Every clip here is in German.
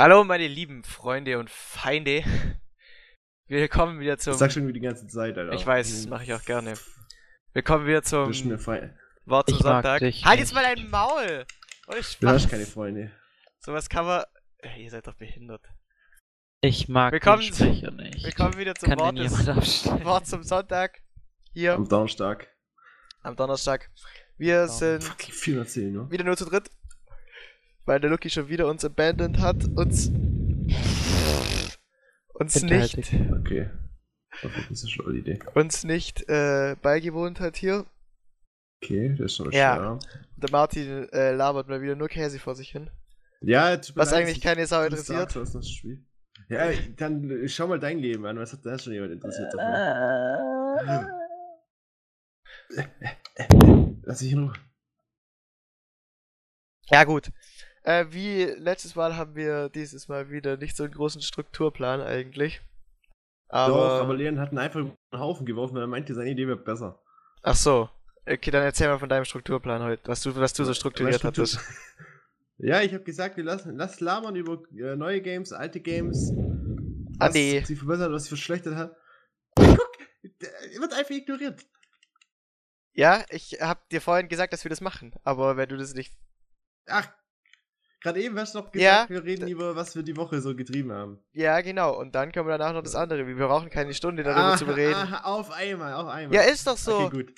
Hallo meine lieben Freunde und Feinde. Willkommen wieder zum. Das sagst du irgendwie die ganze Zeit, Alter. Ich weiß, das mache ich auch gerne. Willkommen wieder zum. Wort zum Ich Sonntag. Halt nicht. jetzt mal dein Maul! Ohne Du hast keine Freunde. Sowas kann man. Ey, ihr seid doch behindert. Ich mag Willkommen den Sprecher nicht. Willkommen wieder zum Wort, des? Wort zum Sonntag. Hier Am Donnerstag. am Donnerstag. Wir sind Fucking viel erzählen, ne? wieder nur zu dritt. Weil der Lucky schon wieder uns abandoned hat. Uns. Uns nicht. Okay. Das ist schon eine Idee. Uns nicht äh, beigewohnt hat hier. Okay, das ist schon Ja. schwer. Der Martin äh, labert mal wieder nur Käse vor sich hin. Ja, tut mir Was leid, eigentlich ich- keine Sau interessiert. noch das Spiel. Ja, dann äh, schau mal dein Leben an. Was hat da schon jemand interessiert davon? Lass dich in Ruhe. Ja, gut. Äh, wie letztes Mal haben wir dieses Mal wieder nicht so einen großen Strukturplan eigentlich. Aber. Doch, aber Leon hat einen einfach den Haufen geworfen, weil er meinte, seine Idee wäre besser. Ach so. Okay, dann erzähl mal von deinem Strukturplan heute, was du, was du so strukturiert du, hattest. Ja, ich habe gesagt, wir lassen lass labern über äh, neue Games, alte Games. Was Andi. sie verbessert, was sie verschlechtert hat. Guck, wird einfach ignoriert. Ja, ich hab dir vorhin gesagt, dass wir das machen, aber wenn du das nicht. Ach, gerade eben hast du noch Ja, gesagt, wir reden über, was wir die Woche so getrieben haben. Ja, genau. Und dann können wir danach noch das andere. Wir brauchen keine Stunde darüber zu bereden. aha, auf einmal, auf einmal. Ja, ist doch so. Okay, gut.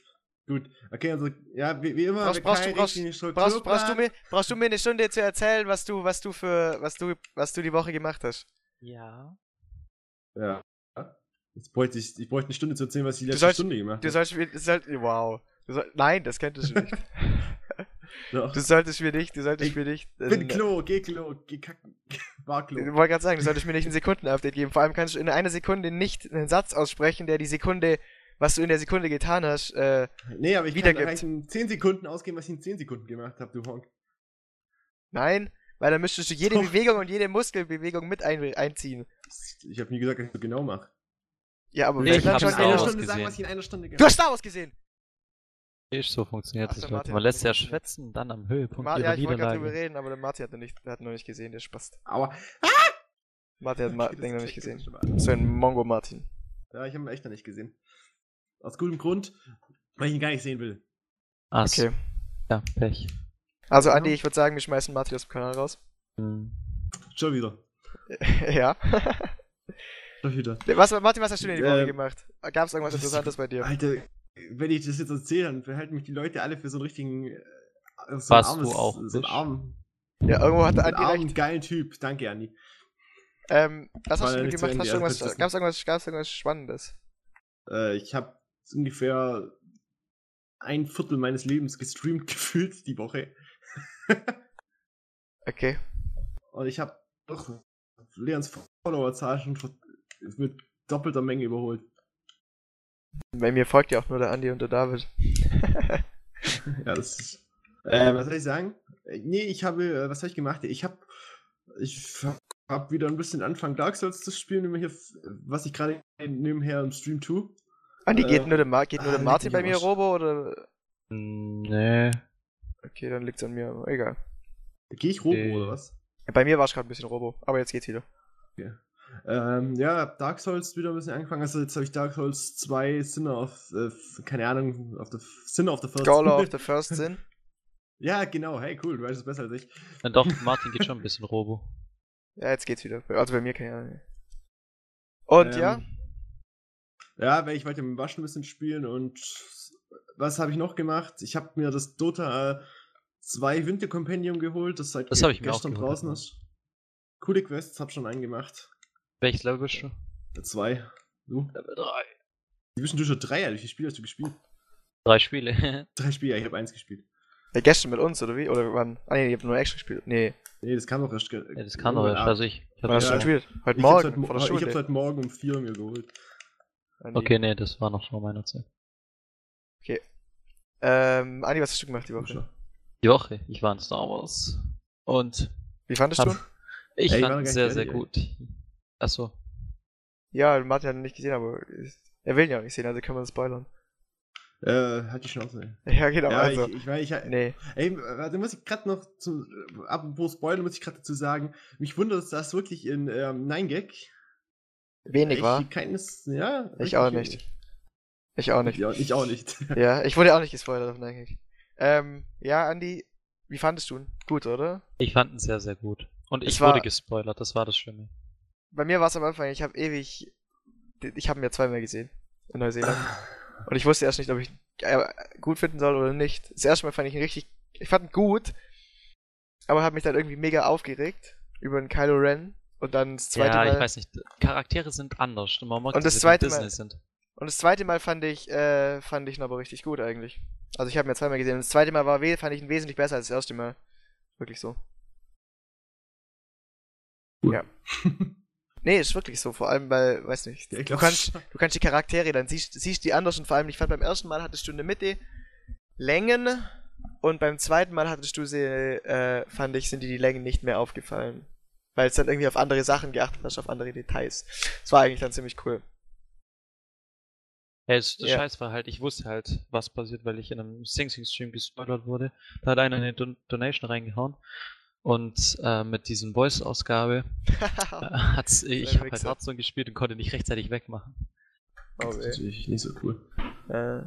Gut. Okay, also, ja, wie, wie immer, Brauchst- brauchst du- brauchst- Brauchst, brauchst, du mir, brauchst du mir eine Stunde zu erzählen, was du, was du für, was du, was du die Woche gemacht hast? Ja. Ja. Jetzt bräuchte ich, ich bräuchte eine Stunde zu erzählen, was ich die letzte sollst- Stunde gemacht Du habe. du sollst, wow. Du soll, nein, das könntest du nicht. Doch. Du solltest mir nicht, du solltest Ich mir nicht. äh, Bin Klo, geh Klo, geh kacken. War Klo. Ich wollte gerade sagen, du solltest mir nicht einen Sekunden-Update geben. Vor allem kannst du in einer Sekunde nicht einen Satz aussprechen, der die Sekunde, was du in der Sekunde getan hast, äh, Nee, aber ich wiedergibt. kann gleich in 10 Sekunden ausgeben, was ich in 10 Sekunden gemacht habe, du Honk. nein, weil dann müsstest du jede Doch. Bewegung und jede Muskelbewegung mit ein, einziehen. Ich habe nie gesagt, dass ich so genau mache. Ja, aber Ich auch einer genau. Star Wars Stunde sagen, gesehen. was ich in einer Stunde Du gemacht hast Star Wars gesehen! Ist so funktioniert Ach, das, Leute. Martin Man lässt nicht ja schwätzen, dann am Höhepunkt Ma ihrer ja, ich wollte gerade drüber reden, aber der Martin hat, nicht, der hat noch nicht gesehen, der Spaß. habe. Aua. Martin hat Ma Ding noch nicht ich gesehen. So ein Mongo Martin. Ja, ich habe ihn echt noch nicht gesehen. Aus gutem Grund, weil ich ihn gar nicht sehen will. Ach. Okay. ja, Pech. Also. Andi, ich würde sagen, wir schmeißen Martin aus dem Kanal raus. Hm. Schon wieder. ja. Schon wieder. was, Martin, was hast du denn die Woche Ähm, gemacht? Gab es irgendwas Interessantes bei dir? Alter, wenn ich das jetzt erzähle, dann verhalten mich die Leute alle für so einen richtigen. äh, So Was du auch So einen armen, Ja, irgendwo hat Andi armen recht. geilen Typ. Danke, Andi. Ähm, was hast du gemacht? Hast du irgendwas, gab's irgendwas, gab's irgendwas Spannendes? Äh, ich habe ungefähr ein Viertel meines Lebens gestreamt gefühlt die Woche. Okay. Und ich habe doch Leons Followerzahl schon mit doppelter Menge überholt. Bei mir folgt ja auch nur der Andi und der David. ja, das ist. Äh, was soll ich sagen? Nee, ich habe, äh, was habe ich gemacht? Ich habe, ich habe wieder ein bisschen angefangen Dark Souls zu spielen, immer hier, was ich gerade nebenher im Stream tue. Andi, geht Äh, nur der, Mar geht nur ah, der Martin bei mir. Robo oder? Nee. Okay, dann liegt's an mir. Egal. Gehe ich Robo Okay. oder was? Bei mir war es gerade ein bisschen Robo, aber jetzt geht's wieder. Ähm, ja, hab Dark Souls wieder ein bisschen angefangen. Also jetzt habe ich Dark Souls 2 Sinner of, äh, keine Ahnung, auf der Sinner of the First. Scholar of the First Sin. ja, genau. Hey, cool, du weißt es besser als ich. Na doch, Martin geht schon ein bisschen Robo. Ja, jetzt geht's wieder. Also bei mir keine Ahnung. Und Ähm, ja, Ja, weil ich wollte mit dem Waschen ein bisschen spielen und was habe ich noch gemacht? Ich habe mir das Dota äh, 2 Winter Compendium geholt, das seit Das ge- gestern draußen ist. Coole Quests, hab schon einen gemacht. Welches Level bist du? Der 2. Du? Level 3. Wie bist denn du schon drei? Alter? Wie viele Spiele hast du gespielt? Drei Spiele. Drei Spiele, ja, ich habe eins gespielt. ja, gestern mit uns, oder wie? Oder wann? Ah nee, ihr habt nur extra gespielt. Nee, Nee, das kam doch erst. ge- ja, das kann doch erst. Also ich. ich hab wann hast du Ja. gespielt? Heute Ich hab's Morgen, heute, mo- vor der ich hab's Schule. heute Morgen um 4 mir geholt. Andi. Okay, nee, das war noch vor meiner Zeit. Ähm, Andi, was hast du gemacht die Woche? Schon. Die Woche. Ich war in Star Wars. Und Wie fandest du? ich Ey, fand gar sehr, sehr gut. Achso. Ja, Martin hat ihn nicht gesehen, aber er will ihn ja auch nicht sehen, also können wir das spoilern. Äh, halt die Schnauze. Ja, genau, ja, also. ich, ich, mein, ich, nee. Ey, da muss ich gerade noch zu, apropos Spoiler, muss ich gerade dazu sagen, mich wundert es, dass wirklich in ähm, 9gag Wenig war. Keines, ja, Ich auch nicht. Ich auch nicht. Ja, ich auch nicht. ja, ich wurde auch nicht gespoilert auf 9gag. Ähm, ja, Andi, wie fandest du ihn? Gut, oder? Ich fand ihn sehr, sehr gut. Und Es ich war- wurde gespoilert, das war das Schlimme. Bei mir war es am Anfang, ich habe ewig. Ich habe ihn ja zweimal gesehen in Neuseeland. Und ich wusste erst nicht, ob ich ihn gut finden soll oder nicht. Das erste Mal fand ich ihn richtig. Ich fand ihn gut, aber habe mich dann irgendwie mega aufgeregt über den Kylo Ren. Und dann das zweite ja, Mal. ich weiß nicht. Charaktere sind anders. Und, man mag Und das zweite Disney Mal- sind. Und das zweite Mal fand ich, äh, fand ich ihn aber richtig gut eigentlich. Also ich habe ihn ja zweimal gesehen. Und das zweite Mal war, fand ich ihn wesentlich besser als das erste Mal. Wirklich so. Cool. Ja. Nee, ist wirklich so, vor allem weil, weiß nicht, du kannst, du kannst die Charaktere, dann siehst, siehst die anders und vor allem, ich fand beim ersten Mal hattest du in der Mitte Längen und beim zweiten Mal hattest du sie, äh, fand ich, sind dir die Längen nicht mehr aufgefallen. Weil es dann irgendwie auf andere Sachen geachtet hast, auf andere Details. Das war eigentlich dann ziemlich cool. Ja, es, der Ja. Scheiß war halt, ich wusste halt, was passiert, weil ich in einem Sing Sing Stream gespoilert wurde. Da hat einer eine Don Donation reingehauen. Und äh, mit diesem Voice-Ausgabe äh, hat's, ich habe halt. Hearthstone gespielt und konnte nicht rechtzeitig wegmachen. oh, Das ist natürlich nicht so cool. äh,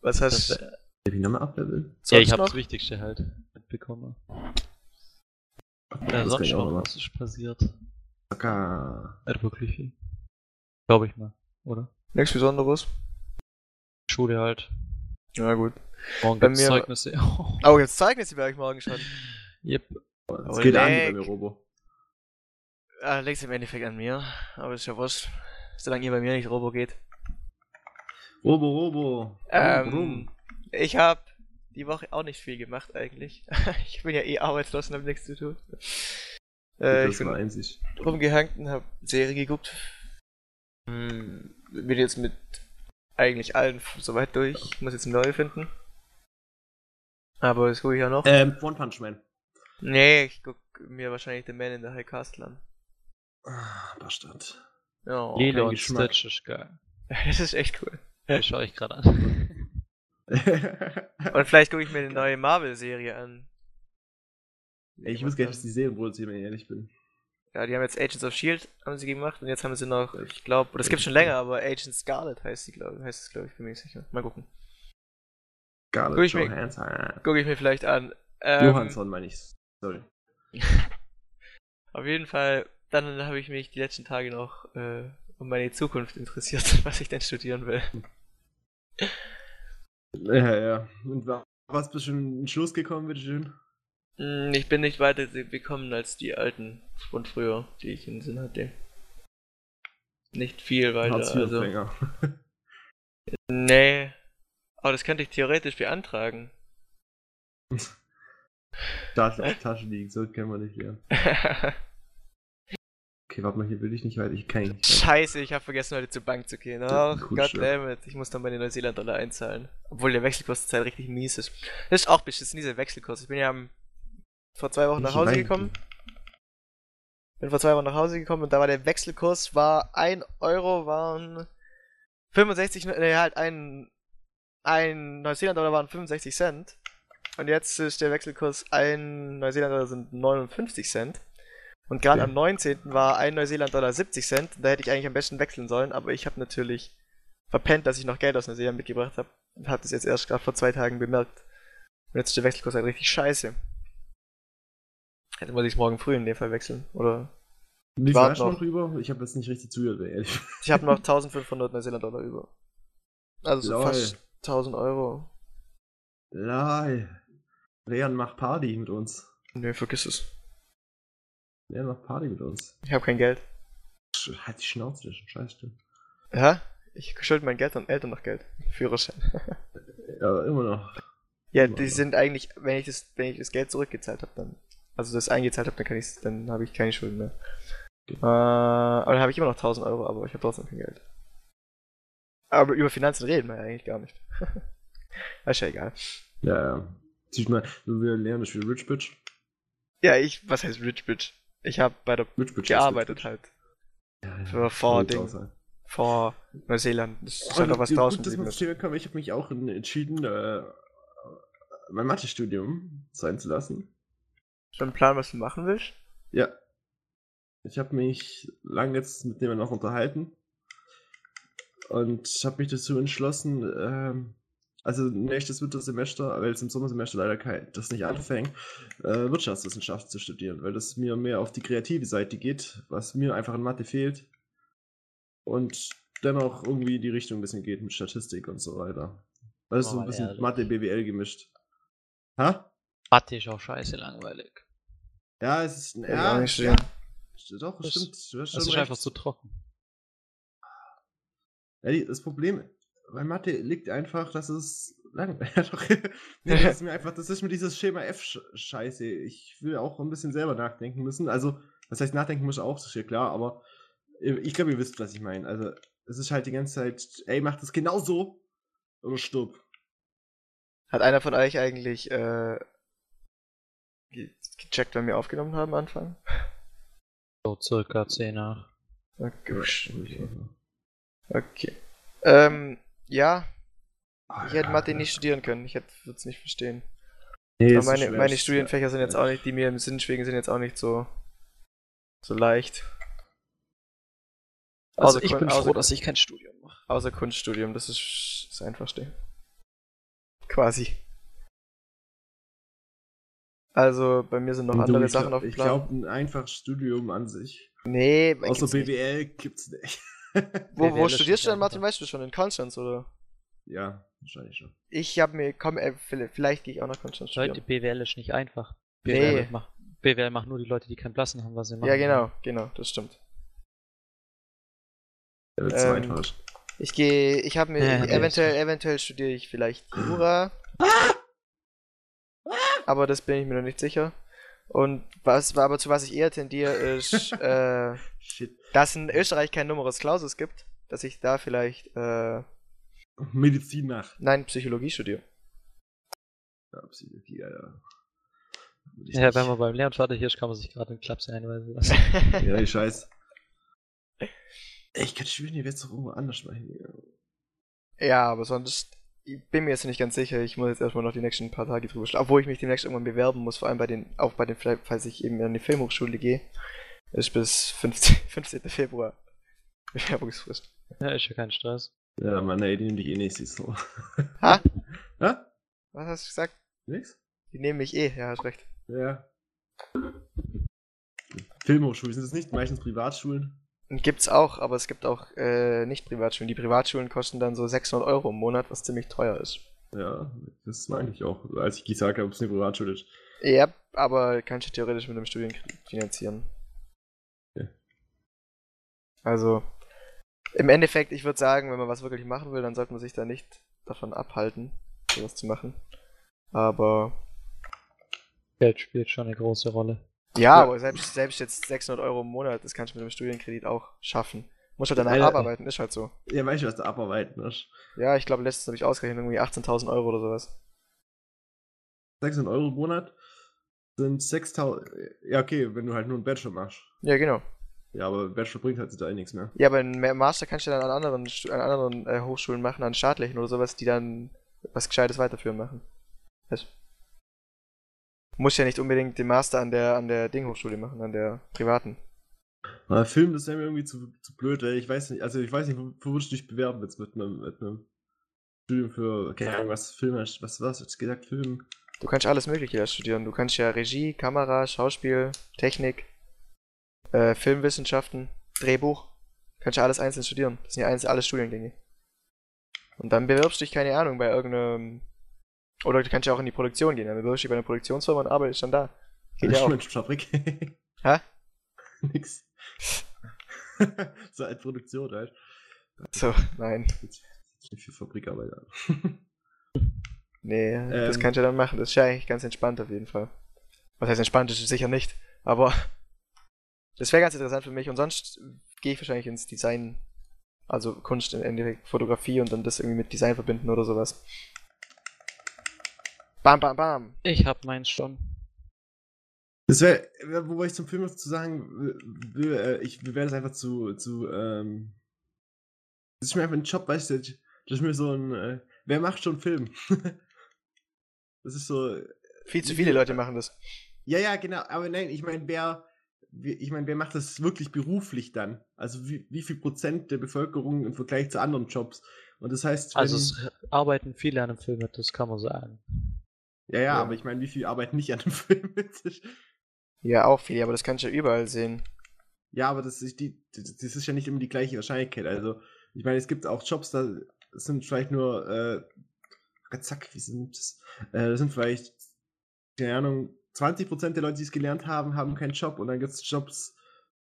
was hast du? äh, ich nochmal ableveln? ja, ich habe das Wichtigste halt mitbekommen. Ja, kann sonst noch, was ist passiert? Kaka. Nicht wirklich viel. Glaube ich mal, oder? Nichts Besonderes. Schule halt. Ja, gut. Morgen Bei gibt's mir- Zeugnisse. Oh, jetzt Zeugnisse werde ich morgen schon. yep. Oh, geht an bei mir, Robo. Ah, liegt im Endeffekt an mir. Aber ist ja wurscht. Solange ihr bei mir nicht Robo geht. Robo, Robo. Ähm, Rum. ich habe die Woche auch nicht viel gemacht eigentlich. ich bin ja eh arbeitslos und hab nichts zu tun. Äh, ich das war bin einzig. rumgehangt und hab Serie geguckt. Hm, bin jetzt mit eigentlich allen soweit durch. Ich muss jetzt eine neue finden. Aber das gucke ich ja noch. Ähm, One Punch Man. Nee, ich guck mir wahrscheinlich The Man in the High Castle an. Ah, Bastard. Ja, Lilo und. Stitch ist geil. das ist echt cool. Das schaue ich gerade an. Und vielleicht gucke ich mir eine neue Marvel-Serie an. Ey, ich wusste gar nicht, dass die sehen, wo ich ehrlich bin. Ja, die haben jetzt Agents of Shield haben sie gemacht und jetzt haben sie noch, ich glaube, das gibt schon länger, aber Agent Scarlet heißt sie, glaube heißt es, glaube ich, bin mir nicht sicher. Mal gucken. Scarlett Guck ich mir- Johansson. Gucke ich mir vielleicht an. Ähm, Johansson meine ich. Sorry. Auf jeden Fall, dann habe ich mich die letzten Tage noch äh, um meine Zukunft interessiert, was ich denn studieren will. Ja, ja. Und wa- was bist du schon in den Schluss gekommen, bitteschön? Hm, Ich bin nicht weiter bekommen als die alten von früher, die ich in Sinn hatte. Nicht viel weiter, also. Nee. Aber das könnte ich theoretisch beantragen. Tasche auf Tasche liegen, so kennen wir nicht lernen. Okay, warte mal, hier will ich nicht weiter. Ich kann nicht. Scheiße, ich habe vergessen heute zur Bank zu gehen. Gut, goddammit, ich muss dann meine Neuseeland-Dollar einzahlen. Obwohl der Wechselkurs zurzeit richtig mies ist. Das ist auch beschissen, dieser Wechselkurs. Ich bin ja am, vor zwei Wochen nach Hause gekommen. Bin vor zwei Wochen nach Hause gekommen und da war der Wechselkurs, war 1 Euro, waren 65, ne, halt ein, ein Neuseeland-Dollar waren 65 Cent. Und jetzt ist der Wechselkurs, ein Neuseeland-Dollar sind 59 Cent. Und gerade Ja. am 19. war ein Neuseeland-Dollar 70 Cent. Da hätte ich eigentlich am besten wechseln sollen, aber ich habe natürlich verpennt, dass ich noch Geld aus Neuseeland mitgebracht habe. Und habe das jetzt erst gerade vor zwei Tagen bemerkt. Und jetzt ist der Wechselkurs halt richtig scheiße. Hätte muss ich morgen früh in dem Fall wechseln. Oder Wie du noch. drüber? Ich habe jetzt nicht richtig zugehört, ehrlich. ich habe noch 1500 Neuseeland-Dollar über. Also so fast 1000 Euro. Lei. Leon macht Party mit uns. Nö, vergiss es. Leon macht Party mit uns. Ich habe kein Geld. Halt die Schnauze, das ist ein Scheiße. Ja? Ich schulde mein Geld und Eltern noch Geld. Führerschein. Ja, immer noch. Ja, Immer die noch. sind eigentlich, wenn ich das, wenn ich das Geld zurückgezahlt habe, dann, also das eingezahlt habe, dann kann ich, dann habe ich keine Schulden mehr. Okay. Äh, aber dann habe ich immer noch 1000 Euro, aber ich habe trotzdem kein Geld. Aber über Finanzen reden wir ja eigentlich gar nicht. ist ja egal. Ja, ja. Siehst du mal, wir lernen das wie Rich Bitch. Ja, ich, was heißt Rich Bitch? Ich habe bei der Rich Bitch. gearbeitet ist halt. Bitch. Ja, ja. Für vor Ding. halt. vor Neuseeland. Das ist Oh, halt noch was gut, draußen dass wir. Thema kommen. Ich habe mich auch entschieden, äh, mein Mathestudium sein zu lassen. Schon ein Plan, was du machen willst? Ja. Ich habe mich lange jetzt mit dem noch unterhalten und habe mich dazu entschlossen, ähm, also nächstes Wintersemester, weil es im Sommersemester leider kein, das nicht anfängt, äh, Wirtschaftswissenschaft zu studieren, weil das mir mehr auf die kreative Seite geht, was mir einfach in Mathe fehlt und dennoch irgendwie in die Richtung ein bisschen geht mit Statistik und so weiter. Also so Oh, ein bisschen ehrlich. Mathe, BWL gemischt. Ha? Mathe ist auch scheiße langweilig. Ja, es ist. ich Ja, ja, studieren. doch, Das- stimmt. Schon ist recht. einfach zu trocken. Ja, die, das Problem bei Mathe liegt einfach, dass es lang. Doch, nee, das ist mir einfach, das ist mir dieses Schema F-Scheiße. Ich will auch ein bisschen selber nachdenken müssen. Also, was heißt nachdenken muss auch, das ist ja klar, aber ich glaube, ihr wisst, was ich meine. Also, es ist halt die ganze Zeit, ey, mach das genau so oder stirb. Hat einer von euch eigentlich äh, ge- gecheckt, wann wir aufgenommen haben am Anfang? So circa 10 nach. Okay. okay. Ähm, ja, ich hätte Mathe nicht studieren können. Ich würde es nicht verstehen. Nee, Aber meine, meine Studienfächer sind jetzt auch nicht, die mir im Sinn schwingen, sind jetzt auch nicht so, so leicht. Also Außer ich Kun- bin froh, dass ich kein Studium mache. Außer Kunststudium, das ist das Einfachste. Quasi. Also bei mir sind noch Du, andere ich Sachen glaub- auf dem Ich Plan. glaube, ein einfaches Studium an sich. nee, Außer. BWL gibt's nicht. Wo, wo ist studierst du denn, Martin? Weißt du schon? In Konstanz, oder? ja, wahrscheinlich schon. Ich habe mir, komm, ey, vielleicht, vielleicht gehe ich auch nach Konstanz Leute, studieren. BWL ist nicht einfach. Nee. BWL, macht, BWL macht nur die Leute, die keinen Blassen haben, was sie machen. Ja, genau, genau, das stimmt. Der wird Ähm, zu einfach. Ich gehe, ich habe mir, Ja, nee, eventuell, eventuell studiere ich vielleicht Jura. aber das bin ich mir noch nicht sicher. Und was, aber zu was ich eher tendiere, ist, äh, dass es in Österreich kein Numerus Clausus gibt, dass ich da vielleicht, äh, Medizin nach. nein, Psychologie studiere. Ja, Psychologie, ich Ja, nicht. wenn man beim Lernvater hier ist, kann man sich gerade in Klapse einweisen lassen. Ja, ich scheiß. Ey, ich kann spielen, die jetzt doch irgendwo anders machen. ja, aber sonst, ich bin mir jetzt nicht ganz sicher. Ich muss jetzt erstmal noch die nächsten paar Tage drüber schlafen. Obwohl ich mich demnächst irgendwann bewerben muss, vor allem bei den, auch bei den, falls ich eben an die Filmhochschule gehe. Ist bis 15, 15. Februar. Bewerbungsfrist. Ja, ist ja kein Stress. Ja, Mann, ey, die nehmen dich eh nicht, siehst du. Ha? Ha? Was hast du gesagt? Nix? Die nehmen mich eh, ja, hast recht. Ja. Filmhochschulen sind es nicht meistens Privatschulen. Gibt's auch, aber es gibt auch äh, nicht Privatschulen. Die Privatschulen kosten dann so 600 Euro im Monat, was ziemlich teuer ist. Ja, das meine ich auch, als ich gesagt habe, ob es eine Privatschule ist. Ja, aber kannst du theoretisch mit einem Studienkredit finanzieren. Ja. Also, im Endeffekt, ich würde sagen, wenn man was wirklich machen will, dann sollte man sich da nicht davon abhalten, sowas zu machen. Aber, Geld spielt schon eine große Rolle. Ja, Ja. aber selbst, selbst jetzt 600 Euro im Monat, das kannst du mit einem Studienkredit auch schaffen. Muss halt danach Alter. abarbeiten, ist halt so. Ja, weißt du, was da abarbeiten ist? Ja, ich glaube, letztens habe ich ausgerechnet, irgendwie 18.000 Euro oder sowas. 600 Euro im Monat sind 6000. Ja, okay, wenn du halt nur einen Bachelor machst. Ja, genau. Ja, aber Bachelor bringt halt da eh nichts mehr. Ja, aber einen Ma- Master kannst du dann an anderen, an anderen äh, Hochschulen machen, an staatlichen oder sowas, die dann was Gescheites weiterführen machen. Weißt? Du musst ja nicht unbedingt den Master an der an der Ding-Hochschule machen, an der privaten. Aber Film, das wäre mir irgendwie zu, zu blöd, weil ich weiß nicht, also ich weiß nicht, wo, wo du dich bewerben jetzt mit einem, mit einem Studium für, keine Ahnung, was Film hast, was was hast du gesagt, Film? Du kannst alles Mögliche da studieren. Du kannst ja Regie, Kamera, Schauspiel, Technik, äh, Filmwissenschaften, Drehbuch. Kannst ja alles einzeln studieren. Das sind ja alles Studiengänge. Und dann bewirbst du dich, keine Ahnung, bei irgendeinem. Oder du kannst ja auch in die Produktion gehen. Dann bewirbst du bei einer Produktionsfirma und arbeitest dann da. Geht ja auch. Menschenfabrik. Hä? Nix. so als Produktion halt. So, nein. Jetzt nicht für Fabrikarbeiter. Nee, das Ähm. kannst du dann machen. Das ist ja eigentlich ganz entspannt auf jeden Fall. Was heißt entspannt? Das ist sicher nicht. Aber das wäre ganz interessant für mich. Und sonst gehe ich wahrscheinlich ins Design. Also Kunst im Endeffekt, Fotografie und dann das irgendwie mit Design verbinden oder sowas. Bam, bam, bam. Ich hab meins schon. Das wäre, wobei ich zum Film noch zu sagen äh, ich bewerte es einfach zu, zu, ähm, Das ist mir einfach ein Job, weißt du, das ist mir so ein, äh, wer macht schon Film? das ist so. Viel zu viele Leute machen das. Ja, ja, genau, aber nein, ich meine, wer, ich meine, wer macht das wirklich beruflich dann? Also wie, wie viel Prozent der Bevölkerung im Vergleich zu anderen Jobs? Und das heißt, Also es arbeiten viele an einem Film mit, das kann man sagen. Ja, ja, Ja. aber ich meine, wie viel arbeiten nicht an dem Film mit? Ja, auch viele, aber das kannst du ja überall sehen. Ja, aber das ist die, das ist ja nicht immer die gleiche Wahrscheinlichkeit. Also, ich meine, es gibt auch Jobs, da sind vielleicht nur, äh, zack, wie sind das? Äh, das sind vielleicht, keine Ahnung, 20% der Leute, die es gelernt haben, haben keinen Job und dann gibt es Jobs,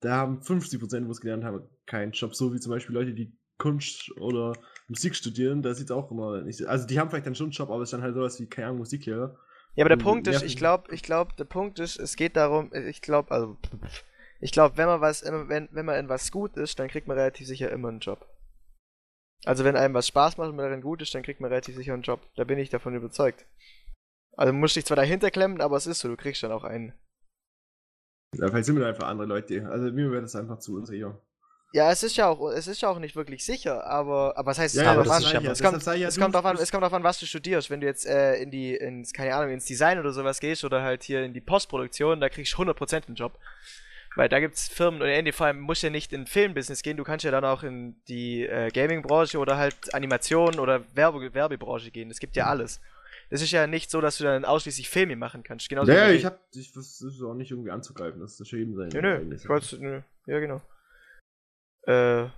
da haben 50%, wo es gelernt haben, keinen Job. So wie zum Beispiel Leute, die Kunst oder Musik studieren, da sieht es auch immer nicht so. Also, die haben vielleicht dann schon einen Job, aber es ist dann halt sowas wie, keine Ahnung, Musiklehrer. Ja, aber der Und Punkt ist, ich glaube, ich glaube, der Punkt ist, es geht darum, ich glaube, also, ich glaube, wenn man was, wenn, wenn man in was gut ist, dann kriegt man relativ sicher immer einen Job. Also wenn einem was Spaß macht und man darin gut ist, dann kriegt man relativ sicher einen Job. Da bin ich davon überzeugt. Also du musst dich zwar dahinter klemmen, aber es ist so, du kriegst dann auch einen. Ja, vielleicht sind wir da einfach andere Leute. Also, mir wäre das einfach zu unsicher. Ja, es ist ja auch, es ist ja auch nicht wirklich sicher, aber, aber was heißt, es Ja, kommt ja, das ja. Es kommt, ich ja, es kommt drauf an, es kommt drauf an, was du studierst. Wenn du jetzt äh, in die, ins, keine Ahnung, ins Design oder sowas gehst oder halt hier in die Postproduktion, da kriegst du 100% einen Job. Weil da gibt's Firmen und in vor allem musst du ja nicht in Filmbusiness gehen, du kannst ja dann auch in die äh, Gaming-Branche oder halt Animation oder Werbe Werbebranche gehen. Es gibt ja alles. Das ist ja nicht so, dass du dann ausschließlich Filme machen kannst. Genauso Ja, ja, ich hab, ich versuche auch nicht irgendwie anzugreifen, das ist ja jedem sein. Nö, nö, ich wollte, nö, ja genau. Äh,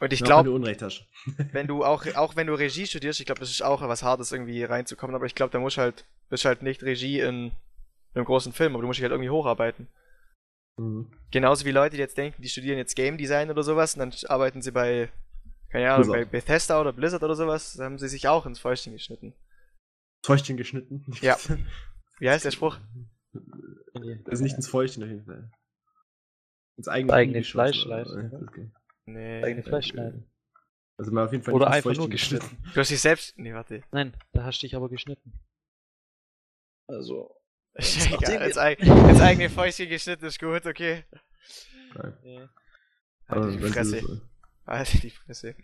und ich glaube, Wenn du Unrecht hast. wenn du auch, auch wenn du Regie studierst, ich glaube, das ist auch was Hartes, irgendwie reinzukommen, aber ich glaube, da musst du halt, bist halt nicht Regie in einem großen Film, aber du musst dich halt irgendwie hocharbeiten. Mhm. Genauso wie Leute, die jetzt denken, die studieren jetzt Game Design oder sowas und dann arbeiten sie bei, keine Ahnung, bei Blizzard. Bethesda oder Blizzard oder sowas, haben sie sich auch ins Fäustchen geschnitten. Fäustchen geschnitten. Ja. Wie heißt der Spruch? Also nicht ins Fäustchen auf jeden Fall. Ins eigene, eigene Fleisch Ja, oder? okay. Nee. Eigene Fleisch schneiden. Also mal auf jeden Fall Oder einfach nur Fäustchen geschnitten. Du hast dich selbst. Nee, warte. Nein, da hast du dich aber geschnitten. Also. Ja egal, ins, eig ins eigene Fäustchen geschnitten ist gut, okay. Nein. Nee, Aber Halt die Fresse. du- Halt die Fresse.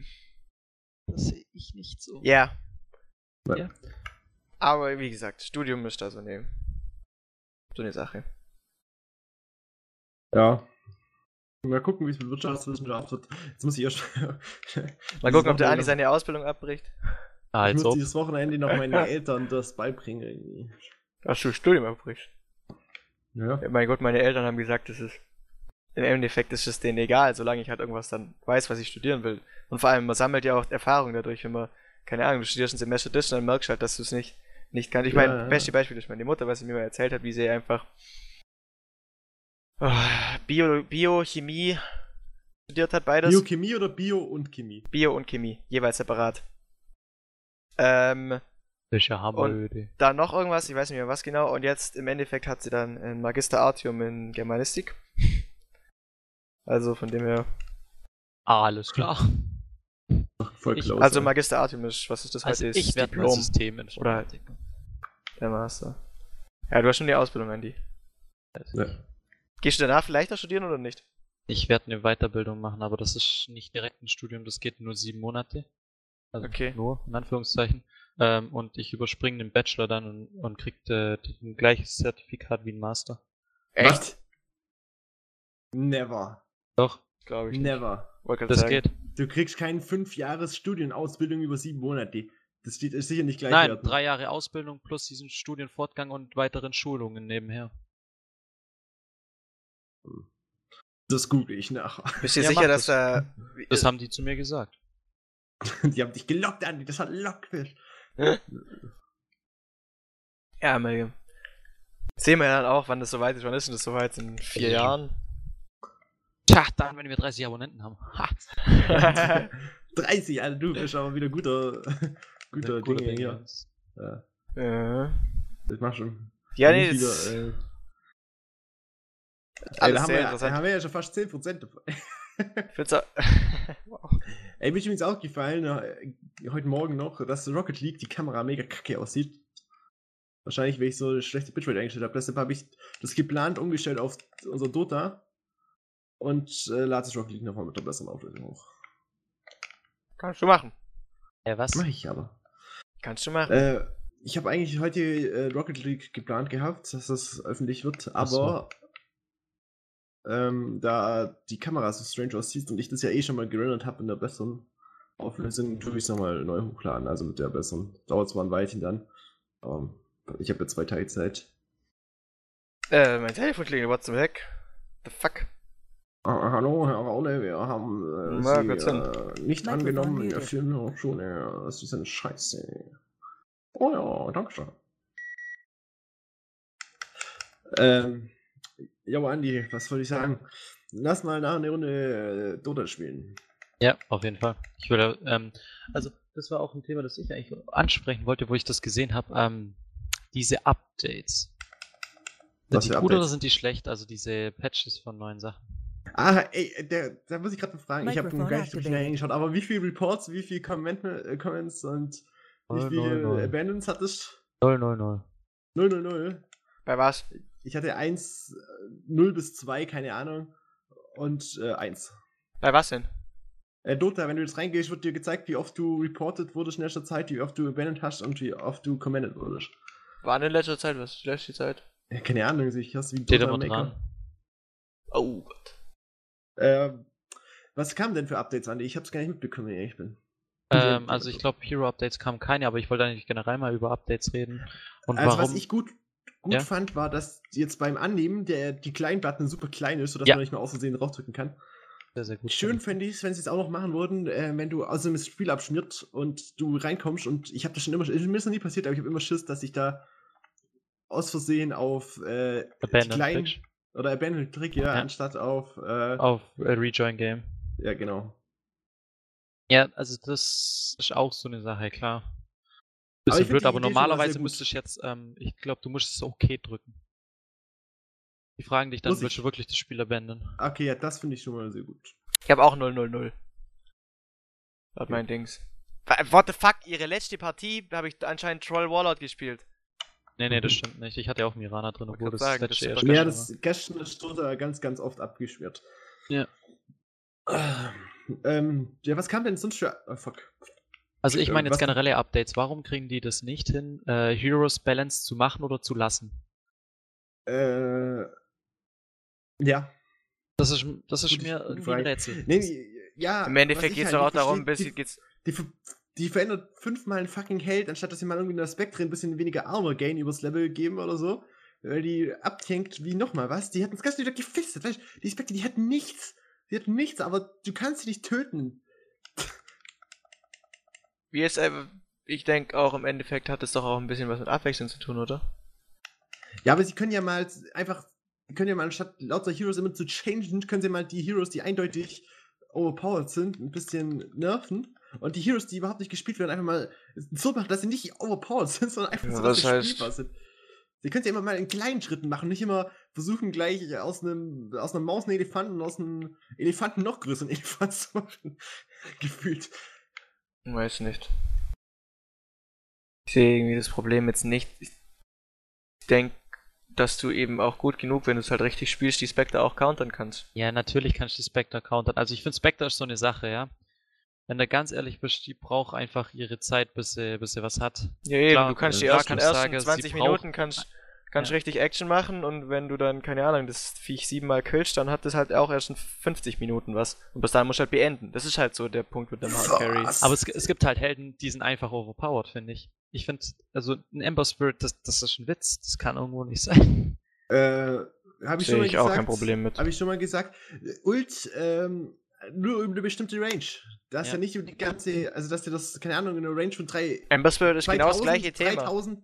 das sehe ich nicht so. Ja. Ja. Aber wie gesagt, Studium ist da so eine, so eine Sache. Ja. Mal gucken, wie es mit Wirtschaftswissenschaft wird. Jetzt muss ich erst. Mal gucken, ob der Andi seine Ausbildung abbricht. Ah, Ich muss dieses Wochenende noch meinen Eltern das beibringen. Irgendwie. Ach du Studium abbrichst. Ja. Ja, mein Gott, meine Eltern haben gesagt, das ist. Im Endeffekt ist es denen egal, solange ich halt irgendwas dann weiß, was ich studieren will. Und vor allem, man sammelt ja auch Erfahrung dadurch, wenn man, keine Ahnung, du studierst ein Semester das und dann merkst du halt, dass du es nicht, nicht kannst. Ich Ja, meine, ja. beste Beispiel ist meine Mutter, was sie mir mal erzählt hat, wie sie einfach Bio, Bio, Chemie studiert hat, beides. Biochemie oder Bio und Chemie? Bio und Chemie, jeweils separat. Ähm, ja hammeröde. dann noch irgendwas, ich weiß nicht mehr was genau, und jetzt im Endeffekt hat sie dann ein Magister Artium in Germanistik. Also von dem her. Ah, alles klar. Voll Ich- Also. Magister Artium ist, was ist das Also heute? ich Ist werde Diplom, Systeminformatiker. der Master. Ja, du hast schon die Ausbildung, Andy. Ja. Gehst du danach vielleicht noch studieren oder nicht? Ich werde eine Weiterbildung machen, aber das ist nicht direkt ein Studium, das geht nur sieben Monate. Also Okay. nur, in Anführungszeichen. Ähm, und ich überspringe den Bachelor dann und, und krieg äh, ein gleiches Zertifikat wie ein Master. Was? Never. Doch, Glaube ich. Never. Grad das sagen. geht. Du kriegst keinen 5 Jahres Studienausbildung über sieben Monate. Das steht, ist sicher nicht gleich. Nein, drei Jahre Ausbildung plus diesen Studienfortgang und weiteren Schulungen nebenher. Das google ich nach. Bist du dir Ja, sicher, dass das. da. Das haben die zu mir gesagt. Die haben dich gelockt, Andi. Das hat Lockfisch. Ja, mal. Sehen wir dann auch, wann das soweit ist. Wann ist denn das soweit? In vier Ja. Jahren? Tja, dann, wenn wir 30 Abonnenten haben. Ha! 30, Alter, du bist aber wieder guter, guter Dinge Ding, hier. Ja, äh. das mach schon. Ja, nee, wieder, äh, ey, da, haben wir, ja- da haben wir ja schon fast 10% davon. Auch- wow. Ey, mir ist übrigens aufgefallen, äh, heute Morgen noch, dass Rocket League die Kamera mega kacke aussieht. Wahrscheinlich, weil ich so eine schlechte Bitrate eingestellt habe. Deshalb habe ich das geplant umgestellt auf unser Dota und äh, lade das Rocket League nochmal mit der besseren Auflösung hoch. Kannst du machen. Äh, was? Mach ich aber. Kannst du machen. Äh, ich habe eigentlich heute äh, Rocket League geplant gehabt, dass das öffentlich wird, Ach so. Ähm, da die Kamera so strange aussieht und ich das ja eh schon mal gerendert habe in der besseren Auflösung, tue ich es nochmal neu hochladen, also mit der besseren. Dauert zwar ein Weilchen dann, aber ich habe jetzt zwei Tage Zeit. Äh, mein Telefon klingelt, was zum Heck? The fuck? Ah, hallo, Herr Raune, wir haben äh, Na, Sie äh, nicht Mikrofon angenommen in der muted. Filmhochschule. Das ist eine Scheiße. Oh ja, danke schön. Ähm, jo, Andi, was wollte ich sagen? Lass mal nach eine Runde äh, Dota spielen. Ja, auf jeden Fall. Ich würde, ähm, also das war auch ein Thema, das ich eigentlich ansprechen wollte, wo ich das gesehen habe. Ähm, diese Updates. Sind Was die gut oder Updates? sind die schlecht? Also diese Patches von neuen Sachen. Ah, ey, der, da muss ich gerade mal fragen. Ich habe Microphone gar nicht so schnell hingeschaut, aber wie viele Reports, wie viele Comment, äh, Comments und wie viele null, null. Abandons hattest 0, 0, 0. 0, 0, 0. Bei was? Ich hatte 1, äh, 0 bis 2, keine Ahnung. Und äh, 1. Bei was denn? Äh, Dota, wenn du jetzt reingehst, wird dir gezeigt, wie oft du reported wurdest in letzter Zeit, wie oft du abandoned hast und wie oft du commented wurdest. War in letzter Zeit was? Letzte Zeit? Ja, keine Ahnung, ich hast wie Steht Dota Maker. dran. Oh Gott. Ähm, was kam denn für Updates an? Ich hab's gar nicht mitbekommen, wenn ich ehrlich bin. Ähm, also ich glaube, Hero-Updates kamen keine, aber ich wollte eigentlich generell mal über Updates reden. Und Also warum? was ich gut, gut Ja? fand, war, dass jetzt beim Annehmen der die kleinen Button super klein ist, sodass Ja. man nicht mal aus Versehen draufdrücken kann. sehr, sehr gut Schön finde. fände ich es, wenn sie es auch noch machen würden, äh, wenn du aus dem Spiel abschmiert und du reinkommst und ich habe das schon immer, mir ist noch nie passiert, aber ich habe immer Schiss, dass ich da aus Versehen auf äh, die Abandoned kleinen Click oder Abandoned Trick, ja, Ja. anstatt auf äh, auf äh, Rejoin Game. ja genau. Ja, also das ist auch so eine Sache, klar. Aber ich Bisschen find blöd, aber Idee normalerweise müsste ich jetzt, ähm, ich glaube, du musst es okay drücken. Die fragen dich dann, Muss willst ich? du wirklich das Spiel abandon? Okay, ja, das finde ich schon mal sehr gut. Ich habe auch 000. Hat mein Dings. What the fuck? Ihre letzte Partie habe ich anscheinend Troll Warlord gespielt. Nee, nee, das stimmt nicht. Ich hatte ja auch Mirana drin, obwohl das sagen, letzte das Ja, das gestern ist Dota ganz, ganz oft abgeschmiert. Ja. Ähm, ja, was kam denn sonst für. Oh, fuck. Also ich meine jetzt generelle Updates. Warum kriegen die das nicht hin, äh, Heroes Balance zu machen oder zu lassen? Äh. Ja. Das ist, das ist mir irgendwie ein. Rätsel. Nee, ja. Im Endeffekt geht es halt doch auch darum, bis die, geht's. die, ver- die verändert fünfmal einen fucking Held, anstatt dass sie mal irgendwie in der Spectre ein bisschen weniger Armor Gain übers Level geben oder so. Weil die abtankt wie nochmal was. Die hatten das ganze wieder gefistet, weißt du? Die Spectre, die hat nichts. Die hat nichts, aber du kannst sie nicht töten. Wie es, äh, ich denke auch im Endeffekt hat es doch auch ein bisschen was mit Abwechslung zu tun, oder? Ja, aber sie können ja mal einfach, sie können ja mal anstatt lauter Heroes immer zu changen, können sie mal die Heroes, die eindeutig overpowered sind, ein bisschen nerven. Und die Heroes, die überhaupt nicht gespielt werden, einfach mal so machen, dass sie nicht overpowered sind, sondern einfach Ja, so, das dass sie heißt- spielbar sind. Sie können sie immer mal in kleinen Schritten machen, nicht immer versuchen, gleich aus einem, aus einer Maus einen Elefanten und aus einem Elefanten noch größeren Elefanten zu machen. Gefühlt. Weiß nicht. Ich sehe irgendwie das Problem jetzt nicht. Ich denke, dass du eben auch gut genug, wenn du es halt richtig spielst, die Spectre auch countern kannst. Ja, natürlich kannst du die Spectre countern. Also ich finde Spectre ist so eine Sache, ja. Wenn du ganz ehrlich bist, die braucht einfach ihre Zeit, bis sie, bis sie was hat. Ja, eben, Klar, du kannst äh, die ersten, ersten sagen, sie 20 braucht- Minuten kannst, kannst Ja. richtig Action machen und wenn du dann, keine Ahnung, das Viech siebenmal killst, dann hat das halt auch erst in 50 Minuten was. Und bis dahin musst du halt beenden. Das ist halt so der Punkt mit dem Hard Carry. Aber es, es gibt halt Helden, die sind einfach overpowered, finde ich. Ich finde, also ein Ember Spirit, das, das ist ein Witz. Das kann irgendwo nicht sein. Äh, habe ich schon Sehe mal ich gesagt. auch kein Problem mit. Habe ich schon mal gesagt. Ult, ähm, nur über eine bestimmte Range. Dass Ja. er nicht über die ganze, also dass er das, keine Ahnung, in einer Range von 3, Ember Spirit ist genau das gleiche Thema. 3000,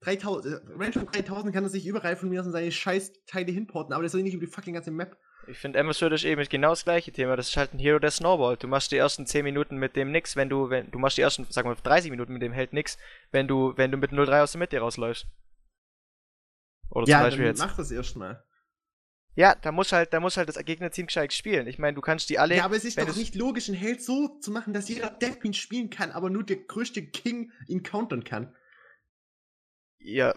3000, äh, Range von 3000 kann er sich überall von mir aus in seine Scheißteile hinporten, aber das soll nicht über die fucking ganze Map. Ich finde, Spirit ist eben genau das gleiche Thema. Das ist halt ein Hero, der Snowballt. Du machst die ersten 10 Minuten mit dem nix, wenn du, wenn, du machst die ersten, sagen wir, 30 Minuten mit dem Held nix, wenn du, wenn du mit 0-3 aus der Mitte rausläufst. Oder zum ja, Beispiel dann jetzt. mach das erstmal. Ja, da muss halt, da muss halt das Gegnerteam gescheit spielen. Ich meine, du kannst die alle. Ja, aber es ist doch nicht logisch, einen Held so zu machen, dass jeder Death ihn spielen kann, aber nur der größte King ihn countern kann. Ja.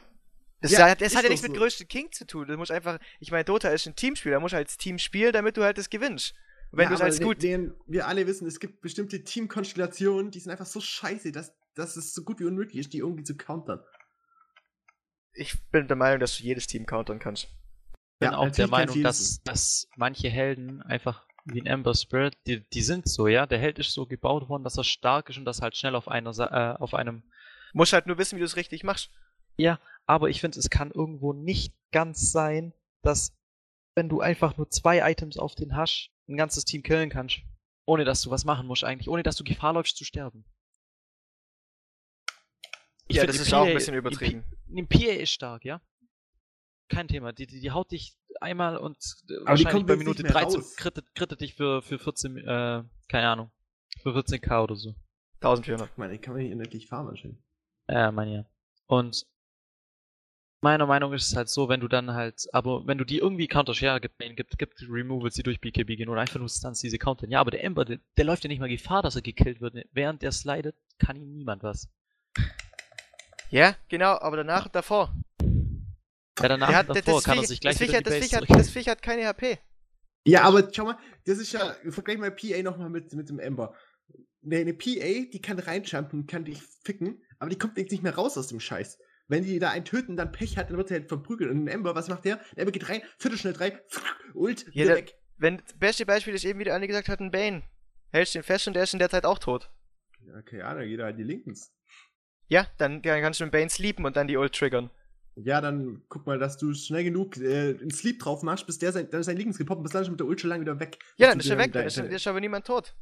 Das, Ja, hat, das hat ja nichts mit so. größte King zu tun. Du musst einfach, ich meine, Dota ist ein Teamspiel, da musst du halt als Team spielen, damit du halt das gewinnst. wenn Ja, du es als den- gut. Den, wir alle wissen, es gibt bestimmte Teamkonstellationen, die sind einfach so scheiße, dass, dass es so gut wie unmöglich ist, die irgendwie zu countern. Ich bin der Meinung, dass du jedes Team countern kannst. bin Ja, auch der Meinung, dass, dass manche Helden einfach wie ein Ember Spirit, die, die sind so, ja. Der Held ist so gebaut worden, dass er stark ist und das halt schnell auf einer Sa- äh, auf einem. Musst halt nur wissen, wie du es richtig machst. Ja, aber ich finde, es kann irgendwo nicht ganz sein, dass wenn du einfach nur zwei Items auf den hast, ein ganzes Team killen kannst. Ohne dass du was machen musst eigentlich, ohne dass du Gefahr läufst zu sterben. Ich ja, das ist auch ein PA bisschen übertrieben. Die PA ist stark, ja. Kein Thema. Die, die, die haut dich einmal und äh, die wahrscheinlich kommt bei Minute nicht mehr 13 raus. krittet, krittet dich für, für 14, äh, keine Ahnung, für 14k oder so. 1400. Ich meine, ich kann man nicht endlich farmen anscheinend. Ja, meine ja. Und meiner Meinung ist es halt so, wenn du dann halt, aber wenn du die irgendwie counterst, ja, gibt gibt, gibt Removals, die durch BKB gehen oder einfach nur Stunts, diese countern. Ja, aber der Ember, der, der läuft ja nicht mal Gefahr, dass er gekillt wird. Während der slidet, kann ihm niemand was. Ja, genau, aber danach und davor. Ja, danach hat, und davor kann er Viech, sich gleich das, Viech wieder hat, die das, Viech hat, das Viech hat keine HP. Ja, aber schau mal, das ist ja, vergleich mal PA nochmal mit, mit dem Ember. Eine, eine PA, die kann reinjumpen, kann dich ficken, aber die kommt jetzt nicht mehr raus aus dem Scheiß. Wenn die da einen töten, dann Pech hat, dann wird sie halt verprügelt. Und ein Ember, was macht der? Der Ember geht rein, viertelschnell drei, ult, Ja, der- weg. Wenn, das beste Beispiel ist eben, wie der eine gesagt hat, ein Bane. Hältst den fest und der ist in der Zeit auch tot. Ja, Okay, ja, dann geht er halt die Linkens. Ja, dann, dann kannst du den Bane sleepen und dann die Ult triggern. Ja, dann guck mal, dass du schnell genug äh, einen Sleep drauf machst, bis der sein, dann ist sein Linkens gepoppt, bis dann schon mit der Ult schon lang wieder weg. Ja, dann ist er weg, dann ist, ist aber niemand tot.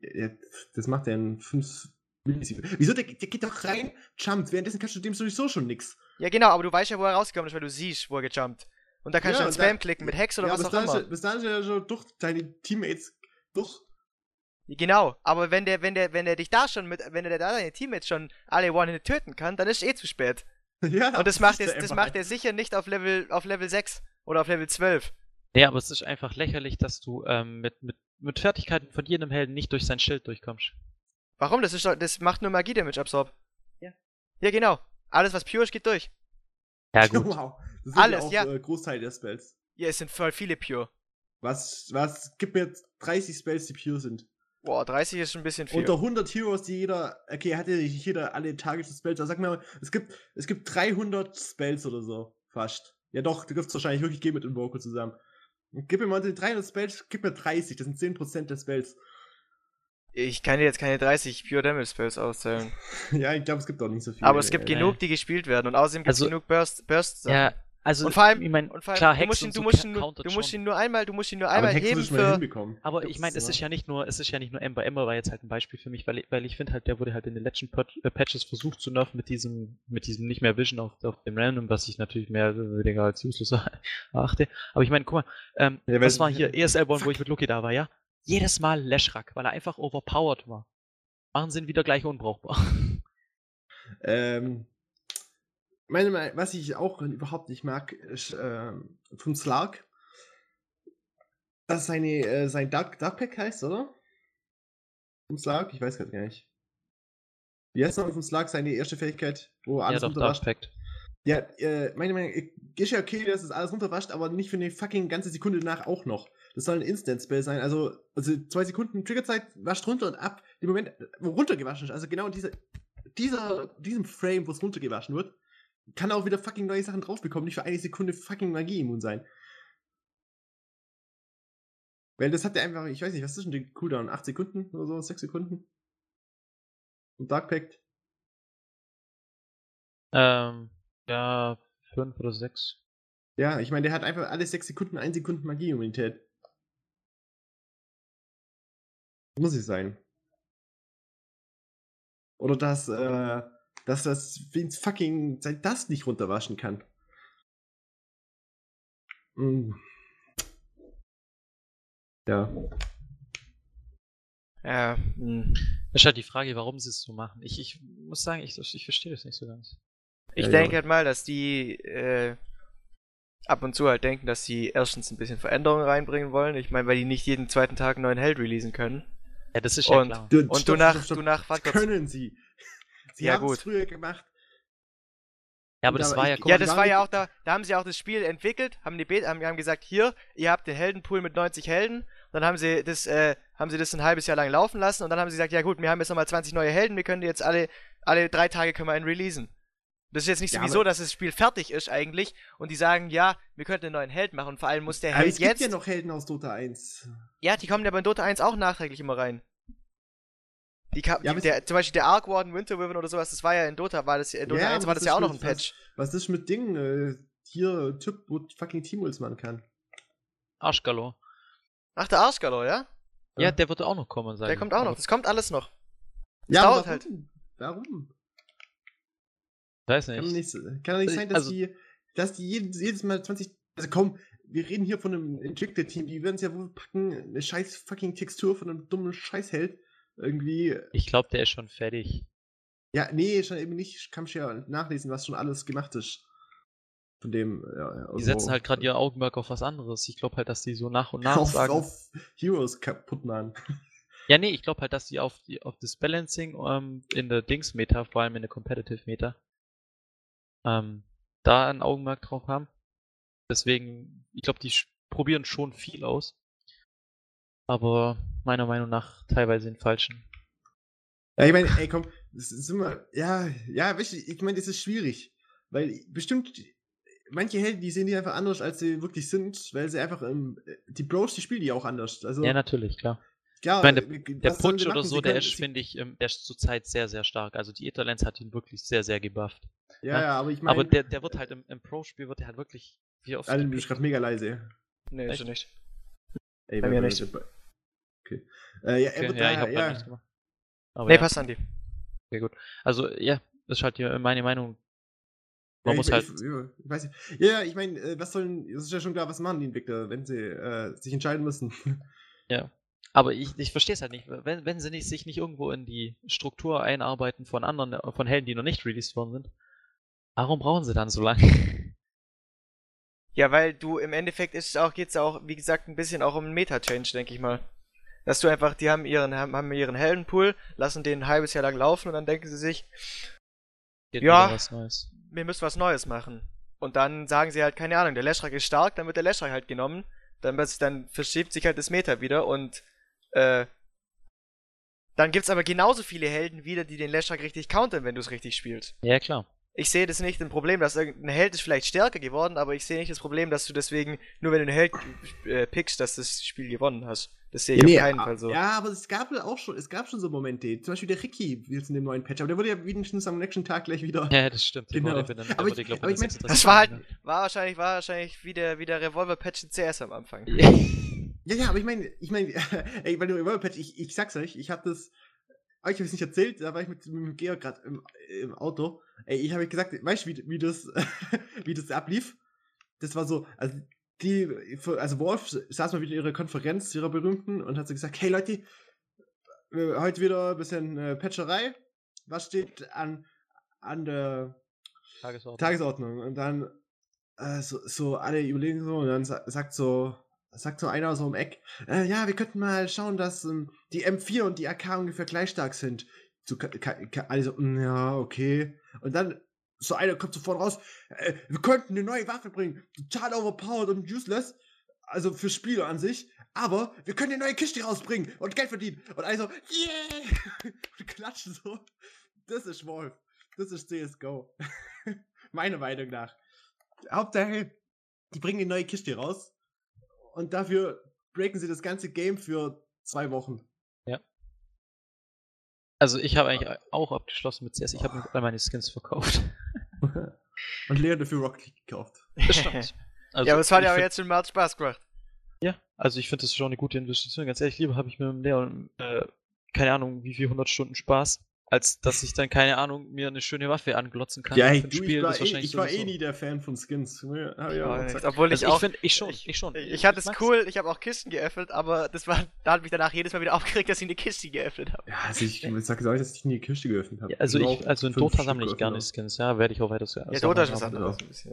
Ja, das macht er in 5 Millisekunden. Wieso? Der, der geht doch rein, jumpt. Währenddessen kannst du dem sowieso schon nix. Ja, genau, aber du weißt ja, wo er rausgekommen ist, weil du siehst, wo er gejumpt. Und da kannst Ja, du dann Spam da- klicken mit Hex oder ja, was auch ist immer. er, bis dann ist er schon durch deine Teammates durch. Genau, aber wenn der, wenn der, wenn der dich da schon mit, wenn der da deine Teammates schon alle One-Hit töten kann, dann ist eh zu spät. ja, Und das macht ist er, das macht er sicher nicht auf Level, auf Level 6 oder auf Level 12. Ja, aber es ist einfach lächerlich, dass du ähm, mit, mit, mit Fertigkeiten von jedem Helden nicht durch sein Schild durchkommst. Warum? Das ist doch, das macht nur Magie-Damage absorb. Ja. Ja, genau. Alles, was pure ist, geht durch. Ja, gut. Wow. Das sind Alles, ja ja. auch äh, Großteil der Spells. Ja, es sind voll viele pure. Was, was, gib mir 30 Spells, die pure sind. Boah, 30 ist schon ein bisschen viel. Unter 100 Heroes, die jeder, okay, hat ja nicht jeder alle Targeted Spells, aber sag mal, es gibt, es gibt 300 Spells oder so, fast. Ja doch, du es wahrscheinlich wirklich gehen mit Invoker zusammen. Gib mir mal die 300 Spells, gib mir 30, das sind 10% der Spells. Ich kann dir jetzt keine 30 Pure Damage Spells auszählen. ja, ich glaube, es gibt auch nicht so viele. Aber es gibt Äh, genug, die gespielt werden. Und außerdem gibt es Also- genug Burst, Burst Ja, also Und vor allem- ich mein, Und vor allem, klar, du musst ihn, du so musst ihn, nur, du musst ihn nur einmal, du musst ihn nur Aber einmal heben für. Aber Gibt's, ich meine, es ja. ist ja nicht nur, es ist ja nicht nur Ember. Ember war jetzt halt ein Beispiel für mich, weil, ich- weil ich finde halt, der wurde halt in den letzten äh, Patches versucht zu nerven mit diesem, mit diesem nicht mehr Vision auf, auf dem Random, was ich natürlich mehr weniger als useless erachte. Aber ich meine, guck mal, ähm, Ja, was war hier ESL Born, wo ich mit Lucky da war, ja? Jedes Mal Leshrak, weil er einfach overpowered war. Machen sie ihn wieder gleich unbrauchbar. Ähm, meine, Meinung- was ich auch überhaupt nicht mag, ist ähm, vom Slark, dass seine, äh, sein Dark, Pack heißt, oder? Vom Slark? Ich weiß gerade gar nicht. Wie heißt nochmal vom Slark seine erste Fähigkeit, wo ja, alles doch, Dark runterwascht? Pact. Ja, äh, meine Meinung, äh, ist ja okay, dass es alles runterwascht, aber nicht für eine fucking ganze Sekunde danach auch noch. Das soll ein Instant-Spell sein, also, also zwei Sekunden Triggerzeit, wascht runter und ab. Im Moment, äh, wo runtergewaschen ist, also genau in dieser, dieser, diesem Frame, wo es runtergewaschen wird, kann auch wieder fucking neue Sachen drauf bekommen, nicht für eine Sekunde fucking Magie immun sein. Weil das hat der einfach, ich weiß nicht, was ist denn der Cooldown? 8 Sekunden oder so, 6 Sekunden? Und Dark Pact? Ähm, ja, fünf oder sechs. Ja, ich meine, der hat einfach alle 6 Sekunden 1 Sekunden Magie-Immunität. Muss es sein. Oder dass, äh, dass das Vince fucking sein Dust nicht runterwaschen kann. Mm. Ja. Ja, hm. Das ist halt die Frage, warum sie es so machen. Ich, ich muss sagen, ich, ich verstehe das nicht so ganz. Ich Ja, denke ja. halt mal, dass die äh, ab und zu halt denken, dass sie erstens ein bisschen Veränderungen reinbringen wollen. Ich meine, weil die nicht jeden zweiten Tag einen neuen Held releasen können. Ja, das ist ja Und- klar. Du, Und stopp, du nach, stopp, stopp. du nach, Das kurz. können sie. Sie Ja, haben gut. es früher gemacht. Ja, aber das aber war ja, Ja, Ja, das war ja auch da, da haben sie auch das Spiel entwickelt, haben die Bet haben, haben gesagt, hier, ihr habt den Heldenpool mit 90 Helden Dann haben sie das, äh, haben sie das ein halbes Jahr lang laufen lassen und dann haben sie gesagt, ja gut, wir haben jetzt nochmal 20 neue Helden, wir können die jetzt alle, alle drei Tage können wir einen releasen. Das ist jetzt nicht Ja, sowieso, dass das Spiel fertig ist eigentlich und die sagen, ja, wir könnten einen neuen Held machen und vor allem muss der Aber Held es gibt jetzt. ja noch Helden aus Dota 1. Ja, die kommen ja bei Dota 1 auch nachträglich immer rein. Die, Ja, die der, zum Beispiel der Arc Warden Winter Wyvern oder sowas, das war ja in Dota, war das in Dota Ja, 1 aber war das das ja auch noch ein Patch. Was ist mit Dingen? Äh, hier, Typ, wo fucking Team-Ults machen kann. Arschgalor. Ach, der Arschgalor, ja? Ja, Ja. der wird auch noch kommen, sagen. Der kommt auch noch. Das kommt alles noch. Ja, dauert aber halt. warum? Weiß Kann nicht. nicht, kann doch nicht Äh, sein, dass also- die, dass die jedes, jedes Mal 20. Also komm, wir reden hier von einem Entwickler-Team, die werden es ja wohl packen, eine scheiß fucking Textur von einem dummen Scheißheld. Irgendwie. Ich glaube, der ist schon fertig. Ja, nee, schon eben nicht. Ich kann mich ja nachlesen, was schon alles gemacht ist. Von dem. Ja, Die irgendwo- setzen halt gerade ihr Augenmerk auf was anderes. Ich glaube halt, dass die so nach und nach auf, sagen. auf Heroes kaputt machen. Ja, nee, ich glaube halt, dass die auf, die auf das Balancing ähm, in der Dings-Meta, vor allem in der Competitive-Meta, ähm, da ein Augenmerk drauf haben. Deswegen, ich glaube, die probieren schon viel aus. Aber meiner Meinung nach teilweise den falschen. Ja, ich meine, ey, komm, das ist immer, ja, ja, weißt du, ich meine, das ist schwierig, weil bestimmt manche Helden, die sehen die einfach anders, als sie wirklich sind, weil sie einfach, ähm, die Bros, die spielen die auch anders. Also, Ja, natürlich, klar. klar, Ich meine, äh, Der sollen Putsch sie oder so, der ist, finde ich, ähm, der ist zurzeit sehr, sehr stark. Also die Etherlands hat ihn wirklich sehr, sehr gebufft. Ja, ja, aber ich meine, Aber der, der wird halt im, im Pro-Spiel wird der halt wirklich wie oft. Alter, du bist gerade mega leise. Nee, Echt? ist nicht. Ey, Bei wer- mir nicht. Okay. Äh, ja, er Okay, wird ja, da, ich habe ja, nichts gemacht. Aber Nee, ja, passt an die. sehr gut. Also ja, das ist halt meine Meinung. Man ja, muss ich, halt. Ich, ja, ich weiß nicht. Ja, ja, ich meine, äh, was sollen, es ist ja schon klar, was machen die Entwickler, wenn sie äh, sich entscheiden müssen. Aber ich, ich verstehe es halt nicht. Wenn, wenn sie nicht, sich nicht irgendwo in die Struktur einarbeiten von anderen, äh, von Helden, die noch nicht released worden sind, warum brauchen sie dann so lange? Ja, weil du im Endeffekt ist es auch, geht's auch, wie gesagt, ein bisschen auch um einen Meta-Change, denke ich mal. Dass du einfach, die haben ihren, haben, haben ihren Heldenpool, lassen den ein halbes Jahr lang laufen und dann denken sie sich, Geht Ja. wieder was Neues. wir müssen was Neues machen. Und dann sagen sie halt, keine Ahnung, der Lashrak ist stark, dann wird der Lashrak halt genommen. Dann, dann verschiebt sich halt das Meta wieder und äh, dann gibt's aber genauso viele Helden wieder, die den Lashrak richtig countern, wenn du es richtig spielst. Ja, klar. Ich sehe das nicht ein Problem, dass irgendein Held ist vielleicht stärker geworden, aber ich sehe nicht das Problem, dass du deswegen, nur wenn du einen Held äh, pickst, dass das Spiel gewonnen hast. Das sehe ich Ja, auf keinen Fall so. Ja, aber es gab auch schon, es gab schon so Momente. Zum Beispiel der Ricky jetzt in dem neuen Patch, aber der wurde ja wenigstens am nächsten Tag gleich wieder. Ja, das stimmt. Genau. der Aber wurde, ich- glaub, aber ich mein, 36. Das war halt, war wahrscheinlich, war wahrscheinlich wie der, wie der Revolver-Patch in CS am Anfang. Ja, ja, aber ich meine, ich meine, ey, bei dem Revolver Patch, ich, ich sag's euch, ich hab das, euch habe ich nicht erzählt, da war ich mit, mit dem Georg gerade im, im Auto. Ey, ich habe gesagt, weißt du, wie, wie das, wie das ablief? Das war so, also die, also Wolf saß mal wieder in ihrer Konferenz, ihrer berühmten, und hat so gesagt, hey Leute, heute wieder ein bisschen äh, Patcherei. Was steht an, an der Tagesordnung. Tagesordnung. Und dann äh, so, so alle überlegen so und dann sa sagt so sagt so einer so im Eck, äh, ja, wir könnten mal schauen, dass ähm, die M4 und die AK ungefähr gleich stark sind. So, ka- ka- ka- alle so, "Mm, ja, okay. Und dann so einer kommt sofort raus, äh, wir könnten eine neue Waffe bringen, total overpowered und useless, also für Spieler an sich, aber wir können eine neue Kiste rausbringen und Geld verdienen. Und alle so, yeah! Und klatschen so. Das ist Wolf. Das ist CSGO. Meiner Meinung nach. Hauptsache, die bringen eine neue Kiste raus und dafür breaken sie das ganze Game für zwei Wochen. Also ich habe eigentlich auch abgeschlossen mit CS. Ich habe mir all meine Skins verkauft. und Leon dafür Rocket League gekauft. Das stimmt. Also ja, aber es hat ja find- jetzt im März Spaß gemacht. Ja, also ich finde das schon eine gute Investition. Ganz ehrlich, lieber habe ich mit dem Leon, äh, keine Ahnung, wie viel 100 Stunden Spaß, als dass ich dann, keine Ahnung, mir eine schöne Waffe anglotzen kann. Ja, ein du, Spiel, ich war, das eh, wahrscheinlich ich war eh nie der Fan von Skins. Ja, ich Ja, auch nicht. gesagt. Obwohl ich Also ich auch. finde, ich schon, ich- ich schon. Ich hatte es cool, ich habe auch Kisten geöffnet, aber das war, da hat mich danach jedes Mal wieder aufgeregt, dass ich eine Kiste geöffnet habe. Ja, also ich sag auch, dass ich nie die Kiste geöffnet habe. Ja, also ich, also in Dota sammle ich gerne geöffnet. Skins, ja, werde ich auch weiter so. Ja, Dota ist was anderes. ja.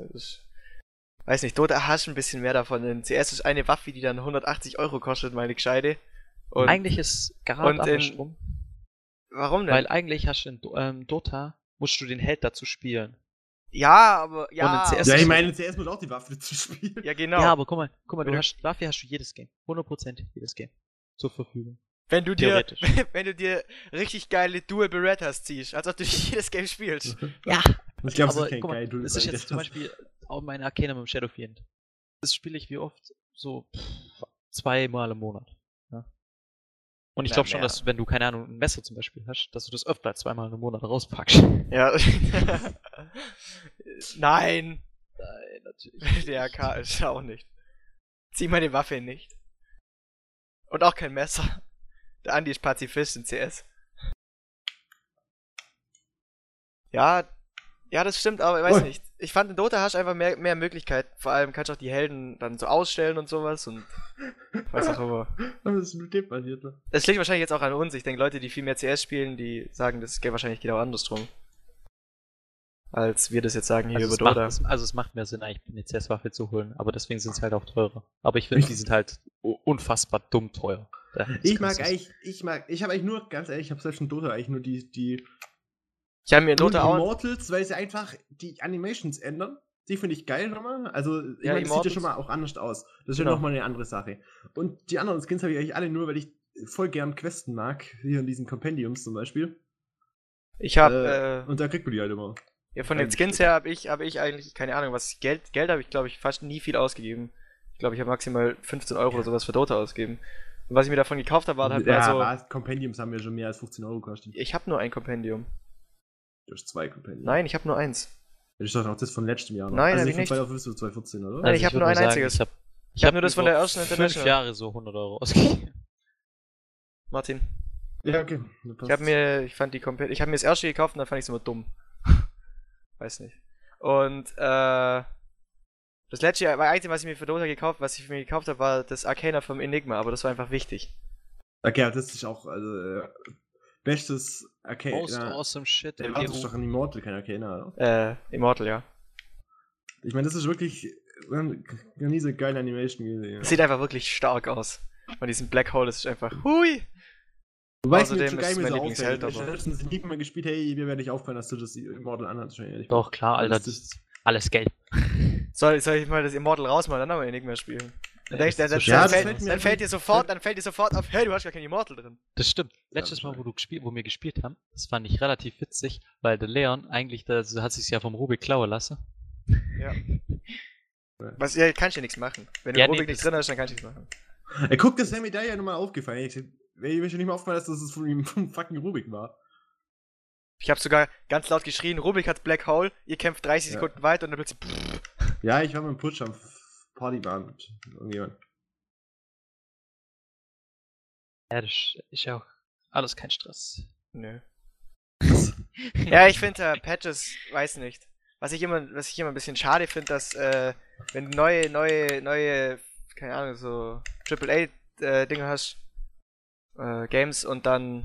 Weiß nicht, Dota hast ein bisschen mehr davon. In CS ist eine Waffe, die dann 180 Euro kostet, meine gescheite. Und Eigentlich ist gerade und in- andersrum, warum denn? weil eigentlich hast du in ähm, Dota, musst du den Held dazu spielen. Ja, aber ja. Und in CS Ja, ich meine, zuerst muss auch die Waffe zu spielen. ja, genau. Ja, aber guck mal, guck mal, du hast, dafür hast du jedes Game. 100% jedes Game. Zur Verfügung. wenn du dir, Theoretisch. wenn du dir richtig geile Dual Berettas ziehst, als ob du jedes Game spielst. Ja, Ich glaube, es aber ist kein geil. Du- das ist jetzt zum Beispiel auch meine Arcana mit dem Shadow Fiend. Das spiele ich wie oft? So pff, zweimal im Monat. Und ich glaube schon, dass wenn du, keine Ahnung, ein Messer zum Beispiel hast, dass du das öfter als zweimal im Monat rauspackst. Ja. Nein, Nein, natürlich. der AK ist auch nicht. Zieh meine Waffe nicht. Und auch kein Messer. Der Andi ist Pazifist in CS. Ja, ja, das stimmt, aber ich weiß Oh. nicht. Ich fand in Dota hast du einfach mehr, mehr Möglichkeiten. Vor allem kannst du auch die Helden dann so ausstellen und sowas und weiß auch immer. Was ist mit dem passiert? ne? Das liegt wahrscheinlich jetzt auch an uns. Ich denke, Leute, die viel mehr CS spielen, die sagen, das geht wahrscheinlich genau andersrum. Als wir das jetzt sagen hier Also über macht, Dota. es- also es macht mehr Sinn, eigentlich eine CS-Waffe zu holen, aber deswegen sind sie halt auch teurer. Aber ich finde, die sind halt unfassbar dumm teuer. Das Ich mag eigentlich, ich mag, ich habe eigentlich nur, ganz ehrlich, ich habe selbst in Dota eigentlich nur die, die, Ich habe mir Dota auch. Immortals, weil sie einfach die Animations ändern. Die finde ich geil nochmal. Also, ich Ja, meine, das sieht ja schon mal auch anders aus. Das ist ja Genau. nochmal eine andere Sache. Und die anderen Skins habe ich eigentlich alle nur, weil ich voll gern Questen mag. Hier in diesen Compendiums zum Beispiel. Ich habe äh, Und da kriegt man die halt immer. Ja, von den Skins her habe ich, hab ich eigentlich, keine Ahnung, was Geld, Geld habe ich, glaube ich, fast nie viel ausgegeben. Ich glaube, ich habe maximal 15 Euro oder sowas für Dota ausgegeben. Und was ich mir davon gekauft habe, war halt ja, mal so, was? Compendiums haben ja schon mehr als 15 Euro gekostet. ich habe nur ein Kompendium. Durch zwei Compendiums. Nein, ich habe nur eins. Das ist doch noch das von letztem Jahr. Noch. Nein, also nicht ich von nicht. 2015 zu 2014, oder? Nein, ich hab würd nur ein sagen, einziges. Ich habe Ich hab nur das von der ersten Fünf International. Jahre so 100 Euro ausgegeben. Martin, Ja, okay. ich habe mir, ich fand die Kompendium, ich habe mir das erste gekauft und dann fand ich es immer dumm. Weiß nicht. Und, äh, das letzte, war einzige, was ich mir für Dota gekauft, was ich mir gekauft habe, war das Arcana vom Enigma, aber das war einfach wichtig. Okay, das ist auch, also, äh, bestes Arcane. Most ja, awesome shit. Der das doch ein Immortal, kein Arcana, oder? Äh, Immortal, ja. Ich meine, das ist wirklich, wir haben nie so geile Animation gesehen. Sieht einfach wirklich stark aus. Und diesen Black Hole ist einfach, hui! Wobei außerdem es mir ist mein Lieblingsheld, auffällt. Ich aber- habe letztens League mal gespielt, hey, mir werde nicht auffallen, dass du das Immortal anhast. Doch, klar, Alter. Das Das ist- alles gelb. Soll, soll ich mal das Immortal rausmachen, dann aber nicht mehr spielen? Dann, denkst, dann, dann, Ja, dann, fällt, mir dann fällt dir sofort, dann fällt dir sofort auf, hey, du hast gar kein Immortal drin. Das stimmt. Letztes Mal, wo du gespielt, wo wir gespielt haben, das fand ich relativ witzig, weil der Leon eigentlich, das hat sich ja vom Rubik klauen lassen. Ja. Was, ja, kannst du ja nichts machen. Wenn du Ja, ja, nee, Rubik nicht drin hast, dann kannst du nichts machen. Ey, guck, das ist der Medaille nochmal aufgefallen. Ich, mir ist schon nicht mal aufgefallen, dass das von ihm vom fucking Rubik war. Ich habe sogar ganz laut geschrien, Rubik hat Black Hole, ihr kämpft 30 Ja. Sekunden weiter und dann plötzlich, pff, Ja, ich war mit dem Putsch am Partybar mit irgendjemand. Ja, das ist ja auch alles kein Stress. nö. Ja, ich finde äh, Patches, weiß nicht. Was ich immer, was ich immer ein bisschen schade finde, dass äh, wenn du neue, neue, neue, keine Ahnung, so AAA äh, Dinge hast, äh, Games und dann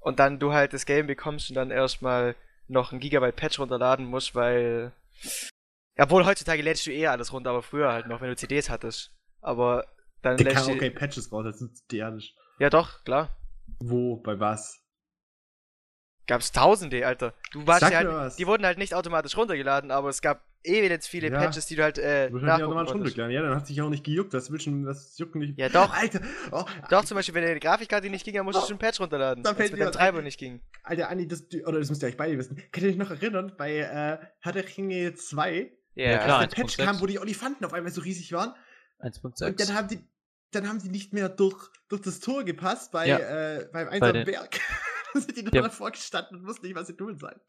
und dann du halt das Game bekommst und dann erstmal noch ein Gigabyte Patch runterladen musst, weil obwohl heutzutage lädst du eh alles runter, aber früher halt noch, wenn du CDs hattest. Aber dann Der lädst du keine Patches raus, das ist theatisch. ja doch klar. Wo, bei was? Gab's tausende, Alter. Du warst Sag ja halt, was. die wurden halt nicht automatisch runtergeladen, aber es gab ewig viele Ja. Patches, die du halt äh, Du hast ja nachgucken konntest. runtergeladen. Ja, dann hat sich auch nicht gejuckt. Das will schon, das juckt nicht. Ja, doch. Alter, oh, Doch, zum Beispiel, wenn deine Grafikkarte nicht ging, dann musstest du einen Patch runterladen. Als fällt mit deinem was Treiber nicht ging. Alter, Andi, das, oder das müsst ihr euch beide wissen. Könnt ihr euch noch erinnern, bei äh, Hat der Ringe 2, Ja, klar. als der Patch 1.6. kam, wo die Olifanten auf einmal so riesig waren? 1.6. Und dann haben die, dann haben die nicht mehr durch, durch das Tor gepasst bei, Ja. äh, beim einsamen den- Berg. da sind die Ja. dann davor gestanden und wussten nicht, was sie tun sollen.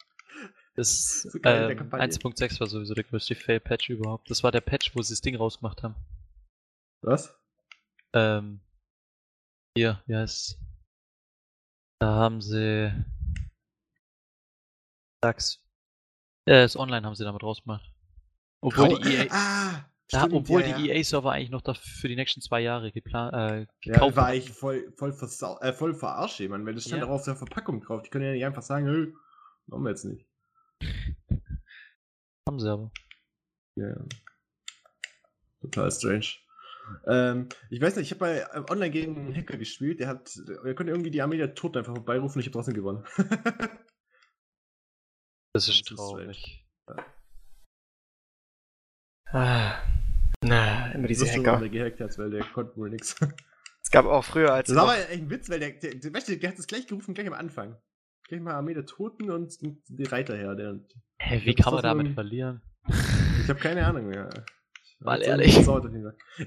Das So geil in der ähm, Kampagne. 1.6 war sowieso der größte Fail-Patch überhaupt. Das war der Patch, wo sie das Ding rausgemacht haben. Was? Ähm, hier, wie heißt Da haben sie. Sag's. Äh, das Online haben sie damit rausgemacht. Obwohl die EA, Ah, da, stimmt, obwohl ja, die ja. EA-Server eigentlich noch dafür für die nächsten zwei Jahre geplant, äh, Ja, gekauft war waren. ich voll, voll, äh, voll verarscht, Mann, weil das stand Ja. auch auf der Verpackung drauf. Die können ja nicht einfach sagen, hey, machen wir jetzt nicht. Haben sie aber. Ja, ja. Total strange. Ähm, ich weiß nicht, ich habe bei äh, online gegen einen Hacker gespielt, der hat, er konnte irgendwie die Armee der Toten einfach vorbeirufen und ich habe trotzdem gewonnen. Das ist Das ist traurig. Ah. Na, immer diese Wusste, Hacker. der gehackt hat, weil der konnte wohl nix. Es gab auch früher, als Das war aber echt ein Witz, weil der, der, der, weißt du, der hat es gleich gerufen, gleich am Anfang. Gleich mal Armee der Toten und die Reiter her. Der, Hä, Ich wie kann man damit ein- verlieren? ich habe keine Ahnung mehr. Mal ehrlich.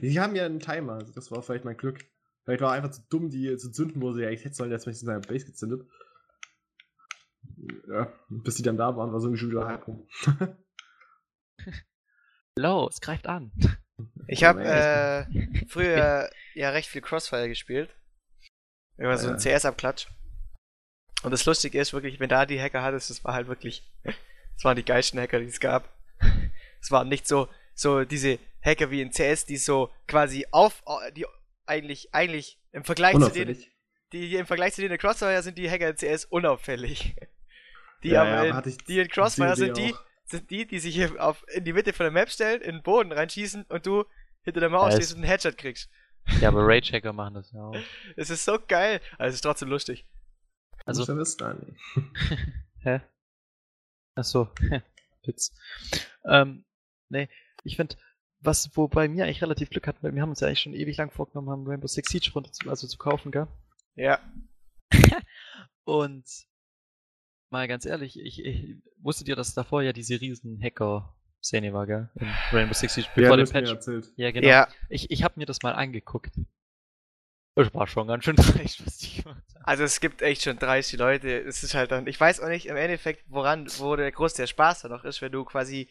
Die haben ja einen Timer, also das war vielleicht mein Glück. Vielleicht war er einfach zu dumm, die zu zünden, wo sie ja eigentlich hätte sollen, jetzt mich in seiner Base gezündet. Ja, bis die dann da waren, war so schon wieder halb rum. Los, greift an. Ich habe Ja, äh, früher ja recht viel Crossfire gespielt. Immer so ein Ja. CS-Abklatsch. Und das Lustige ist wirklich, wenn da die Hacker hattest, das war halt wirklich, das waren die geilsten Hacker, die es gab. Es waren nicht so, so diese Hacker wie in CS, die so quasi auf, die eigentlich, eigentlich im Vergleich zu denen, Unauffällig. die im Vergleich zu denen in Crossfire sind die Hacker in CS unauffällig. Die, Ja, aber ja, in, die in Crossfire sind die, auch. Sind die, die sich hier auf, in die Mitte von der Map stellen, in den Boden reinschießen und du hinter der Mauer Ja, stehst und einen Headshot kriegst. Ja, aber Rage-Hacker machen das ja auch. Es ist so geil, aber es ist trotzdem lustig. Also, ja wissen, Dani. Hä? Achso, Witz. Ähm, nee, ich finde, was, wo bei mir eigentlich relativ Glück hatten, weil wir haben uns ja eigentlich schon ewig lang vorgenommen, haben Rainbow Six Siege runter zu, also zu kaufen, gell? Ja. Und mal ganz ehrlich, ich, ich wusstet ihr, dass davor ja diese riesen Hacker-Szene war, gell? In Rainbow Six Siege, Ja, bevor hast mir Patch. erzählt. Ja, genau. Ja, Ich, ich habe mir das mal angeguckt. Das war schon ganz schön dreist, was die gemacht haben. also es gibt echt schon 30 Leute. Es ist halt dann, ich weiß auch nicht im Endeffekt, woran, wo der groß der Spaß da noch ist, wenn du quasi,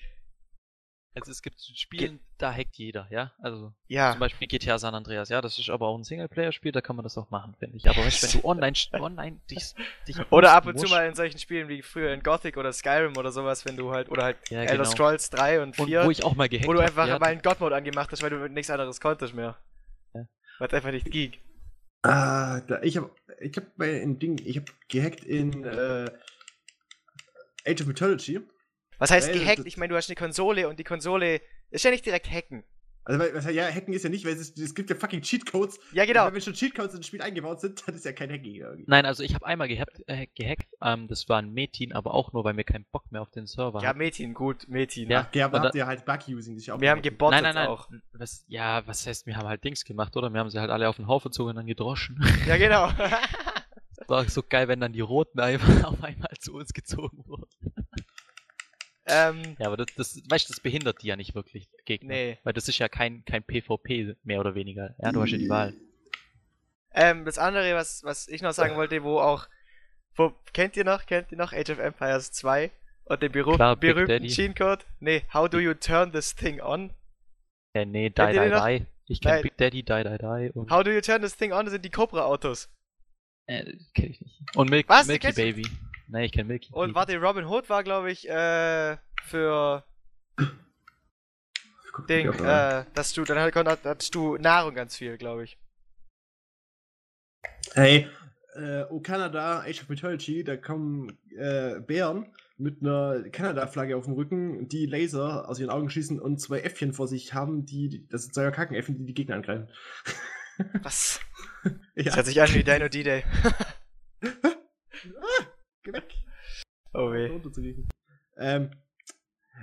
Also es gibt Spiele, da hackt jeder, ja? Also ja, Zum Beispiel GTA San Andreas, ja, das ist aber auch ein Singleplayer-Spiel, da kann man das auch machen, finde ich. Aber weißt, du, wenn du online, online dich, dich oder ab und zu musst- mal in solchen Spielen wie früher in Gothic oder Skyrim oder sowas, wenn du halt, oder halt Ja, Elder genau. Scrolls 3 und und 4, wo ich auch mal gehackt wo du einfach ja, mal einen God-Mode angemacht hast, weil du nichts anderes konntest mehr. Ja. Weil es einfach nicht ging. Ah, da, ich habe ich hab bei ein Ding, ich habe gehackt in äh, Age of Mythology. Was heißt Weil gehackt? Ich meine, du hast eine Konsole und die Konsole ist ja nicht direkt hacken. Also, weil, was, ja, Hacken ist ja nicht, weil es, es gibt ja fucking Cheatcodes. Ja, genau. Wenn schon Cheatcodes ins Spiel eingebaut sind, dann ist ja kein Hacking irgendwie. Nein, also ich habe einmal gehackt, äh, gehackt ähm, das war ein Metin, aber auch nur, weil wir keinen Bock mehr auf den Server Ja. Metin, gut, Metin. Ja. Ja, aber habt ihr halt Bug-Using, ja auch Wir haben gebottet Nein, nein, nein. auch. Was, ja, was heißt, wir haben halt Dings gemacht, oder? Wir haben sie halt alle auf den Haufen gezogen und dann gedroschen. Ja, genau. war so geil, wenn dann die Roten einfach auf einmal zu uns gezogen wurden. Ähm, Ja, aber das, das, weißt das behindert die ja nicht wirklich, Gegner. nee. Weil das ist ja kein, kein PvP mehr oder weniger. Ja, du hast ja die Wahl. Ähm, das andere, was, was ich noch sagen wollte, wo auch, wo, kennt ihr noch, kennt ihr noch Age of Empires 2 und den Beru Klar, berühmten Daddy. Cheat-Code? Nee, how do you turn this thing on? Ja, nee, die, die, noch? die. Ich kenn Nein. Big Daddy, die, die, die und. How do you turn this thing on sind die Cobra-Autos. Äh, kenn ich nicht. Und Milk, Was? Milky Baby. Nee, ich kenn Milky Und warte, Robin Hood war, glaube ich, äh, für Guck Ding, äh, dass du, dann hattest du Nahrung ganz viel, glaube ich. Hey, äh, oh Kanada, Age of Mythology, da kommen äh, Bären mit einer Kanada-Flagge auf dem Rücken, die Laser aus ihren Augen schießen und zwei Äffchen vor sich haben, die, das sind zwei Kackenäffchen, die die Gegner angreifen. Was? ja, Das hört sich an wie Dino D-Day. geh weg. oh weh. Ähm,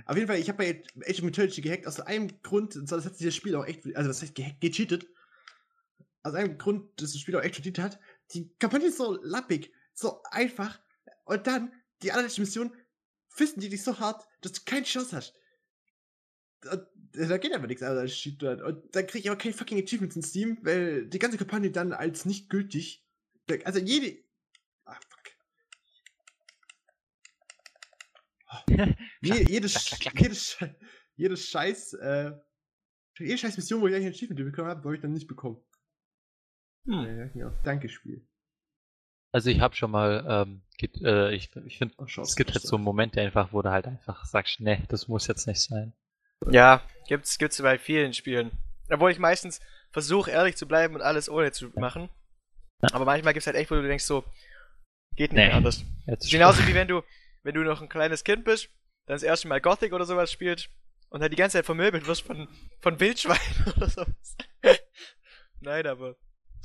auf jeden Fall, ich habe bei Age of Mythology gehackt aus einem Grund, und zwar, das hat dieses Spiel auch echt, also das heißt gehackt, gecheatet. Aus einem Grund, dass das Spiel auch echt gecheatet hat. Die Kampagne ist so lappig, so einfach. Und dann, die allerletzte Mission, fisten die dich so hart, dass du keine Chance hast. Und, äh, da geht aber nichts anderes als Cheat dort. Und dann kriege ich aber keine fucking Achievements in Steam, weil die ganze Kampagne dann als nicht gültig. Also jede. Ah, fuck. Je, jedes, klack, klack, klack. jedes, jedes Scheiß, äh, jede Scheiß Mission, wo ich eigentlich ein Achievement bekommen habe, habe ich dann nicht bekommen. Hm. Ja, ja. Danke, Spiel. Also ich habe schon mal, ähm, get, äh, ich, ich finde, schau, es gibt halt so Momente einfach, wo du halt einfach sagst, nee, das muss jetzt nicht sein. Ja, gibt's, gibt's bei vielen Spielen. Obwohl ich meistens versuche, ehrlich zu bleiben und alles ohne zu machen. Aber manchmal gibt's halt echt, wo du denkst so, geht nicht Nee. anders. Genauso wie wenn du, wenn du noch ein kleines Kind bist, dann das erste Mal Gothic oder sowas spielst und halt die ganze Zeit vermöbelt wirst von, von Wildschweinen oder sowas. Nein, aber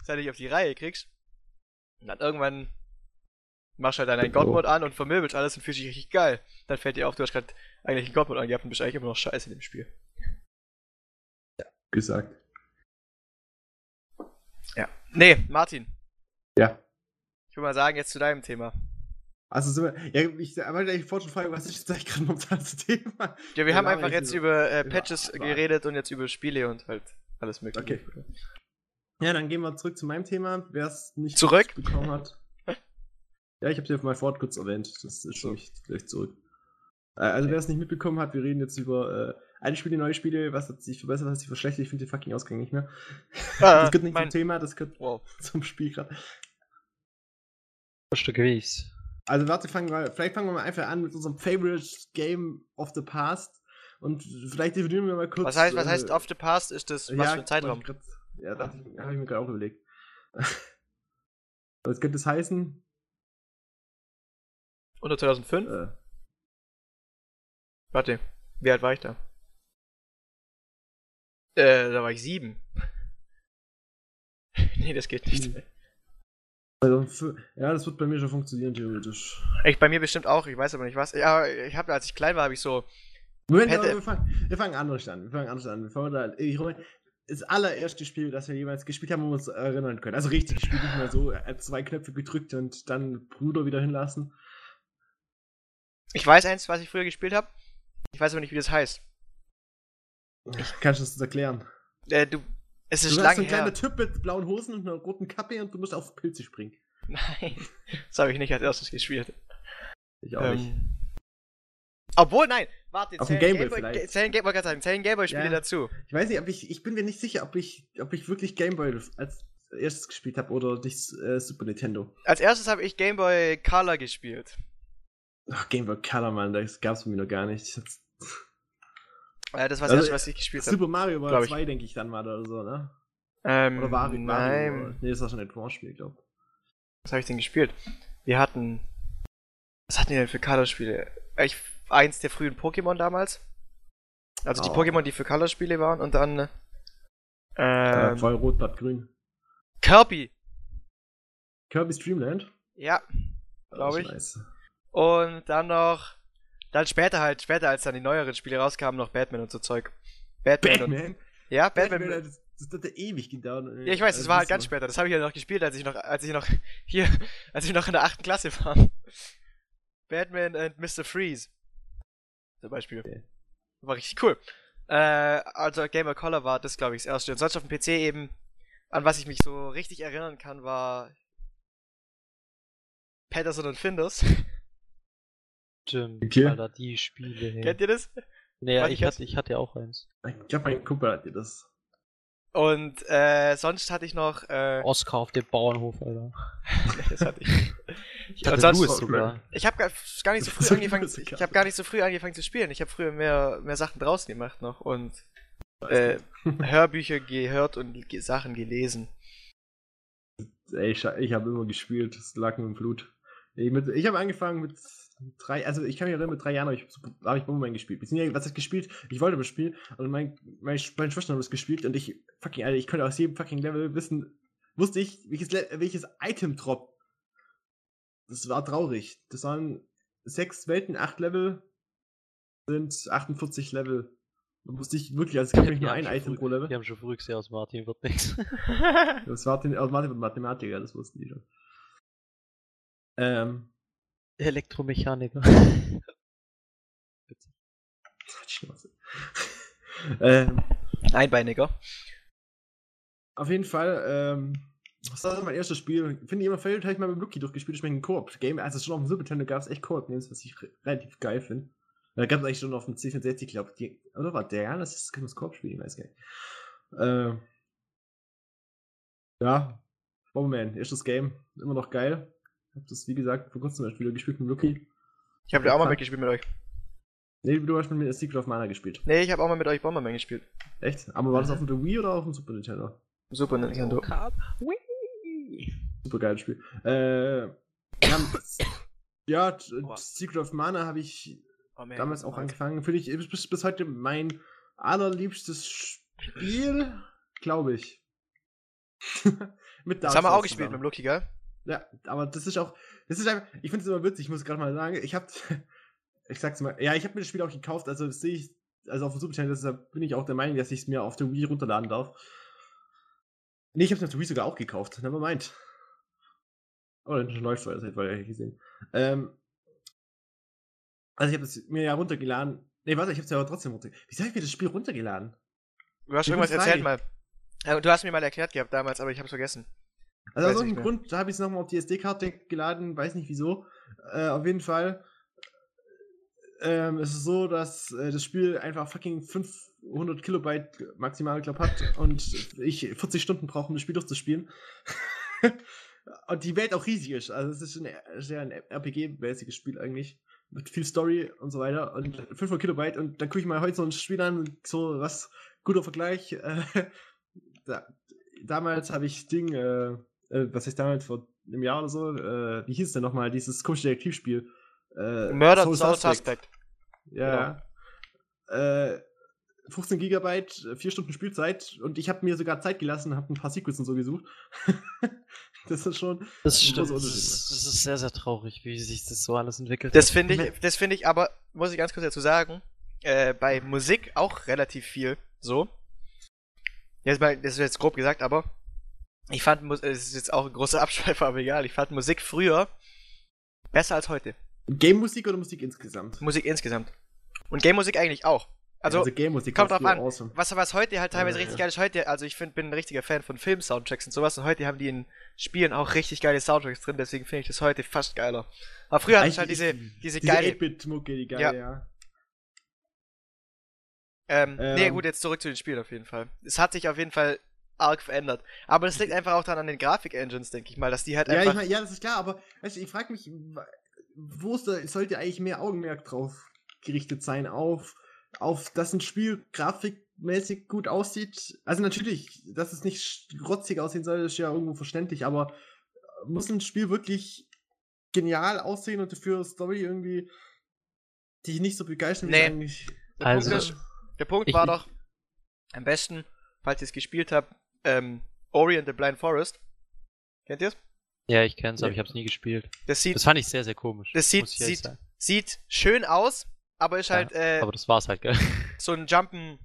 seit ich auf die Reihe kriegst, und dann irgendwann machst du halt dann einen an und vermöbelst alles und fühlst dich richtig geil. Dann fällt dir auf, du hast gerade eigentlich einen God-Mode angehabt und bist eigentlich immer noch scheiße in dem Spiel. gesagt. Ja. Nee, Martin. Ja. Ich würde mal sagen, jetzt zu deinem Thema. Also sind wir, ja, ich wollte eigentlich vorhin schon fragen, was ist jetzt eigentlich gerade momentan das Thema? Ja, wir haben einfach jetzt über- über äh, Patches Abwahl. geredet und jetzt über Spiele und halt alles mögliche. Okay. Ja, dann gehen wir zurück zu meinem Thema. Wer es nicht Zurück? bekommen hat. Ja, ich habe es ja auf meinem Fort kurz erwähnt. Das ist schon nicht gleich zurück. Äh, also, wer es nicht mitbekommen hat, wir reden jetzt über äh, alte Spiele, neue Spiele. Was hat sich verbessert, was hat sich verschlechtert? Ich finde den fucking Ausgang nicht mehr. das gehört nicht mein- zum Thema, das gehört Wow. zum Spiel gerade. Stück gewesen. Also, warte, fangen wir, vielleicht fangen wir mal einfach an mit unserem Favorite Game of the Past. Und vielleicht definieren wir mal kurz. Was heißt, was äh, heißt off the past? Ist das was für ein Zeitraum? grad- Ja, das habe ich mir gerade auch überlegt. Was könnte es heißen? Unter 2005? Äh, Warte, wie alt war ich da? Äh, da war ich sieben. nee, das geht nicht. Also, ja, das wird bei mir schon funktionieren, theoretisch. Ich, bei mir bestimmt auch, ich weiß aber nicht was. Ja, ich habe, als ich klein war, habe ich so. Moment, Hätte- wir, fangen, wir fangen anders an. Wir fangen anders an. Wir da, ich, das allererste Spiel, das wir jemals gespielt haben, wo wir uns erinnern können. Also richtig gespielt, nicht mehr so zwei Knöpfe gedrückt und dann Bruder wieder hinlassen. Ich weiß eins, was ich früher gespielt habe. Ich weiß aber nicht, wie das heißt. Kannst du das erklären? Äh, du. Es Du ist bist so lange ein kleiner her. Typ mit blauen Hosen und einer roten Kappe und du musst auf Pilze springen. Nein, das habe ich nicht als erstes gespielt. Ich auch nicht. Ähm, obwohl, nein, warte, Auf dem zählen Gameboy Gameboy- vielleicht. Ge- Zählen, Game- wollte gerade sagen, zählen Gameboy-Spiele Ja. dazu. Ich weiß nicht, ob ich, ich bin mir nicht sicher, ob ich, ob ich wirklich Gameboy als erstes gespielt habe oder nicht äh, Super Nintendo. Als erstes habe ich Gameboy Color gespielt. Ach, Gameboy Color, Mann, das gab's bei mir noch gar nicht. Das- Äh, das war das Also, erste, was ich gespielt habe. Super Mario war ich. 2, denke ich dann mal oder so, ne? Ähm, Oder Wario? Wario nein, nee, das war schon ein Advance-Spiel, glaube was habe ich denn gespielt? Wir hatten. Was hatten wir denn für Color-Spiele? Ich, eins der frühen Pokémon damals. Also die Oh. Pokémon, die für Color-Spiele waren und dann. äh, Ähm, Voll rot, blatt, grün. Kirby. Kirby's Dreamland? Ja. Glaub Das ist ich. Nice. Und dann noch. Dann später halt, später als dann die neueren Spiele rauskamen, noch Batman und so Zeug. Batman, und. Batman? Ja, Batman. Batman, das, das hat ja ewig gedauert. Ja, ich weiß, das Also, war halt ganz später. Das habe ich ja noch gespielt, als ich noch, als ich noch hier, als ich noch in der achten Klasse war. Batman and Mr. Freeze. Zum Beispiel. Okay. War richtig cool. Äh, also Gamer Color war das, glaube ich, das erste. Und sonst auf dem PC eben, an was ich mich so richtig erinnern kann, war Patterson und Finders. Stimmt, Okay. Alter, die Spiele. Hey. Kennt ihr das? Nee, Was ich ich hatte, ich hatte ja auch eins. Ich glaube, mein Kumpel hat dir das. Und äh, sonst hatte ich noch, äh, Oscar auf dem Bauernhof, Alter. das hatte ich. Ich hatte sonst, Louis sogar. Ich habe gar, gar nicht so früh So angefangen. Musiker. Ich habe gar nicht so früh angefangen zu spielen. Ich habe früher mehr, mehr Sachen draußen gemacht noch und äh, Hörbücher gehört und ge Sachen gelesen. Ey, ich, ich habe immer gespielt, das lag mir im Blut. Ich, ich habe angefangen mit drei, also ich kann mich erinnern, mit drei Jahren habe ich, hab ich Bomberman gespielt. Beziehungsweise, was heißt gespielt? Ich wollte aber spielen und mein, mein, meine Schwester hat das gespielt und ich, fucking, Alter, ich konnte aus jedem fucking Level wissen, wusste ich, welches, welches Item drop. Das war traurig. Das waren sechs Welten, acht Level, sind 48 Level. Da wusste ich wirklich, also es gab nicht nur ein Item pro Level. Die haben schon früh gesehen, aus Martin wird. Das war den Automatik und Mathematiker, das wussten die schon. Ähm, Elektromechaniker. Ähm, Einbeiniger. auf jeden Fall, ähm, das war mein erstes Spiel. Finde ich immer Favorite, habe ich mal mit Lucky durchgespielt, ich meine Koop. Game, also schon auf dem Super Nintendo gab es echt Koop-Games, was ich re relativ geil finde. Da gab es eigentlich schon auf dem C64, glaube ich. Oder war der? Ja, das ist das Koop-Spiel, ich weiß gar nicht. Ähm, ja, Bomberman, erstes Game, immer noch geil. Hab das, wie gesagt, vor kurzem erst wieder gespielt mit Lucky. Ich habe ja auch mal mitgespielt mit euch. Nee, du hast mit mir Secret of Mana gespielt. Nee, ich habe auch mal mit euch Bomberman gespielt. Echt? Aber war das auf dem Wii oder auf dem Super Nintendo? Super Nintendo. Super geiles Spiel. Äh, wir haben, ja, Aua. Secret of Mana habe ich Oh, man, damals auch Mann. angefangen. Finde ich bis, bis heute mein allerliebstes Spiel, glaube ich. mit Das haben wir auch Souls gespielt mit zusammen. dem Lucky, gell? Ja, aber das ist auch, das ist einfach, ich finde es immer witzig, ich muss gerade mal sagen, ich habe, ich sag's mal, ja, ich habe mir das Spiel auch gekauft, also sehe ich, also auf dem Super Nintendo, deshalb bin ich auch der Meinung, dass ich es mir auf der Wii runterladen darf. Nee, ich habe es auf der Wii sogar auch gekauft. Never mind. Oh, dann läuft es, das war ja gesehen. Ähm, also ich habe es mir ja runtergeladen. Nee, warte, ich habe es ja aber trotzdem runtergeladen. Wieso habe ich mir das Spiel runtergeladen? Du hast Die irgendwas erzählt mal. Ja, Du hast mir mal erklärt gehabt damals, aber ich hab's vergessen. Also aus irgendeinem. Grund, habe ich es nochmal auf die SD-Karte geladen, weiß nicht wieso. Äh, auf jeden Fall ähm, es ist so, dass äh, das Spiel einfach fucking 500 Kilobyte maximal, glaub, hat und ich 40 Stunden brauche, um das Spiel durchzuspielen. und die Welt auch riesig ist. Also es ist ein, sehr ein RPG-mäßiges Spiel eigentlich. Mit viel Story und so weiter. Und 500 Kilobyte. Und dann gucke ich mal heute so ein Spiel an, und so was, guter Vergleich. Äh, da, damals habe ich Ding, äh, äh, was heißt damals, vor einem Jahr oder so, äh, wie hieß es denn nochmal, dieses komische Detektivspiel? Äh, Murder Soul Soul Suspect. Suspect. Ja. Äh, 15 Gigabyte, 4 Stunden Spielzeit und ich habe mir sogar Zeit gelassen, habe ein paar Sequels und so gesucht. das ist schon. Das stimmt. großer Das ist, das ist sehr, sehr traurig, wie sich das so alles entwickelt Das hat. finde ich, das finde ich aber, muss ich ganz kurz dazu sagen, äh, bei Musik auch relativ viel so. Jetzt mal, das ist jetzt grob gesagt, aber ich fand, Mus- es ist jetzt auch ein großer Abschweifer, aber egal, ich fand Musik früher besser als heute. Game-Musik oder Musik insgesamt? Musik insgesamt. Und Game-Musik eigentlich auch. Also, Game-Musik kommt drauf an. Awesome. was, was heute halt teilweise Ja, richtig ja. geil ist, heute, also ich find, bin ein richtiger Fan von Film-Soundtracks und sowas und heute haben die in Spielen auch richtig geile Soundtracks drin, deswegen finde ich das heute fast geiler. Aber früher hatte ich halt diese, diese Diese geile, 8-Bit-Mucke, die geile, Ja. ja. Ähm, nee, Ähm. gut, jetzt zurück zu den Spielen auf jeden Fall. Es hat sich auf jeden Fall arg verändert. Aber das liegt einfach auch dann an den Grafik-Engines, denke ich mal, dass die halt Ja, ich einfach. mein, ja, das ist klar, aber weißt du, ich frage mich, wo ist da, sollte eigentlich mehr Augenmerk drauf gerichtet sein? Auf, auf dass ein Spiel grafikmäßig gut aussieht? Also natürlich, dass es nicht rotzig aussehen soll, ist ja irgendwo verständlich, aber muss ein Spiel wirklich genial aussehen und dafür Story irgendwie dich nicht so begeistern, Nee. eigentlich. der, Also- Punkt ist, der Punkt Ich- war ich- doch am besten, falls ihr es gespielt habt, ähm, Ori and the Blind Forest. Kennt ihr es? Ja, ich kenn's, aber Ja. ich hab's nie gespielt. Das sieht, Das fand ich sehr, sehr komisch. das sieht, sieht, sagen. sieht schön aus, aber ist Ja, halt äh, Aber das war's halt, gell? so ein Jumpen.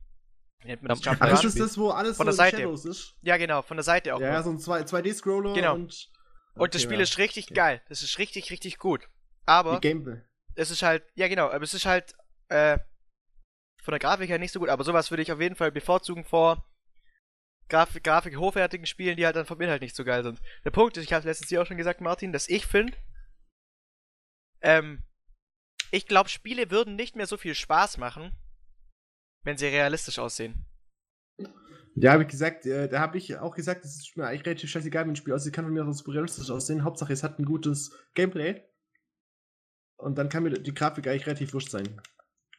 Wie nennt man das? Jump- Jumpen Ja, ist das das, wo alles Von so der Seite. Shadows ist? Ja, genau, von der Seite auch. Ja, noch. so ein 2- 2D-Scroller Genau. und. Und das Okay, Spiel ja. ist richtig Okay. geil. Das ist richtig, richtig gut. Aber Die Gameplay. es ist halt, ja genau, aber es ist halt äh, von der Grafik her nicht so gut, aber sowas würde ich auf jeden Fall bevorzugen vor Grafik, Grafik hochwertigen Spielen, die halt dann vom Inhalt nicht so geil sind. Der Punkt ist, ich habe letztens hier auch schon gesagt, Martin, dass ich finde, ähm, ich glaube, Spiele würden nicht mehr so viel Spaß machen, wenn sie realistisch aussehen. Ja, habe ich gesagt, äh, da habe ich auch gesagt, es ist mir eigentlich relativ scheißegal, wenn ein Spiel aussieht, kann von mir aus realistisch aussehen. Hauptsache, es hat ein gutes Gameplay. Und dann kann mir die Grafik eigentlich relativ wurscht sein.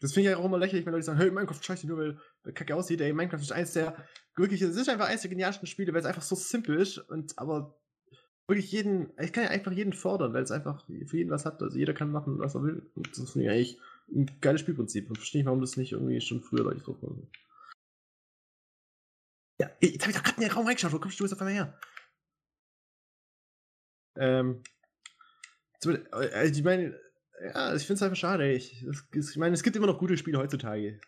Das finde ich auch immer lächerlich, wenn Leute sagen, hey, Minecraft scheiße, nur weil kacke aussieht. Ey, Minecraft ist eins der, wirklich, es ist einfach eins der genialsten Spiele, weil es einfach so simpel ist und aber wirklich jeden, ich kann ja einfach jeden fordern, weil es einfach für jeden was hat. Also jeder kann machen, was er will. Und das finde ich eigentlich ein geiles Spielprinzip. Und verstehe ich, warum das nicht irgendwie schon früher Leute drauf waren. Ja, jetzt habe ich doch gerade in den Raum reingeschaut. Wo kommst du jetzt auf einmal her? Ähm. Also ich meine, ja, ich finde es einfach schade. Ich, ich meine, es gibt immer noch gute Spiele heutzutage.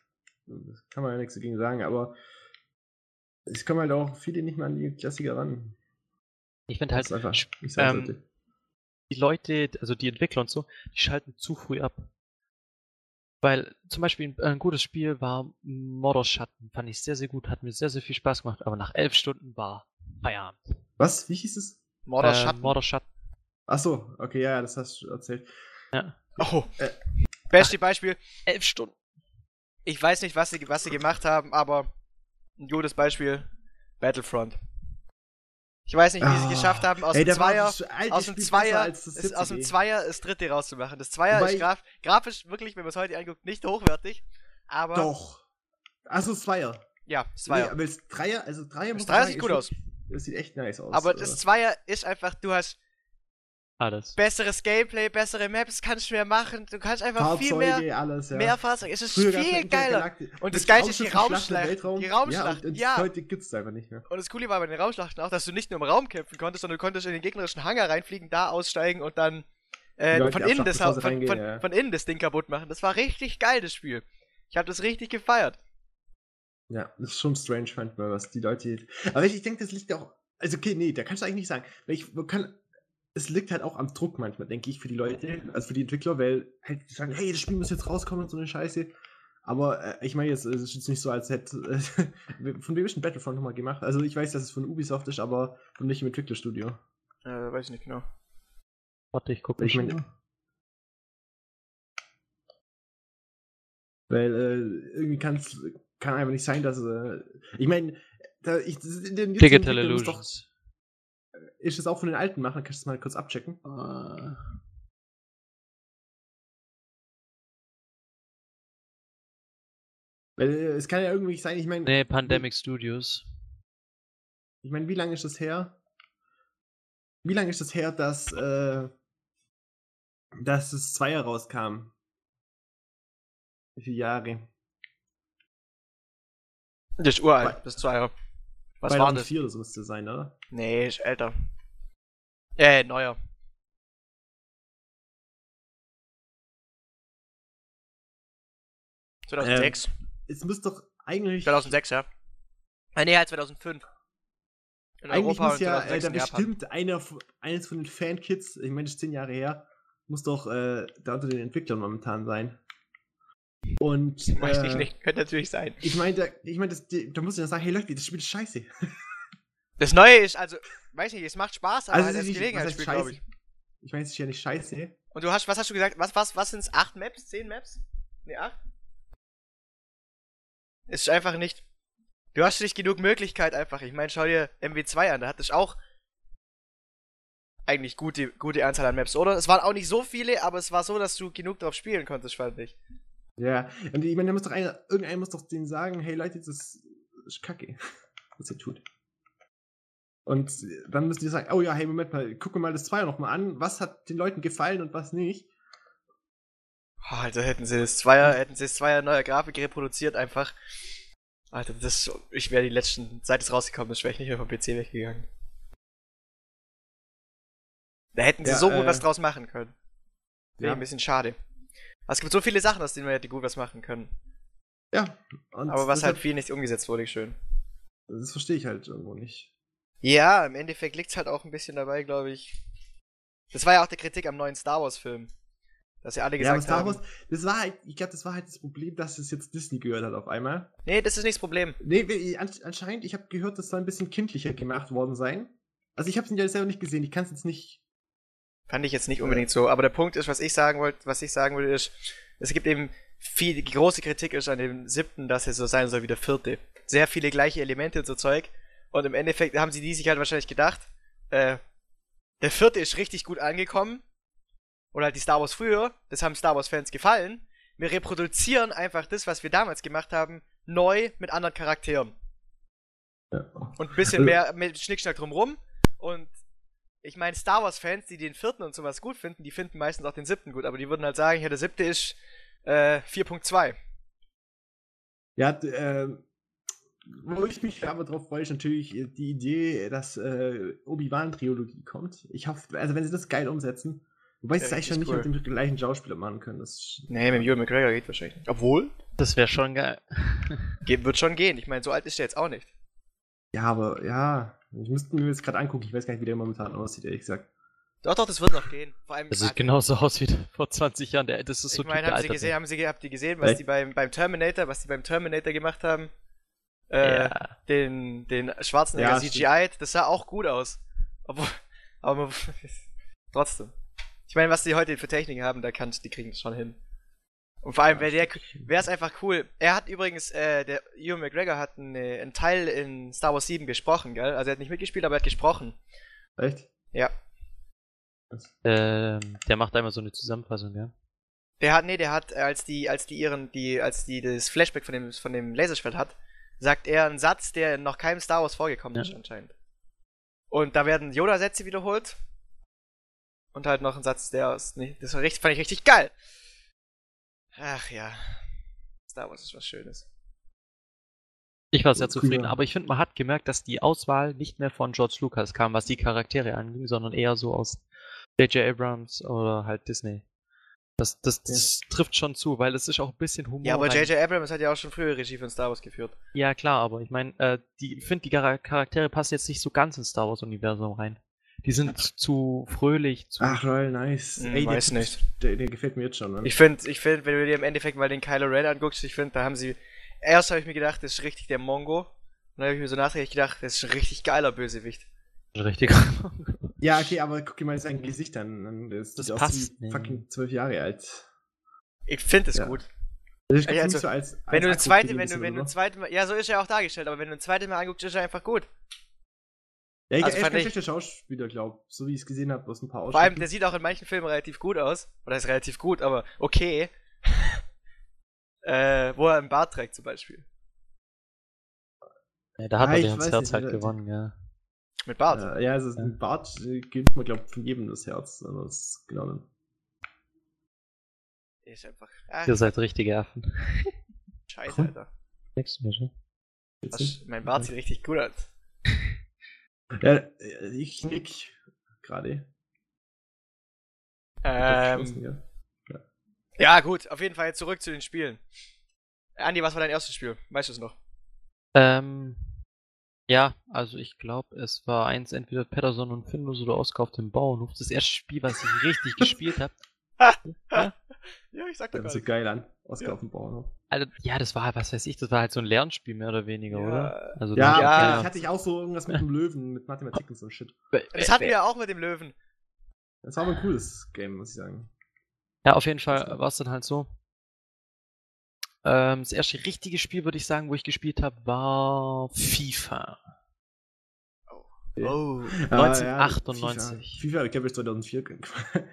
Das kann man ja nichts dagegen sagen, aber es kommen halt auch viele nicht mehr an die Klassiker ran. Ich finde halt, ist einfach sein ähm, die Leute, also die Entwickler und so, die schalten zu früh ab. Weil zum Beispiel ein, gutes Spiel war Morderschatten, fand ich sehr, sehr gut, hat mir sehr, sehr viel Spaß gemacht, aber nach elf Stunden war Feierabend. Was? Wie hieß es? Mordor Äh, Schatten. Morderschatten, Achso, okay, ja, das hast du erzählt. Ja. Oh. Äh. Beste Beispiel. Elf Stunden. Ich weiß nicht, was sie, was sie gemacht haben, aber ein gutes Beispiel. Battlefront. Ich weiß nicht, wie sie Ah. es geschafft haben, aus Ey, dem Zweier, aus dem Zweier, ist, aus dem. Zweier das dritte rauszumachen. Das Zweier Wobei- ist graf, grafisch wirklich, wenn man es heute anguckt, nicht hochwertig. Aber Doch. Also Zweier. ja, das Nee, Zweier. aber das Dreier, also Dreier das muss Dreier sieht gut aus. Das sieht echt nice aus. Aber das Zweier ist einfach, du hast Alles. besseres Gameplay, bessere Maps, kannst du mehr machen. Du kannst einfach viel mehr, Fahrzeuge, alles, ja. mehr Fahrzeuge. Es ist Früher viel ja geiler. Und das Geilste ist die Raumschlacht. Die Raumschlacht, Ja, und, und ja. heute gibt's es einfach nicht mehr. Und das Coole war bei den Raumschlachten auch, dass du nicht nur im Raum kämpfen konntest, sondern du konntest in den gegnerischen Hangar reinfliegen, da aussteigen und dann äh, Leute von, innen das, von, reingehen, von, ja. von innen das Ding kaputt machen. Das war richtig geil, das Spiel. Ich habe das richtig gefeiert. Ja, das ist schon strange manchmal, was die Leute. Aber ich, ich denke, das liegt auch. Also, okay, nee, da kannst du eigentlich nicht sagen. Weil ich kann. Es liegt halt auch am Druck manchmal, denke ich, für die Leute, also für die Entwickler, weil halt die sagen, hey, das Spiel muss jetzt rauskommen und so eine Scheiße. Aber äh, ich meine, jetzt es ist jetzt nicht so, als hätte. Äh, von wem ist ein Battlefront nochmal gemacht? Also, ich weiß, dass es von Ubisoft ist, aber von welchem Entwicklerstudio. Äh, weiß ich nicht genau. Warte, ich gucke Ich meine. Weil äh, irgendwie kann's, kann einfach nicht sein, dass. Äh, ich meine, da, ich, das ist in den Digital Entwicklern ist doch- Ist das auch von den alten Machern? Kannst du das mal kurz abchecken? Weil äh, es kann ja irgendwie sein, ich meine, nee, Pandemic Studios. ich meine, wie lange ist das her? Wie lange ist das her, dass, äh, dass das Zweier rauskam? Wie viele Jahre? Das ist uralt, das ist zwei Jahre. Was war das? 2004 oder so müsste sein, oder? Nee, ist älter. Äh, neuer. Ähm, 2006? Es muss doch eigentlich. 2006, ja. Äh, nee, halt 2005. In Eigentlich Europa muss ja 2006 äh, da bestimmt einer, eines von den Fankids, ich meine, das ist zehn Jahre her, muss doch äh, da unter den Entwicklern momentan sein. Und Weiß äh, ich nicht, könnte natürlich sein. Ich meine, ich mein, das- da muss ich ja sagen, hey Leute, das Spiel ist scheiße. Das Neue ist, also, weiß nicht, es macht Spaß, aber Also, halt es als Gelegenheitsspiel, glaube ich. Ich meine, es ist ja nicht scheiße. Und du hast, was hast du gesagt? Was, was, was sind's? Acht Maps? Zehn Maps? Nee, acht? Es ist einfach nicht. Du hast nicht genug Möglichkeit einfach. Ich meine, schau dir MW2 an, da hattest du auch eigentlich gute, gute Anzahl an Maps, oder? Es waren auch nicht so viele, aber es war so, dass du genug drauf spielen konntest, fand ich. Ja, und ich meine, da muss doch einer, irgendeiner muss doch denen sagen, hey Leute, das ist kacke, was ihr tut. Und dann müssen die sagen, oh ja, hey, Moment mal, gucken wir mal das Zweier nochmal an, was hat den Leuten gefallen und was nicht. Oh, Alter, hätten sie das Zweier, hätten sie das Zweier neuer Grafik reproduziert einfach. Alter, das, ich wäre die letzten, seit es rausgekommen ist, wäre ich nicht mehr vom PC weggegangen. Da hätten sie Ja, so gut äh, was draus machen können. Wäre Ja. ein bisschen schade. Es gibt so viele Sachen, aus denen man hätte gut was machen können. Ja. Aber was halt viel nicht umgesetzt wurde, schön. Das verstehe ich halt irgendwo nicht. Ja, im Endeffekt liegt's halt auch ein bisschen dabei, glaube ich. Das war ja auch die Kritik am neuen Star Wars Film. Dass ja alle Ja, aber gesagt Star haben. Wars, das war halt, ich glaube, das war halt das Problem, dass es jetzt Disney gehört hat auf einmal. Nee, das ist nicht das Problem. Nee, anscheinend, ich habe gehört, das soll ein bisschen kindlicher gemacht worden sein. Also ich habe es ja selber nicht gesehen, ich kann es jetzt nicht. Fand ich jetzt nicht unbedingt so. Aber der Punkt ist, was ich sagen wollte, was ich sagen würde, ist, es gibt eben viel, die große Kritik ist an dem siebten, dass er so sein soll wie der vierte. Sehr viele gleiche Elemente und so Zeug. Und im Endeffekt haben sie die sich halt wahrscheinlich gedacht, äh, der vierte ist richtig gut angekommen. Oder halt die Star Wars früher, das haben Star Wars Fans gefallen. Wir reproduzieren einfach das, was wir damals gemacht haben, neu mit anderen Charakteren. Ja. Und ein bisschen Also- mehr mit Schnickschnack drumrum. Ich meine, Star Wars-Fans, die den vierten und sowas gut finden, die finden meistens auch den siebten gut. Aber die würden halt sagen, ja, der siebte ist äh, 4.2. Ja, äh, wo ich mich aber drauf freue, ist natürlich die Idee, dass äh, Obi-Wan-Trilogie kommt. Ich hoffe, also wenn sie das geil umsetzen, wobei sie Ja, es eigentlich schon nicht richtig mit dem gleichen Schauspieler machen können. Das Nee, mit dem Ewan McGregor geht wahrscheinlich nicht. Obwohl, Das wäre schon geil. geht, wird schon gehen. Ich meine, so alt ist der jetzt auch nicht. Ja, aber ja, ich müsste mir jetzt gerade angucken, ich weiß gar nicht, wie der momentan aussieht, ehrlich gesagt. Doch, doch, das wird noch gehen. Vor allem, Das sieht genauso aus wie vor 20 Jahren. Der, das ist so ich meine, haben sie gesehen, haben sie, habt ihr gesehen, was Echt? die beim, beim Terminator, was die beim Terminator gemacht haben? Äh, Ja. den, den Schwarzenegger Ja, CGI, das sah auch gut aus. Obwohl, aber man- trotzdem. Ich meine, was die heute für Techniken haben, da kann die kriegen das schon hin. Und vor allem, wäre wäre es einfach cool. Er hat übrigens, äh, der Ewan McGregor hat eine, einen Teil in Star Wars 7 gesprochen, gell? Also er hat nicht mitgespielt, aber er hat gesprochen. Echt? Ja. Ähm, der macht einmal so eine Zusammenfassung, ja. Der hat, nee, der hat, als die, als die ihren, die, als die das Flashback von dem, von dem Laserschwert hat, sagt er einen Satz, der in noch keinem Star Wars vorgekommen Ja. ist anscheinend. Und da werden Yoda-Sätze wiederholt. Und halt noch ein Satz, der aus, nee, das war richtig, fand ich richtig geil. Ach ja. Star Wars ist was Schönes. Ich war sehr zufrieden, aber ich finde, man hat gemerkt, dass die Auswahl nicht mehr von George Lucas kam, was die Charaktere anging, sondern eher so aus J.J. Abrams oder halt Disney. Das, das, das trifft schon zu, weil es ist auch ein bisschen Humor. Ja, aber J.J. Abrams hat ja auch schon früher Regie für Star Wars geführt. Ja, klar, aber ich meine, äh, die, ich finde, die Chara- Charaktere passen jetzt nicht so ganz ins Star Wars-Universum rein. Die sind zu fröhlich, zu. Ach, Royal, nice. Hm, Ey, der weiß nicht. Der, der gefällt mir jetzt schon, Mann. Ich finde, ich find, wenn du dir im Endeffekt mal den Kylo Ren anguckst, ich finde, da haben sie. Erst habe ich mir gedacht, das ist richtig der Mongo. Und dann habe ich mir so nachträglich gedacht, das ist ein richtig geiler Bösewicht. Richtig. Ja, okay, aber guck dir mal sein Gesicht an. Das, Das sieht aus passt wie nicht. fucking zwölf Jahre alt. Ich finde es Ja. gut. Das ist also, also, so als, Wenn du als ein zweite, wenn du, wenn du ein zweites Mal. Ja, so ist er auch dargestellt, aber wenn du ein zweites Mal anguckst, ist er einfach gut. Ja, ich, also er ist kein ich- schlechter Schauspieler, glaub So wie ich es gesehen habe, aus ein paar Vor allem, der sieht auch in manchen Filmen relativ gut aus. Oder ist relativ gut, aber okay. äh, wo er einen Bart trägt zum Beispiel. Ja, da hat Ah, er ich weiß Herz nicht, halt gewonnen, ja. Mit Bart. Ja, ja, also Ja. ein Bart äh, gibt man, glaube von jedem das Herz. Also das ist genau dann. Ist einfach. Ach, Ihr seid richtige Affen. Scheiße? Alter. Nächstes Mal schon. Was, mein Bart sieht richtig gut aus. Ja, äh, ich nick gerade. Ähm, ja. ja, gut, auf jeden Fall jetzt zurück zu den Spielen. Andi, was war dein erstes Spiel? Weißt du es noch? Ähm, ja, also ich glaube, es war eins entweder Patterson und Findus oder Oscar auf dem Bauernhof. Das erste Spiel, was ich richtig gespielt habe. Ja? Ja, ich sag doch Das sich nicht. geil an. Oscar Ja. auf dem Bauernhof. Also, ja, das war, was weiß ich, das war halt so ein Lernspiel mehr oder weniger, Ja. oder? Also, Ja, das- Ja. ich hatte ich auch so irgendwas mit dem Löwen, mit Mathematik und so ein Shit. Das hatten wir ja auch mit dem Löwen. Das war aber ein cooles Game, muss ich sagen. Ja, auf jeden Fall war es dann halt so. Ähm, das erste richtige Spiel, würde ich sagen, wo ich gespielt habe, war FIFA. Oh. Ah, 1998. FIFA, FIFA ich glaube ich 2004.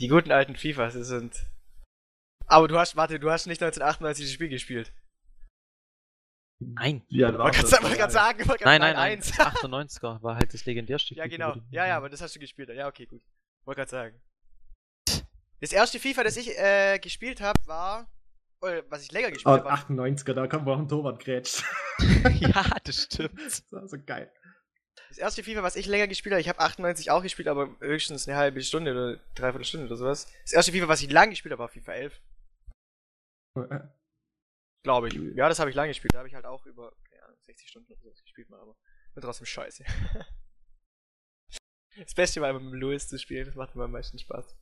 Die guten alten FIFAs, sind. Aber du hast, warte, du hast nicht 1998 das Spiel gespielt. Nein. Ja, da Wollte gerade wollte gerade sagen, wollte Nein, nein, sagen, nein. eins. Das 98er war halt das Legendärspiel. Ja, genau. Ja, ja, aber das hast du gespielt. Ja, okay, gut. Wollte gerade sagen. Das erste FIFA, das ich äh, gespielt habe, war. Oder was ich länger gespielt Oh, habe, war 98er, da kommt auch ein Torwart grätscht. ja, das stimmt. das war so geil. Das erste FIFA, was ich länger gespielt habe, ich habe 98 auch gespielt, aber höchstens eine halbe Stunde oder dreiviertel Stunde oder sowas. Das erste FIFA, was ich lang gespielt habe, war FIFA 11. Glaube ich. Ja, das habe ich lang gespielt. Da habe ich halt auch über, keine Ahnung, 60 Stunden oder sowas gespielt, mal, aber bin trotzdem scheiße. Das Beste war immer mit dem Louis zu spielen, das macht immer am meisten Spaß.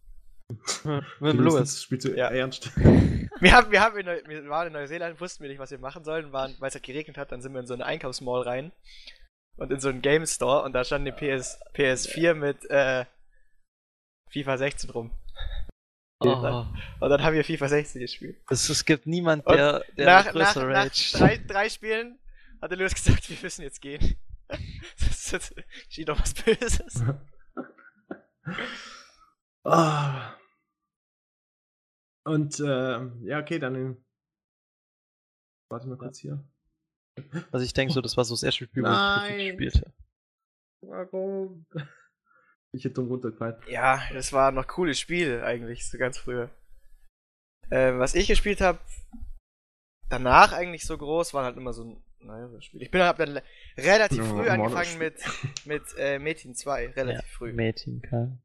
Mit Louis. Spielst du Ja. ernst? Wir haben, wir haben in, Neu- wir waren in Neuseeland, wussten wir nicht, was wir machen sollen, waren, weil es halt geregnet hat, dann sind wir in so eine Einkaufsmall rein und in so einen Game Store und da stand die PS, PS4 mit äh, FIFA 16 rum. Oh, Und dann haben wir FIFA 16 gespielt. es, es gibt niemand, Und der, der nach, nach, größer nach rage. drei, drei Spielen hat der Lewis gesagt, wir müssen jetzt gehen. Das ist schien doch was Böses. Ah. Und, äh, ja, okay, dann. Warte mal kurz hier. Also ich denke so, das war so das erste Spiel, wo ich Nein. richtig gespielt habe. Warum? Ich hätte dumm runtergefallen. Ja, das war noch cooles Spiel eigentlich, so ganz früher. Ähm, was ich gespielt habe, danach eigentlich so groß, waren halt immer so ein neueres Spiel. Ich bin hab dann relativ Ja, früh angefangen mit, mit äh, Metin 2, relativ früh. Mädchen kann.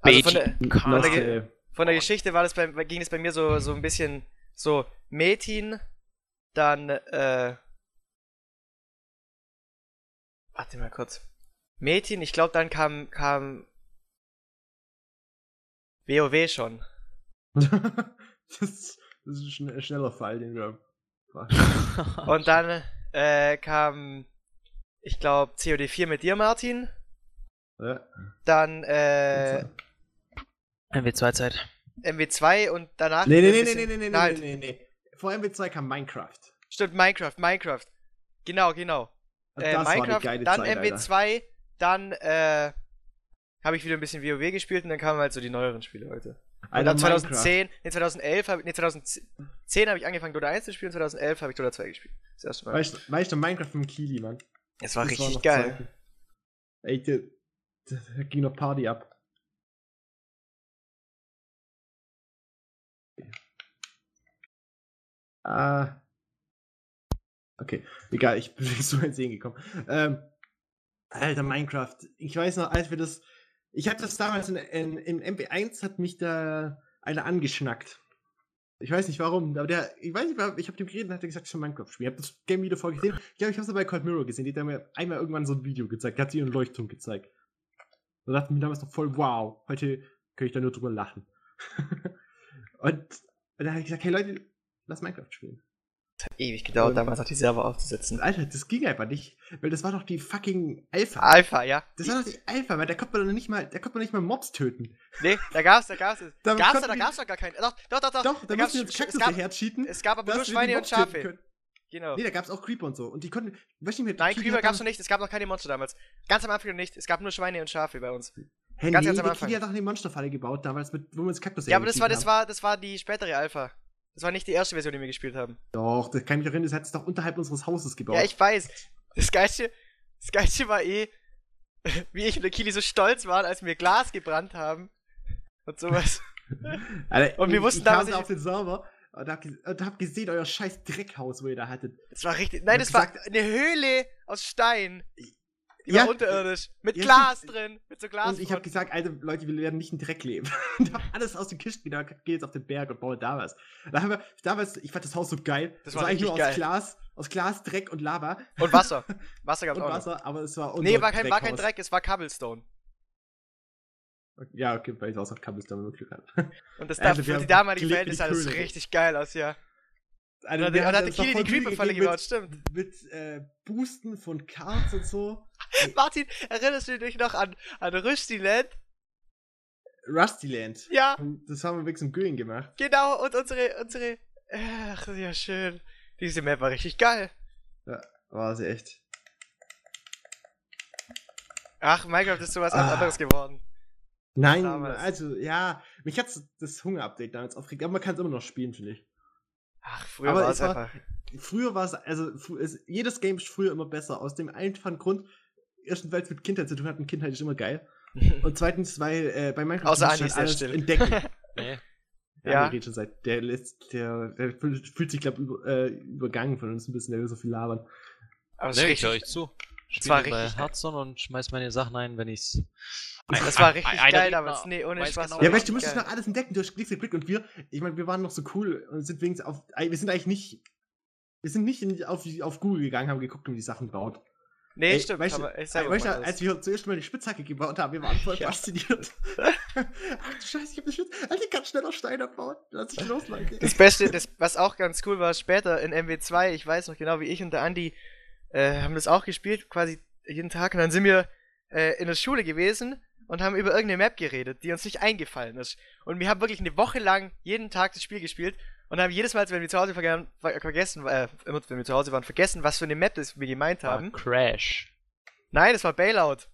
Also von der, von, der, äh, von der Geschichte war das bei, ging es bei mir so, so ein bisschen so Metin, dann, äh, warte mal kurz. Metin, ich glaube dann kam, kam WoW schon. das, das ist ein schneller Fall, den wir. Und dann äh, kam, ich glaube, COD 4 mit dir, Martin. Ja. Dann äh, MW2-Zeit. MW2 und danach. Nee, nee, nee, nee, nee, nee, nee, Nein, nee, nee, nee. Vor MW2 kam Minecraft. Stimmt, Minecraft, Minecraft. Genau, genau. Und Äh, das war Minecraft, dann Zeit, Alter. MW2, dann äh, habe ich wieder ein bisschen WoW gespielt und dann kamen halt so die neueren Spiele heute. Und Alter, dann Minecraft. 2010, nee, 2011, hab, nee, 2010 habe ich angefangen Dota 1 zu spielen, 2011 habe ich Dota 2 gespielt. Das erste Mal. Weißt, du- weißt du, Minecraft mit Kili, Mann. Es war Das richtig noch geil. Zeiten. Ey, da, da ging noch Party ab. Ah. Okay, egal, ich bin so ins Sehen gekommen. Ähm, Alter, Minecraft. Ich weiß noch, als wir das Ich hatte das damals in, in, in MP1 hat mich da einer angeschnackt. Ich weiß nicht warum, aber der, ich weiß nicht, ich habe dem geredet und hat gesagt, schon Minecraft spielen. Ich habe das Game Video vorgesehen. Ich glaube, ich habe es bei Cold Mirror gesehen. Die hat mir einmal irgendwann so ein Video gezeigt. Hat sie ihren Leuchtturm gezeigt. Da dachte ich mir damals noch voll, wow, heute kann ich da nur drüber lachen. und, und dann habe ich gesagt, hey Leute, lass Minecraft spielen. Das hat ewig gedauert, Und- damals noch die Server aufzusetzen. Alter, das ging einfach nicht, weil das war doch die fucking Alpha. Alpha, ja. Das war doch die Alpha, weil da konnte man doch nicht mal, da konnte man nicht mal Mobs töten. Nee, da gab's, da gab's. Da Da gab's, da wir- gab's doch gar keinen. Doch, doch, doch, doch. Doch, da da mussten wir uns es, Kaktus gab, dahercheaten. es gab aber nur die Schweine und Schafe. Genau. Nee, da gab's auch Creeper und so. Und die konnten, weiß nicht mehr, Nein, die Creeper gab's noch nicht. Es gab noch keine Monster damals. Ganz am Anfang noch nicht. Es gab nur Schweine und Schafe bei uns. Hä, ganz, nee, ganz am Anfang. Kili hat doch eine Monsterfalle gebaut damals, mit, wo wir uns Kaktus Ja, aber das war, das war, das war die spätere Alpha. Das war nicht die erste Version, die wir gespielt haben. Doch, das kann ich mich erinnern, das hat es doch unterhalb unseres Hauses gebaut. Ja, ich weiß. Das Geilste, das Geilste war eh, wie ich und der Kili so stolz waren, als wir Glas gebrannt haben. Und sowas. Alter, Und wir ich- wussten ich damals da nicht- auf den Server und hab, und hab gesehen, euer scheiß Dreckhaus, wo ihr da hattet. Das war richtig. Nein, das war gesagt- eine Höhle aus Stein. Die Ja, war unterirdisch. Mit ja, Glas drin. Mit so Glas. Und ich habe gesagt, Alter, Leute, wir werden nicht in Dreck leben. und hab alles aus den Kisten wieder, geh jetzt auf den Berg und baue da was. Da haben wir, damals, ich fand das Haus so geil. Das Es war eigentlich nur aus geil. Glas, aus Glas, Dreck und Lava Und Wasser. Wasser gab's und auch noch. Wasser, aber es war Nee, war kein, war kein. Dreck, es war Cobblestone. Ja, okay, weil ich aus auf Cobblestone Glück hatte. Und das Also, da, für die damaligen Verhältnisse die sah das richtig geil aus, ja. Also, Und dann wir hat haben der uns noch Kili die Creeper-Falle gebaut, stimmt. Mit, mit äh, Boosten von Cards und so. Martin, erinnerst du dich noch an, an Rüstiland? Rusty Land. Ja, Das haben wir wegen zum Göing gemacht. genau, und unsere, unsere, ach, ja schön. Diese Map war richtig geil. War sie echt. Ach, Minecraft ist sowas Ah. anderes geworden. Nein, also, ja, mich hat das Hunger-Update damals aufgeregt, aber man kann es immer noch spielen, finde ich. Ach, früher Aber war es einfach. Früher war es, also, es, jedes Game ist früher immer besser, aus dem einfachen Grund, erstens, weil es mit Kindheit zu tun hat und Kindheit ist immer geil. Und zweitens, weil äh, bei Minecraft Außer Andi ist sehr alles still. entdecken. Nee. Ja. ja. Der, schon seit, der, lässt, der, der fühlt, sich, glaube ich, über, äh, übergangen von uns ein bisschen, der will so viel labern. Aber es Nee, ich höre euch zu. Das war Spiele bei richtig- Hearthstone und schmeiß meine Sachen ein, wenn ich's. das war richtig Einer geil damals. Nee, ohne Spaß. genau, Ja, weißt du, du musstest noch alles entdecken, du hast Klicks geklickt und wir, ich meine, wir waren noch so cool und sind wenigstens auf, wir sind eigentlich nicht, wir sind nicht in, auf, auf Google gegangen, haben geguckt, wie die Sachen baut. Nee, Ey, stimmt. Weißt aber ich sag weißt du, mal als wir zuerst mal die Spitzhacke gebaut haben, wir waren voll Ja. fasziniert. Ach du Scheiße, ich hab eine Spitzhacke. Alter, ich kann schneller Steine bauen. Lass dich los, Leute. Das Beste, das, was auch ganz cool war, später in MW2, ich weiß noch genau, wie ich und der Andi äh, haben das auch gespielt, quasi jeden Tag. Und dann sind wir äh, in der Schule gewesen und haben über irgendeine Map geredet, die uns nicht eingefallen ist. Und wir haben wirklich eine Woche lang jeden Tag das Spiel gespielt und haben jedes Mal, wenn wir zu Hause ver vergessen, äh, immer wenn wir zu Hause waren, vergessen, was für eine Map das wir gemeint War haben. Crash. Nein, das war Bailout.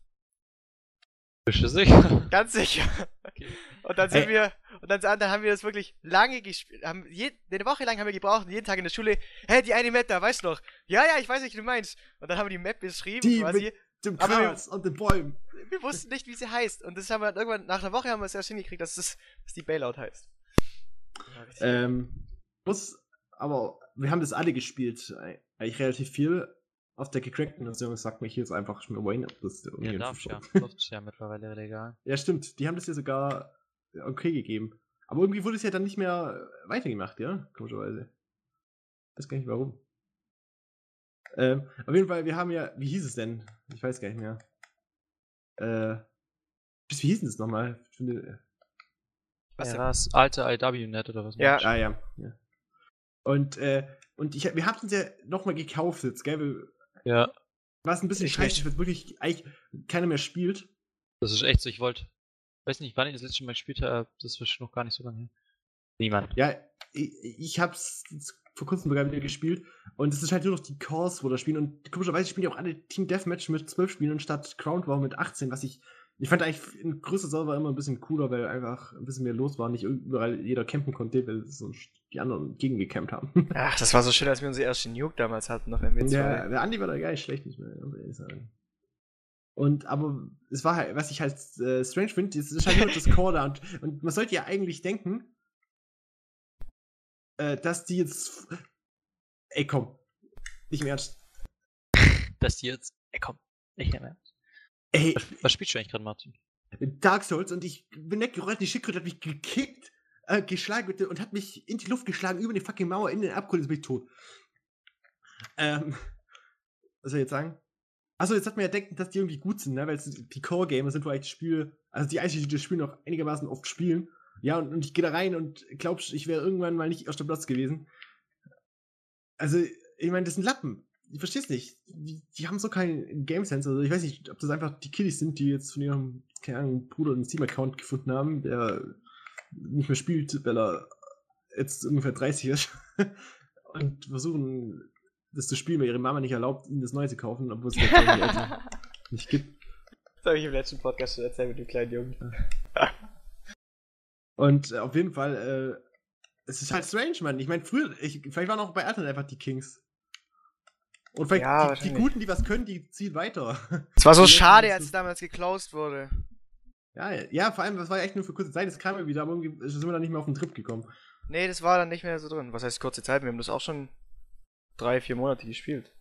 Bist du sicher? Ganz sicher. Okay. Und dann sind Ey. wir, und dann, dann haben wir das wirklich lange gespielt, haben je, eine Woche lang haben wir gebraucht, und jeden Tag in der Schule, hä, die eine Map da, weißt du noch? Ja, ja, ich weiß nicht, wie du meinst. Und dann haben wir die Map beschrieben, Die quasi. Dem Aber wir- Gras und den Bäumen. Wir wussten nicht, wie sie heißt. Und das haben wir dann irgendwann, nach einer Woche haben wir es erst hingekriegt, dass, es, dass die Bailout heißt. Ja. Ähm, muss, aber wir haben das alle gespielt, äh, eigentlich relativ viel. Auf der gecrackten Version sagt mir hier jetzt einfach schon Wayne, ob das irgendwie Ja, ein darfst ja. Darfst ja mittlerweile legal. Ja, stimmt. Die haben das ja sogar äh, okay gegeben. Aber irgendwie wurde es ja dann nicht mehr äh, weitergemacht, ja? Komischerweise. Weiß gar nicht warum. Ähm, auf jeden Fall, wir haben ja, wie hieß es denn? Ich weiß gar nicht mehr. Äh, wie hieß denn das nochmal? Ich finde, Was ja, denn? das alte IW-Net oder was? Ja. Ah ja. ja. Und, äh, und ich, wir haben es ja nochmal gekauft jetzt, gell? Ja, Was ein bisschen Ich scheiße, nicht. weil wirklich eigentlich keiner mehr spielt. das ist echt so. Ich wollte. Weiß nicht, wann ich das letzte Mal gespielt habe. Das ist noch gar nicht so lange her. Niemand. Ja, ich, ich hab's vor kurzem sogar wieder gespielt und es ist halt nur noch die Cores, wo da spielen und komischerweise spielen die auch alle Team Deathmatch mit 12 Spielen statt Crown War mit 18, was ich ich fand eigentlich ein größer Server immer ein bisschen cooler, weil einfach ein bisschen mehr los war, nicht überall jeder campen konnte, weil sonst die anderen gegengecampt haben. Ach, das war so schön, als wir unsere erste Nuke damals hatten, noch MW2. ja, der Andi war da gar nicht schlecht, muss man ehrlich sagen. Und aber es war halt, was ich halt äh, strange finde, es ist halt nur das Core da und, und man sollte ja eigentlich denken, äh, dass die jetzt. Ey, komm. Nicht im Ernst. Dass die jetzt. Ey, komm. Ich mehr. Ey, Was, was spielst du eigentlich gerade, Martin? Dark Souls und ich bin weggerollt, die Schildkröte hat mich gekickt, äh, geschlagen und hat mich in die Luft geschlagen, über die fucking Mauer, in den Abgrund, jetzt bin ich tot. Ähm, was soll ich jetzt sagen? Achso, jetzt hat man ja denken, dass die irgendwie gut sind, ne? weil es die Core-Gamer sind, wo ich das Spiel, also die einzigen, die das Spiel noch einigermaßen oft spielen. Ja, und, und ich gehe da rein und glaubst, ich wäre irgendwann mal nicht auf dem Platz gewesen. Also, ich meine, das sind Lappen. Ich verstehe es nicht. Die, die, haben so keinen Game Sense. Also, ich weiß nicht, ob das einfach die Kiddies sind, die jetzt von ihrem, keine Ahnung, Bruder einen Steam-Account gefunden haben, der nicht mehr spielt, weil er jetzt ungefähr 30 ist. und versuchen, das zu spielen, weil ihre Mama nicht erlaubt, ihnen das Neue zu kaufen, obwohl es das nicht gibt. Das habe ich im letzten Podcast schon erzählt mit dem kleinen Jungen. Und äh, auf jeden Fall, äh, es ist halt strange, Mann. Ich meine, früher, ich, vielleicht waren auch bei Eltern einfach die Kings. Und vielleicht Ja, die, die Guten, die was können, die ziehen weiter. Es war so schade, als es damals geclosed wurde. Ja, ja, vor allem, das war ja echt nur für kurze Zeit, das kam ja wieder, aber irgendwie sind wir dann nicht mehr auf den Trip gekommen. Nee, das war dann nicht mehr so drin. Was heißt kurze Zeit? Wir haben das auch schon drei, vier Monate gespielt.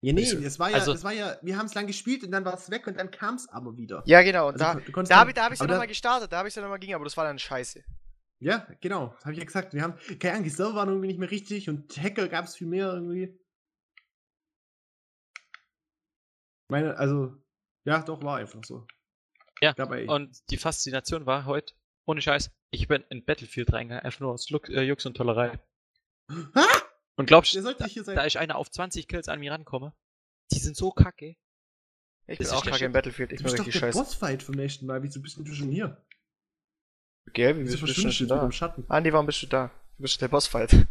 Ja, nee, Also- das war ja, also- das war ja, wir haben es lang gespielt und dann war es weg und dann kam es aber wieder. Ja, genau. Und Also, da, da dann- habe ich, da hab ich aber dann da- nochmal gestartet, da habe ich dann nochmal ging, aber das war dann scheiße. Ja, genau, das habe ich ja gesagt. Wir haben, keine Ahnung, die Server waren irgendwie nicht mehr richtig und Hacker gab es viel mehr irgendwie. Meine, also, ja, doch, war einfach so. Ja, Gab ey- Und die Faszination war heute, ohne Scheiß, ich bin in Battlefield reingegangen, einfach nur aus Lux, äh, Jux und Tollerei. Ah! Und glaubst du, da, da ich einer auf 20 Kills an mir rankomme, die sind so kacke. Ich Das bin ist auch kacke im Battlefield, ich bin richtig der scheiße. Bossfight vom nächsten Mal. Wieso bist du schon hier? Gell, wie Wieso bist du schon wieder da? im Schatten? Andi, warum bist du da? Du bist der Bossfight.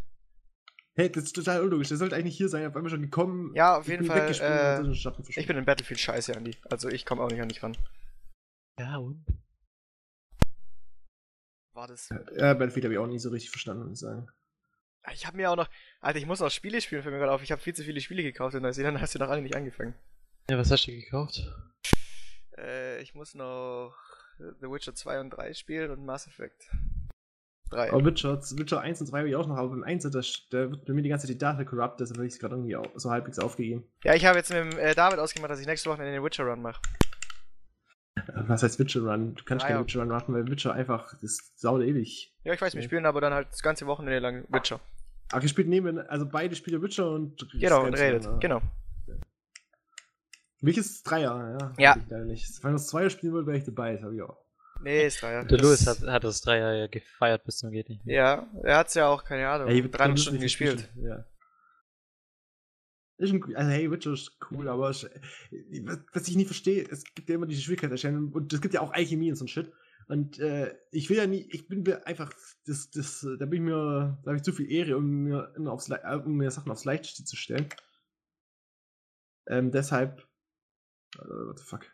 Hey, das ist total unlogisch. Der sollte eigentlich hier sein. Auf einmal schon gekommen. Ja, auf Ich jeden Fall. Äh, ich bin in Battlefield scheiße, Andi. Also ich komme auch nicht an dich ran. Ja, und? War das. Ja, Battlefield habe ich auch nie so richtig verstanden, muss ich sagen. Ich habe mir auch noch. Alter, ich muss auch Spiele spielen, fällt mir gerade auf. Ich habe viel zu viele Spiele gekauft in Neuseeland, hast du noch alle nicht angefangen. Ja, was hast du gekauft? Äh, ich muss noch The Witcher 2 und 3 spielen und Mass Effect 3. Aber Witcher, Witcher 1 und 2 habe ich auch noch, aber beim 1 da, da wird bei mir die ganze Zeit die Data corrupt, deshalb habe ich es gerade irgendwie so halbwegs aufgegeben. Ja, ich habe jetzt mit dem, äh, David ausgemacht, dass ich nächste Woche den Witcher Run mache. Was heißt Witcher Run? Du kannst Ah, keinen ja. Witcher Run machen, weil Witcher einfach, das sauert ewig. Ja, ich weiß, wir Okay. spielen aber dann halt das ganze Wochenende lang Witcher. Ach, ihr spielt neben, also beide spielen Witcher und. Genau, und redet. zusammen, Genau. Welches Dreier, ja. Ja. Ich leider nicht. Wenn das Zweier spielen würde, wäre ich dabei, das habe ich auch. Nee, ist Dreier. Der Das- Louis hat, hat das drei Jahre gefeiert bis zum geht nicht. mehr. Ja, er hat's ja auch, keine Ahnung, Ey, Witcher 300 ist Stunden nicht gespielt. gespielt, Ja. Ist ein, also hey, Witcher ist cool, aber es, was, was ich nie verstehe, es gibt ja immer diese Schwierigkeitserscheinungen und es gibt ja auch Alchemie und so ein Shit. Und äh, ich will ja nie, ich bin mir einfach, das, das, da bin ich mir, da habe ich zu viel Ehre, um mir, immer aufs, äh, um mir Sachen aufs Leichteste zu stellen. Ähm, deshalb, äh, what the fuck.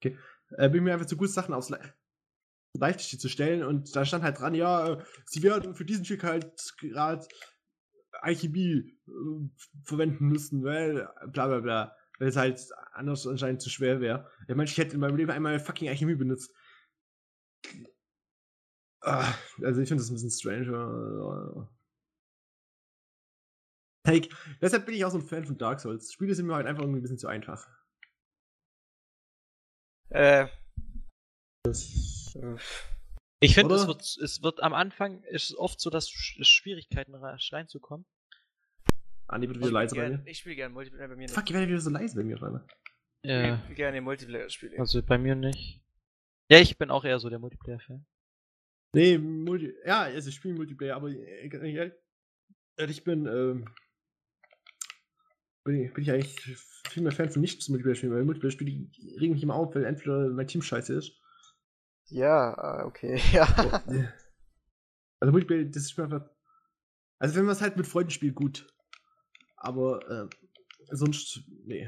Okay. Äh, bin mir einfach zu gut, Sachen aufs Le Leichteste zu stellen und da stand halt dran, ja, äh, sie werden für diesen Schwierigkeitsgrad Alchemie äh, verwenden müssen, weil bla bla bla. Weil es halt anders anscheinend zu schwer wäre. Ja, Mensch, ich hätte in meinem Leben einmal fucking Alchemie benutzt. Ah, also ich finde das ein bisschen strange. Hey, deshalb bin ich auch so ein Fan von Dark Souls. Spiele sind mir halt einfach irgendwie ein bisschen zu einfach. Äh, Ich finde, es wird, es wird am Anfang ist es oft so, dass Sch- Schwierigkeiten reinzukommen. Andi wird ich wieder spiele leise bei gern, mir. ich spiel gerne Multiplayer bei mir nicht. Fuck, ich werde wieder so leise bei mir einmal. Ja, Ich spiel gerne Multiplayer-Spiele. also bei mir nicht. Ja, ich bin auch eher so der Multiplayer-Fan. Nee, Multi ja, also ich spiele Multiplayer, aber äh, äh, ich bin, ähm, bin ich, bin ich eigentlich viel mehr Fan von nicht Multiplayer spielen, weil Multiplayer spiele ich regen mich immer auf, weil entweder mein Team scheiße ist. Ja, ah, okay, ja. Ja. also Multiplayer, das ist mir einfach. Also wenn man es halt mit Freunden spielt, gut. Aber äh, sonst, nee.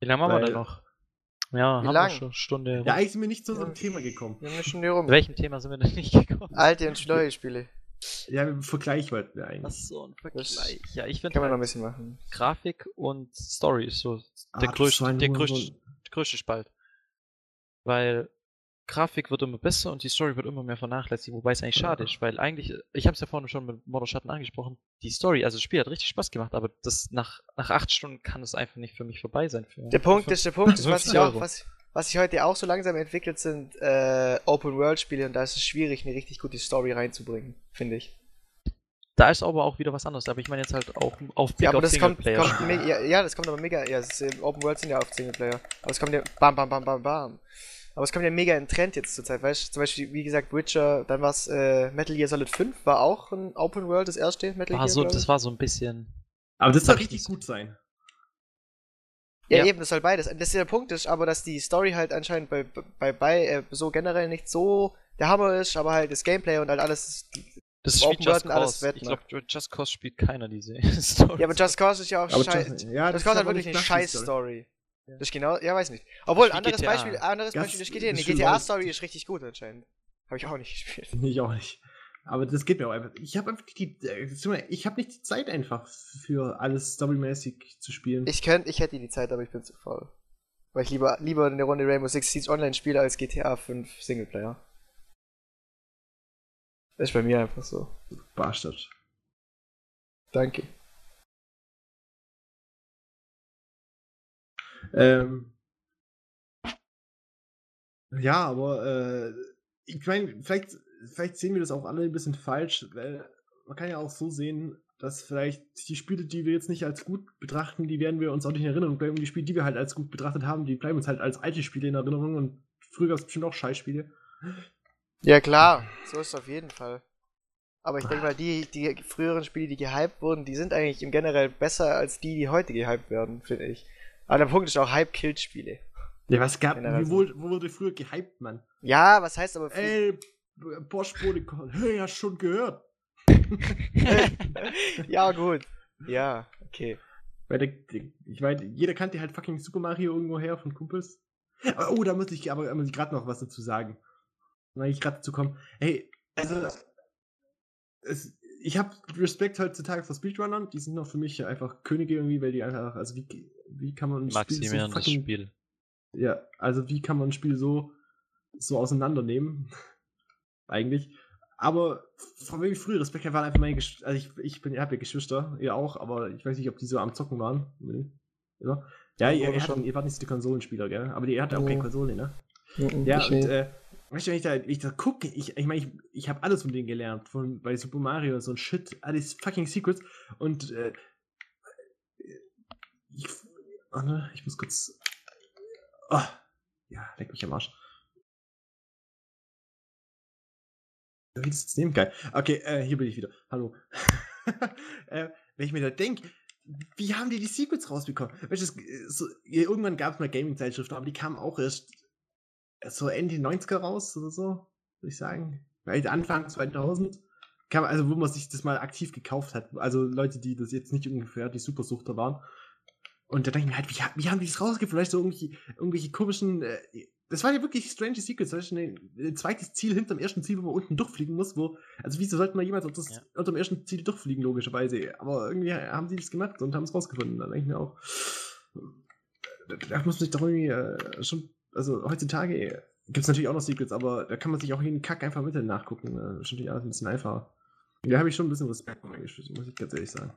Wie lange machen wir denn noch? Ja, Wie haben lang? wir schon eine Stunde. Ja, eigentlich sind wir nicht zu unserem Thema gekommen. Wir haben schon hier rum. Zu welchem Thema sind wir denn nicht gekommen? Alte und neue Spiele. Ja, im Vergleich wollten wir Ach eigentlich. so, ein Das Vergleich. Ja, ich finde Kann man noch ein halt bisschen machen. Grafik und Story ist so der Ah, das größte, der größte, der größte Spalt. Weil Grafik wird immer besser und die Story wird immer mehr vernachlässigt, wobei es eigentlich schade ist, weil eigentlich, ich habe es ja vorhin schon mit Mordor Schatten angesprochen, die Story, also das Spiel hat richtig Spaß gemacht, aber das nach, nach acht Stunden kann es einfach nicht für mich vorbei sein. Für, Der Punkt ist, der Punkt ist, was 50 ich auch, was, was sich heute auch so langsam entwickelt, sind äh, Open-World-Spiele und da ist es schwierig, eine richtig gute Story reinzubringen, finde ich. Da ist aber auch wieder was anderes. Aber ich meine jetzt halt auch auf Blick Ja, aber auf das kommt, Singleplayer. kommt mega, ja, ja, das kommt aber mega, ja, es ist, Open World sind ja auf Singleplayer. Aber es kommt ja bam, bam, bam, bam, bam. Aber es kommt ja mega in Trend jetzt zur Zeit, weißt du? Zum Beispiel, wie gesagt, Witcher, dann war es äh, Metal Gear Solid 5, war auch ein Open World, das erste Metal war Gear. so, das war so ein bisschen. Aber das soll richtig gut sein. Ja, Ja. eben, das soll beides. Das ist der Punkt ist, aber dass die Story halt anscheinend bei, bei, bei äh, so generell nicht so der Hammer ist, aber halt das Gameplay und halt alles. Das Open spielt Just Cause. wett, Ich ne? glaube, Just Cause spielt keiner diese Story. Ja, aber Just Cause ist ja auch scheiße. Just- ja, das ist Cause hat wirklich eine scheiß Story. Story. Das ist genau, ja, weiß nicht. Obwohl, Das anderes GTA. Beispiel, anderes Das Beispiel ist GTA. ist Die schon GTA was- Story ist richtig gut anscheinend. Habe ich auch nicht gespielt. Ich auch nicht. Aber das geht mir auch einfach. Ich habe einfach die, äh, ich habe nicht die Zeit einfach für alles storymäßig zu spielen. Ich könnte, ich hätte die Zeit, aber ich bin zu faul. Weil ich lieber, lieber eine Runde Rainbow Six Siege Online spiele als GTA 5 Singleplayer. Das ist bei mir einfach so. Bastard. Danke. Ähm, ja, aber äh, ich meine, vielleicht, vielleicht sehen wir das auch alle ein bisschen falsch, weil man kann ja auch so sehen, dass vielleicht die Spiele, die wir jetzt nicht als gut betrachten, die werden wir uns auch nicht in Erinnerung bleiben. Und die Spiele, die wir halt als gut betrachtet haben, die bleiben uns halt als alte Spiele in Erinnerung und früher gab es bestimmt auch Scheißspiele. Ja, klar. So ist es auf jeden Fall. Aber ich denke mal, die, die früheren Spiele, die gehypt wurden, die sind eigentlich im generell besser als die, die heute gehypt werden, finde ich. Aber der Punkt ist auch, Hype killt Spiele. Ja, was gab, wie wurde, wo wurde früher gehypt, Mann? Ja, was heißt aber Ey, B- Bosch Bodicon, hey, hast schon gehört. ja, gut. Ja, okay. Weil ich meine, jeder kannte halt fucking Super Mario irgendwo her von Kumpels. Oh, da muss ich aber gerade noch was dazu sagen. Weil ich gerade dazu komme. Hey, also es, ich habe Respekt heutzutage vor Speedrunnern. Die sind noch für mich einfach Könige irgendwie, weil die einfach, also wie, wie kann man ein Spiel so Maximieren das fucking, Spiel. ja, also wie kann man ein Spiel so so auseinandernehmen? Eigentlich. Aber von wegen früher Respekt waren einfach meine Geschwister. Also ich, ich bin, habt ja Geschwister, ihr auch, aber ich weiß nicht, ob die so am Zocken waren. Nee. Ja, ja ihr, ihr, schon. hattet, ihr wart nicht so die Konsolenspieler, gell? Aber ihr hattet auch keine. Konsole, ne? Mhm, Ja, ich und äh, weißt du, wenn ich da, wenn ich da gucke, ich, ich meine, ich, ich habe alles von denen gelernt, von bei Super Mario, so ein Shit, alles fucking Secrets und äh, ich, oh ne, ich muss kurz, oh, ja, leck mich am Arsch. Wie ist das nehmen? Geil. Okay, äh, hier bin ich wieder. Hallo. äh, wenn ich mir da denke, wie haben die die Secrets rausbekommen? Weißt du, äh, so, irgendwann gab es mal Gaming-Zeitschriften, aber die kamen auch erst so Ende 90er raus oder so, würde ich sagen. Weil Anfang 2000 kam, also wo man sich das mal aktiv gekauft hat. Also Leute, die das jetzt nicht ungefähr die Supersuchter waren. Und da denke ich mir halt, wie, wie haben die das rausgefunden? Vielleicht so irgendwelche, irgendwelche komischen, äh, das waren ja wirklich strange Secrets, weißt du, ein, zweites Ziel hinterm ersten Ziel, wo man unten durchfliegen muss, wo, also wieso sollte man jemals das, Ja. unterm ersten Ziel durchfliegen, logischerweise. Aber irgendwie haben sie das gemacht und haben es rausgefunden. Dann denke ich mir auch, da, da muss man sich doch irgendwie äh, schon, also heutzutage gibt es natürlich auch noch Secrets, aber da kann man sich auch jeden Kack einfach mit nachgucken. Äh, ist natürlich alles ein bisschen einfacher. Da habe ich schon ein bisschen Respekt vor meinen Geschwistern, muss ich ganz ehrlich sagen.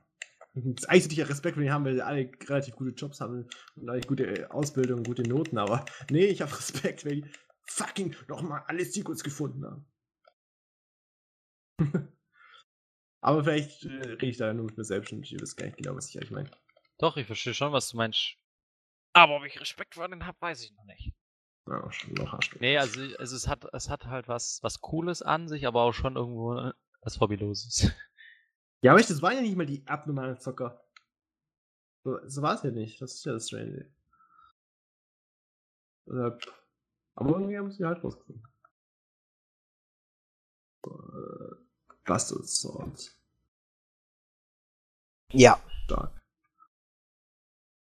Das eigentlich Respekt, wenn die haben, weil sie alle relativ gute Jobs haben und eigentlich gute äh, Ausbildung, gute Noten, aber nee, ich habe Respekt, weil die fucking nochmal alle Secrets gefunden haben. aber vielleicht äh, rede ich da nur mit mir selbst und ich weiß gar nicht genau, was ich eigentlich meine. Doch, ich verstehe schon, was du meinst. Aber ob ich Respekt vor denen habe, weiß ich noch nicht. Ja, schon noch Arschloch. Nee, also, also es hat es hat halt was was Cooles an sich, aber auch schon irgendwo äh, was Hobbyloses. Ja, aber ich, das waren ja nicht mal die abnormalen Zocker. So, so war es ja nicht. Das ist ja das Strange. Äh, aber irgendwie haben sie halt rausgefunden. Äh, Bastard Sword. Ja, Stark.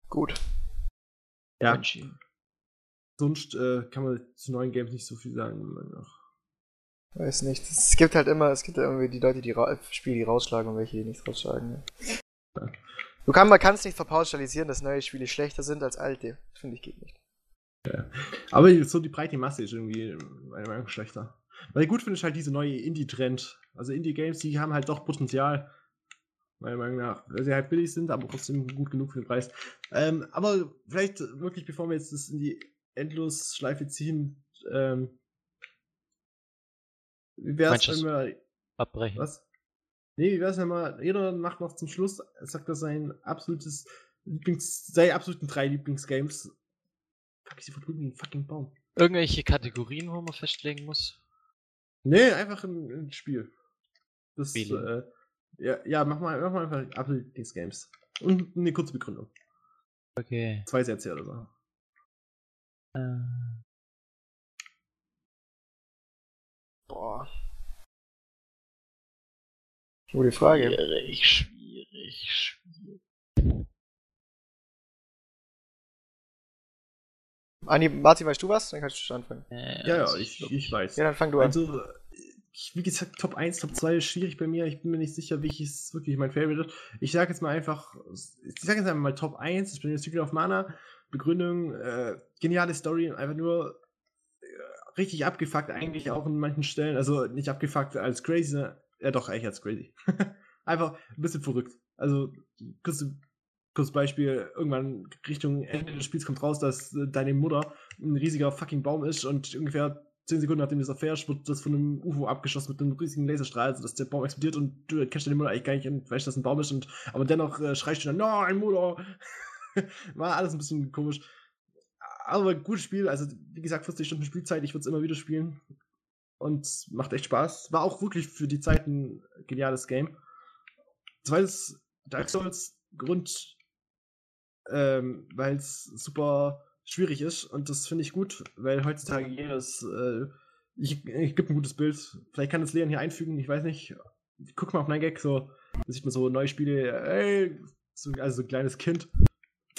gut. Ja, Mensch, sonst äh, kann man zu neuen Games nicht so viel sagen. Weiß nicht. Es gibt halt immer, es gibt ja irgendwie die Leute, die Spiele, die rausschlagen und welche, die nicht rausschlagen. Ja. Ja. Du kann, man kann es nicht verpauschalisieren, dass neue Spiele schlechter sind als alte. Finde ich geht nicht. Aber so die breite Masse ist irgendwie meiner Meinung nach schlechter. Was ich gut finde, ist halt diese neue Indie-Trend. Also Indie-Games, die haben halt doch Potenzial. Meiner Meinung nach. Weil sie halt billig sind, aber trotzdem gut genug für den Preis. Ähm, aber vielleicht wirklich, bevor wir jetzt das in die endlos Schleife ziehen. Ähm, wie wär's, wenn wir. Abbrechen. Was? Nee, wie wär's, wenn mal jeder macht noch zum Schluss, sagt er sein absolutes Lieblings, seine absoluten drei Lieblingsgames. Fuck, ich verdrücken den fucking Baum. Irgendwelche Kategorien, wo man festlegen muss? Nee, einfach ein, ein Spiel. Das, Spiele. äh, ja, ja, mach mal, mach mal einfach absolute Lieblingsgames. Und eine kurze Begründung. Okay. Zwei Sätze oder so. Äh, Boah. Gute Frage. schwierig, schwierig, schwierig. Anni, Martin, weißt du was? Dann kannst du schon anfangen. Äh, Ja, ja, also ich, ich weiß. Ja, dann fang du an. Also, ich, wie gesagt, Top 1, Top 2 ist schwierig bei mir. Ich bin mir nicht sicher, welches wirklich mein Favorite ist. Ich sage jetzt mal einfach, ich sage jetzt einfach mal Top 1. Ich bin jetzt Secret of Mana. Begründung, äh, geniale Story, einfach nur äh, richtig abgefuckt, eigentlich auch in manchen Stellen. Also nicht abgefuckt als crazy, ja doch, eigentlich als crazy. einfach ein bisschen verrückt. Also, kurz, kurzes Beispiel, irgendwann Richtung Ende des Spiels kommt raus, dass äh, deine Mutter ein riesiger fucking Baum ist und ungefähr 10 Sekunden nachdem du das erfährst, wird das von einem UFO abgeschossen mit einem riesigen Laserstrahl, sodass der Baum explodiert und du kennst deine Mutter eigentlich gar nicht weißt, dass ein Baum ist und aber dennoch äh, schreist du dann, nein, Mutter! War alles ein bisschen komisch. Aber gutes Spiel, also wie gesagt, 40 Stunden Spielzeit, ich würde es immer wieder spielen. Und macht echt Spaß. War auch wirklich für die Zeit ein geniales Game. Zweites, Dark Souls, Grund, ähm, weil es super schwierig ist und das finde ich gut, weil heutzutage jedes, äh, ich, ich gibt ein gutes Bild. Vielleicht kann das Leon hier einfügen, ich weiß nicht. Guck mal auf mein Gag, so, da sieht man so neue Spiele, ey, so, also so ein kleines Kind.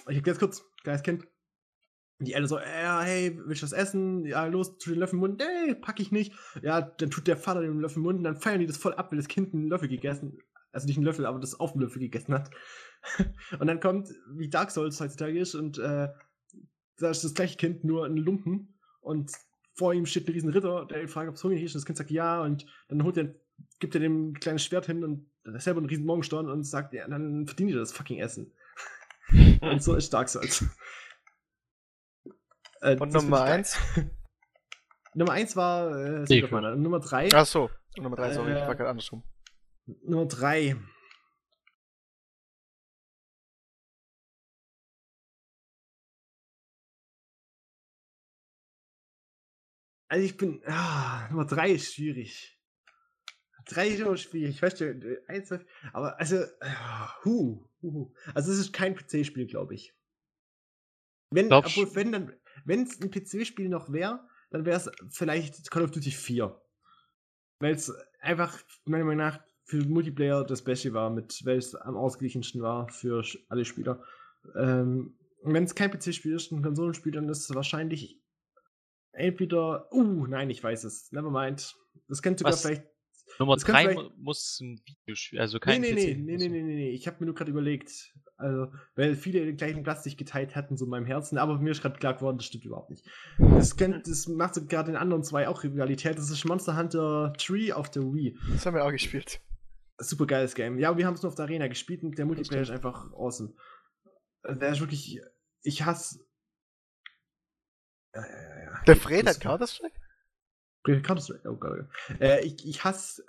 Ich hab ganz kurz, kleines Kind. Die Eltern so, ja, hey, willst du was essen? Ja, los, tu den Löffel im Mund. Nee, pack ich nicht. Ja, dann tut der Vater den Löffel im Mund und dann feiern die das voll ab, weil das Kind einen Löffel gegessen Also nicht einen Löffel, aber das auf dem Löffel gegessen hat. und dann kommt, wie Dark Souls heutzutage ist und äh, da ist das gleiche Kind nur ein Lumpen und vor ihm steht ein riesen Ritter, der ihn fragt, ob es hungrig ist und das Kind sagt ja und dann holt er, gibt er dem ein kleines Schwert hin und ist selber einen riesen Morgenstern und sagt, ja, dann verdient ihr das fucking Essen. und so ist Dark Souls. Äh, Und Nummer find ich 1? geil. Nummer 1 war äh, Mana. Und Nummer 3 Ach so. Und Nummer 3, sorry, ich Äh, war gerade andersrum. Nummer 3. Also ich bin. Ah, Nummer 3 ist schwierig. 3 ist immer schwierig. Ich weiß schon, 1, 2, aber also. ah, Hu, hu, hu. Also es ist kein PC-Spiel, glaube ich. Wenn, Glaubst- obwohl, wenn dann, wenn es ein PC-Spiel noch wäre, dann wäre es vielleicht Call of Duty 4. Weil es einfach, meiner Meinung nach, für Multiplayer das Beste war, mit weil es am ausgeglichensten war für alle Spieler. Ähm, wenn es kein PC-Spiel ist, ein Konsolenspiel, dann ist es wahrscheinlich entweder. Uh, nein, ich weiß es. Nevermind. Das könnte sogar Was? vielleicht. Nummer Das könnte 3 vielleicht- muss ein Videospiel, also Nee, kein nee, PC. nee, nee, also. nee, nee, nee, nee. Ich habe mir nur gerade überlegt. Also, weil viele den gleichen Platz sich geteilt hatten, so in meinem Herzen, aber mir ist gerade klar geworden, das stimmt überhaupt nicht. Das, kennt, das macht sogar den anderen zwei auch Rivalität. Das ist Monster Hunter 3 auf der Wii. Das haben wir auch gespielt. Super geiles Game. Ja, wir haben es nur auf der Arena gespielt und der Multiplayer ist einfach awesome. Also, Der ist wirklich. Ich hasse. Ja, ja, ja, ja. Der Fred hat Das- Counter-Strike? Counter-Strike, oh Gott. Äh, ich, ich hasse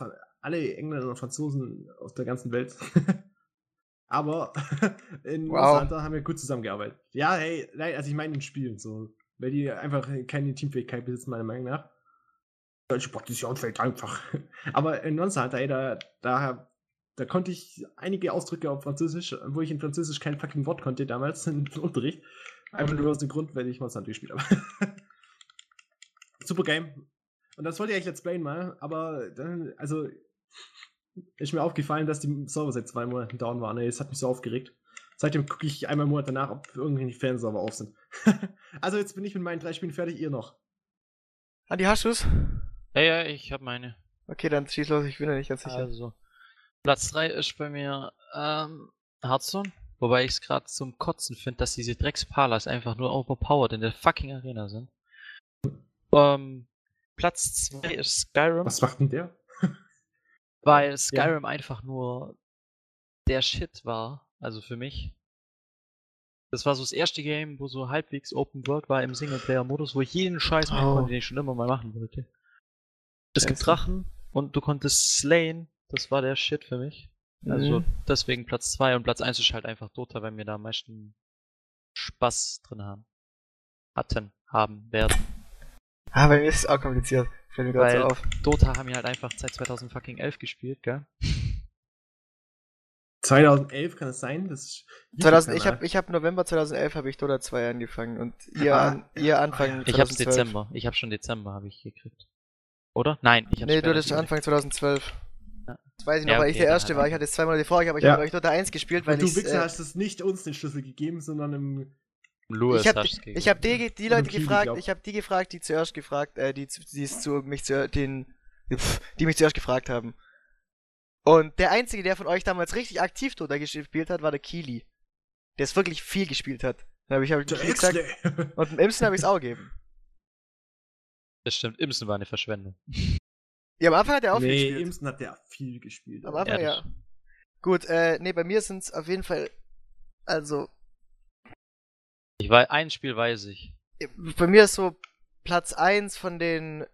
äh, alle Engländer und Franzosen auf der ganzen Welt. Aber in Wow. Hunter haben wir gut zusammengearbeitet. Ja, hey, nein, also ich meine in Spielen so. Weil die einfach keine Teamfähigkeit besitzen, meiner Meinung nach. Deutsche Partition fällt einfach. Aber in Monster Hunter, ey, da, da, da konnte ich einige Ausdrücke auf Französisch, wo ich in Französisch kein fucking Wort konnte damals im Unterricht. Einfach nur aus dem Grund, weil ich Monster Hunter gespielt habe. Super Game. Und das wollte ich eigentlich Let's Playen mal, aber dann, also, ist mir aufgefallen, dass die Server seit zwei Monaten down waren. Das hat mich so aufgeregt. Seitdem gucke ich einmal im Monat danach, ob irgendwelche Fanserver auf sind. also jetzt bin ich mit meinen drei Spielen fertig, ihr noch. Andi, hast du's? Ja, ja, ich habe meine. Okay, dann schieß los, ich bin ja nicht ganz sicher. Also, Platz 3 ist bei mir ähm, Hearthstone. Wobei ich es gerade zum Kotzen finde, dass diese Dreckspalas einfach nur overpowered in der fucking Arena sind. Ähm, Platz 2 ist Skyrim, Was macht denn der? weil Skyrim einfach nur der Shit war. Also für mich. Das war so das erste Game, wo so halbwegs Open World war im Singleplayer-Modus, wo ich jeden Scheiß machen Oh. konnte, den ich schon immer mal machen wollte. Es gibt. Drachen und du konntest slayen. Das war der Shit für mich. Also Mhm. deswegen Platz 2 und Platz 1 ist halt einfach Dota, weil wir da am meisten Spaß drin haben. Hatten, haben, werden. Ah, bei mir ist es auch kompliziert. Fällt mir gerade so auf. Dota haben wir halt einfach seit 2011 gespielt, gell? 2011 kann es sein? Das ist 2000, ich habe ich hab November 2011 habe ich Dota 2 angefangen und ihr, Ah, an, ihr Anfang Ich hab's 2012. Dezember. Ich hab schon Dezember habe ich gekriegt. Oder? Nein, ich hab's Nee, du hattest. Anfang 2012. Ja. Das weiß ich noch, Ja, weil ich okay, der Erste war. Ich hatte es zwei Monate vorher, aber ich Ja. habe euch Dota 1 gespielt, weil Und du ich. Wichser Äh, hast es nicht uns den Schlüssel gegeben, sondern im. Louis ich habe ich hab die, die Leute gefragt, glaub. ich habe die gefragt, die zuerst gefragt, äh, die, die es zu mich zu, den, die mich zuerst gefragt haben. Und der einzige, der von euch damals richtig aktiv Dota gespielt hat, war der Kili. Der es wirklich viel gespielt hat. Dann habe ich, hab Der gesagt, Exley. und dem Imsen habe ich es auch gegeben. Das stimmt, Imsen war eine Verschwendung. Ja, am Anfang hat er auch viel nee, gespielt. Imsen hat der viel gespielt. Am Anfang, Ehrlich. ja. Gut, äh, nee, bei mir sind es auf jeden Fall, also, Ich weiß, ein Spiel weiß ich. bei mir ist so Platz 1 von den,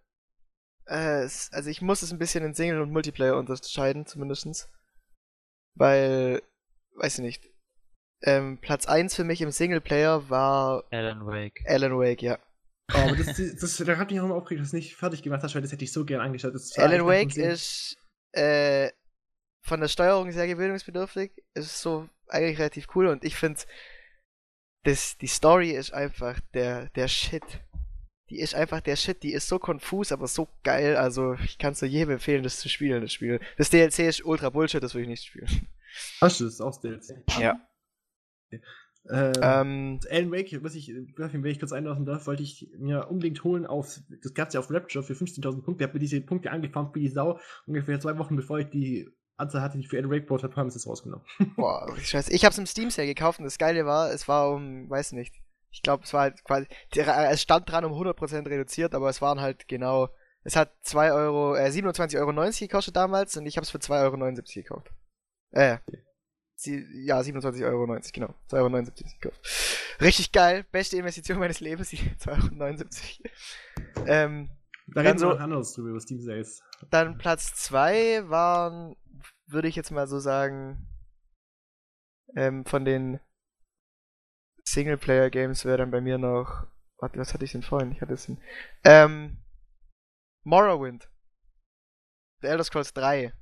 äh, also ich muss es ein bisschen in Single und Multiplayer unterscheiden, zumindestens. Weil, weiß ich nicht, ähm, Platz 1 für mich im Singleplayer war Alan Wake. Alan Wake, ja. Oh, aber das, das, das, da hat mich auch immer aufgeregt, dass du es nicht fertig gemacht hast, weil das hätte ich so gern angeschaut. Alan Wake ist, äh, von der Steuerung sehr gewöhnungsbedürftig. Es ist so eigentlich relativ cool und ich finde, das, die Story ist einfach der, der Shit. Die ist einfach der Shit, die ist so konfus, aber so geil. Also, ich kann es nur jedem empfehlen, das zu spielen, das Spiel. Das DLC ist ultra Bullshit, das will ich nicht spielen. Hast du das auch DLC? Ja. Ähm, Ähm, Alan Wake, was ich, wenn ich kurz einlassen darf, wollte ich mir unbedingt holen auf, das gab's ja auf Rapture für 15.000 Punkte. Ich habe mir diese Punkte angefarmt wie die Sau. Ungefähr zwei Wochen bevor ich die Anzahl hatte, die ich für Alan Wake braucht habe, haben sie es rausgenommen. boah, scheiße. Ich hab's im Steam Sale gekauft und das Geile war, es war um, weiß nicht. Ich glaube, es war halt quasi, es stand dran um 100% reduziert, aber es waren halt genau, es hat 2 Euro, äh, 27,90 Euro gekostet damals und ich hab's für 2,79 Euro gekauft. Äh, sie, ja, 27,90 Euro, genau. 2,79 Euro gekauft. Richtig geil, beste Investition meines Lebens, die 2,79 Euro. Ähm, Da reden so- wir noch anderes drüber, über Steam Sales. Dann Platz 2 waren, würde ich jetzt mal so sagen, ähm, von den Singleplayer-Games wäre dann bei mir noch. Warte, was hatte ich denn vorhin? Ich hatte es in. Ähm, Morrowind. The Elder Scrolls 3.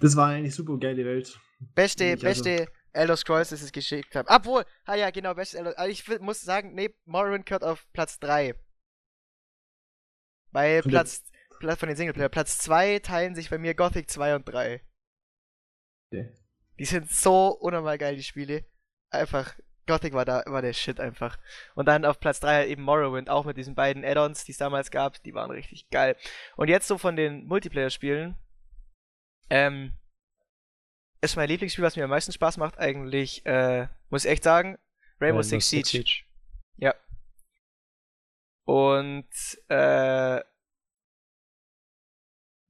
Das war eigentlich super geile Welt. Beste, also- beste Elder Scrolls, das ich geschickt habe. Obwohl, ah ja, genau, beste Elder aber Ich muss sagen, nee, Morrowind gehört auf Platz 3. Bei Von der- Platz, Platz von den Singleplayer. Platz 2 teilen sich bei mir Gothic 2 und 3. Die sind so unnormal geil, die Spiele. Einfach, Gothic war da, war der Shit einfach. Und dann auf Platz 3 eben Morrowind, auch mit diesen beiden Add-ons, die es damals gab, die waren richtig geil. Und jetzt so von den Multiplayer-Spielen, ähm, ist mein Lieblingsspiel, was mir am meisten Spaß macht, eigentlich, äh, muss ich echt sagen, Rainbow Six Siege. Ja. Und, äh,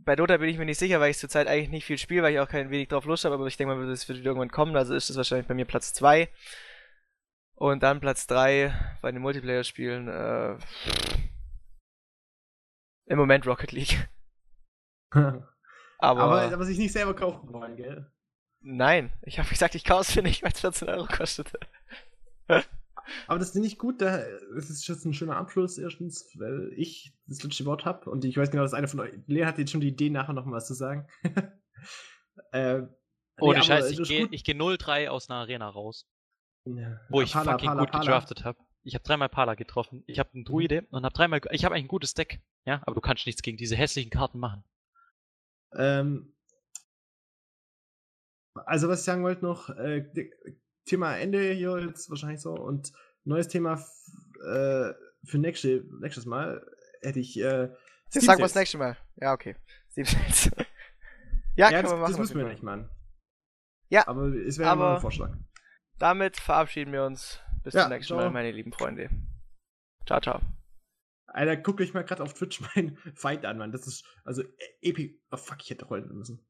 bei Dota bin ich mir nicht sicher, weil ich zurzeit eigentlich nicht viel spiele, weil ich auch kein wenig drauf Lust habe, aber ich denke mal, das wird irgendwann kommen, also ist das wahrscheinlich bei mir Platz 2. Und dann Platz 3 bei den Multiplayer-Spielen, äh, im Moment Rocket League. aber, Aber, aber sich nicht selber kaufen wollen, gell? nein, ich habe gesagt, ich kaufe es mir nicht, weil es 14 Euro kostet. Aber das finde ich gut, da, das ist jetzt ein schöner Abschluss erstens, weil ich das letzte Wort habe und ich weiß genau, dass einer von euch, Lea hat jetzt schon die Idee, nachher noch was zu sagen. äh, Ohne nee, Scheiß, aber ich gehe geh 0-3 aus einer Arena raus, Ja, wo ich Pala, fucking Pala, gut Pala. gedraftet habe. Ich habe dreimal Pala getroffen, ich habe einen Druide und habe dreimal, ich habe eigentlich ein gutes Deck, ja, aber du kannst nichts gegen diese hässlichen Karten machen. Ähm, also was ich sagen wollte noch, äh, Thema Ende hier jetzt wahrscheinlich so und neues Thema äh, für nächste, nächstes Mal hätte ich äh, Steam sagen wir das nächste Mal. Ja, okay. Steam Sales. ja, Ja, können das, wir machen. das müssen wir nicht machen. Ja, Aber es wäre mal ein Vorschlag. Damit verabschieden wir uns. Bis Ja, zum nächsten ciao. Mal, meine lieben Freunde. Ciao, ciao. Alter, guckt euch mal gerade auf Twitch meinen Fight an, Mann. Das ist, also, epic. Oh fuck, ich hätte rollen müssen.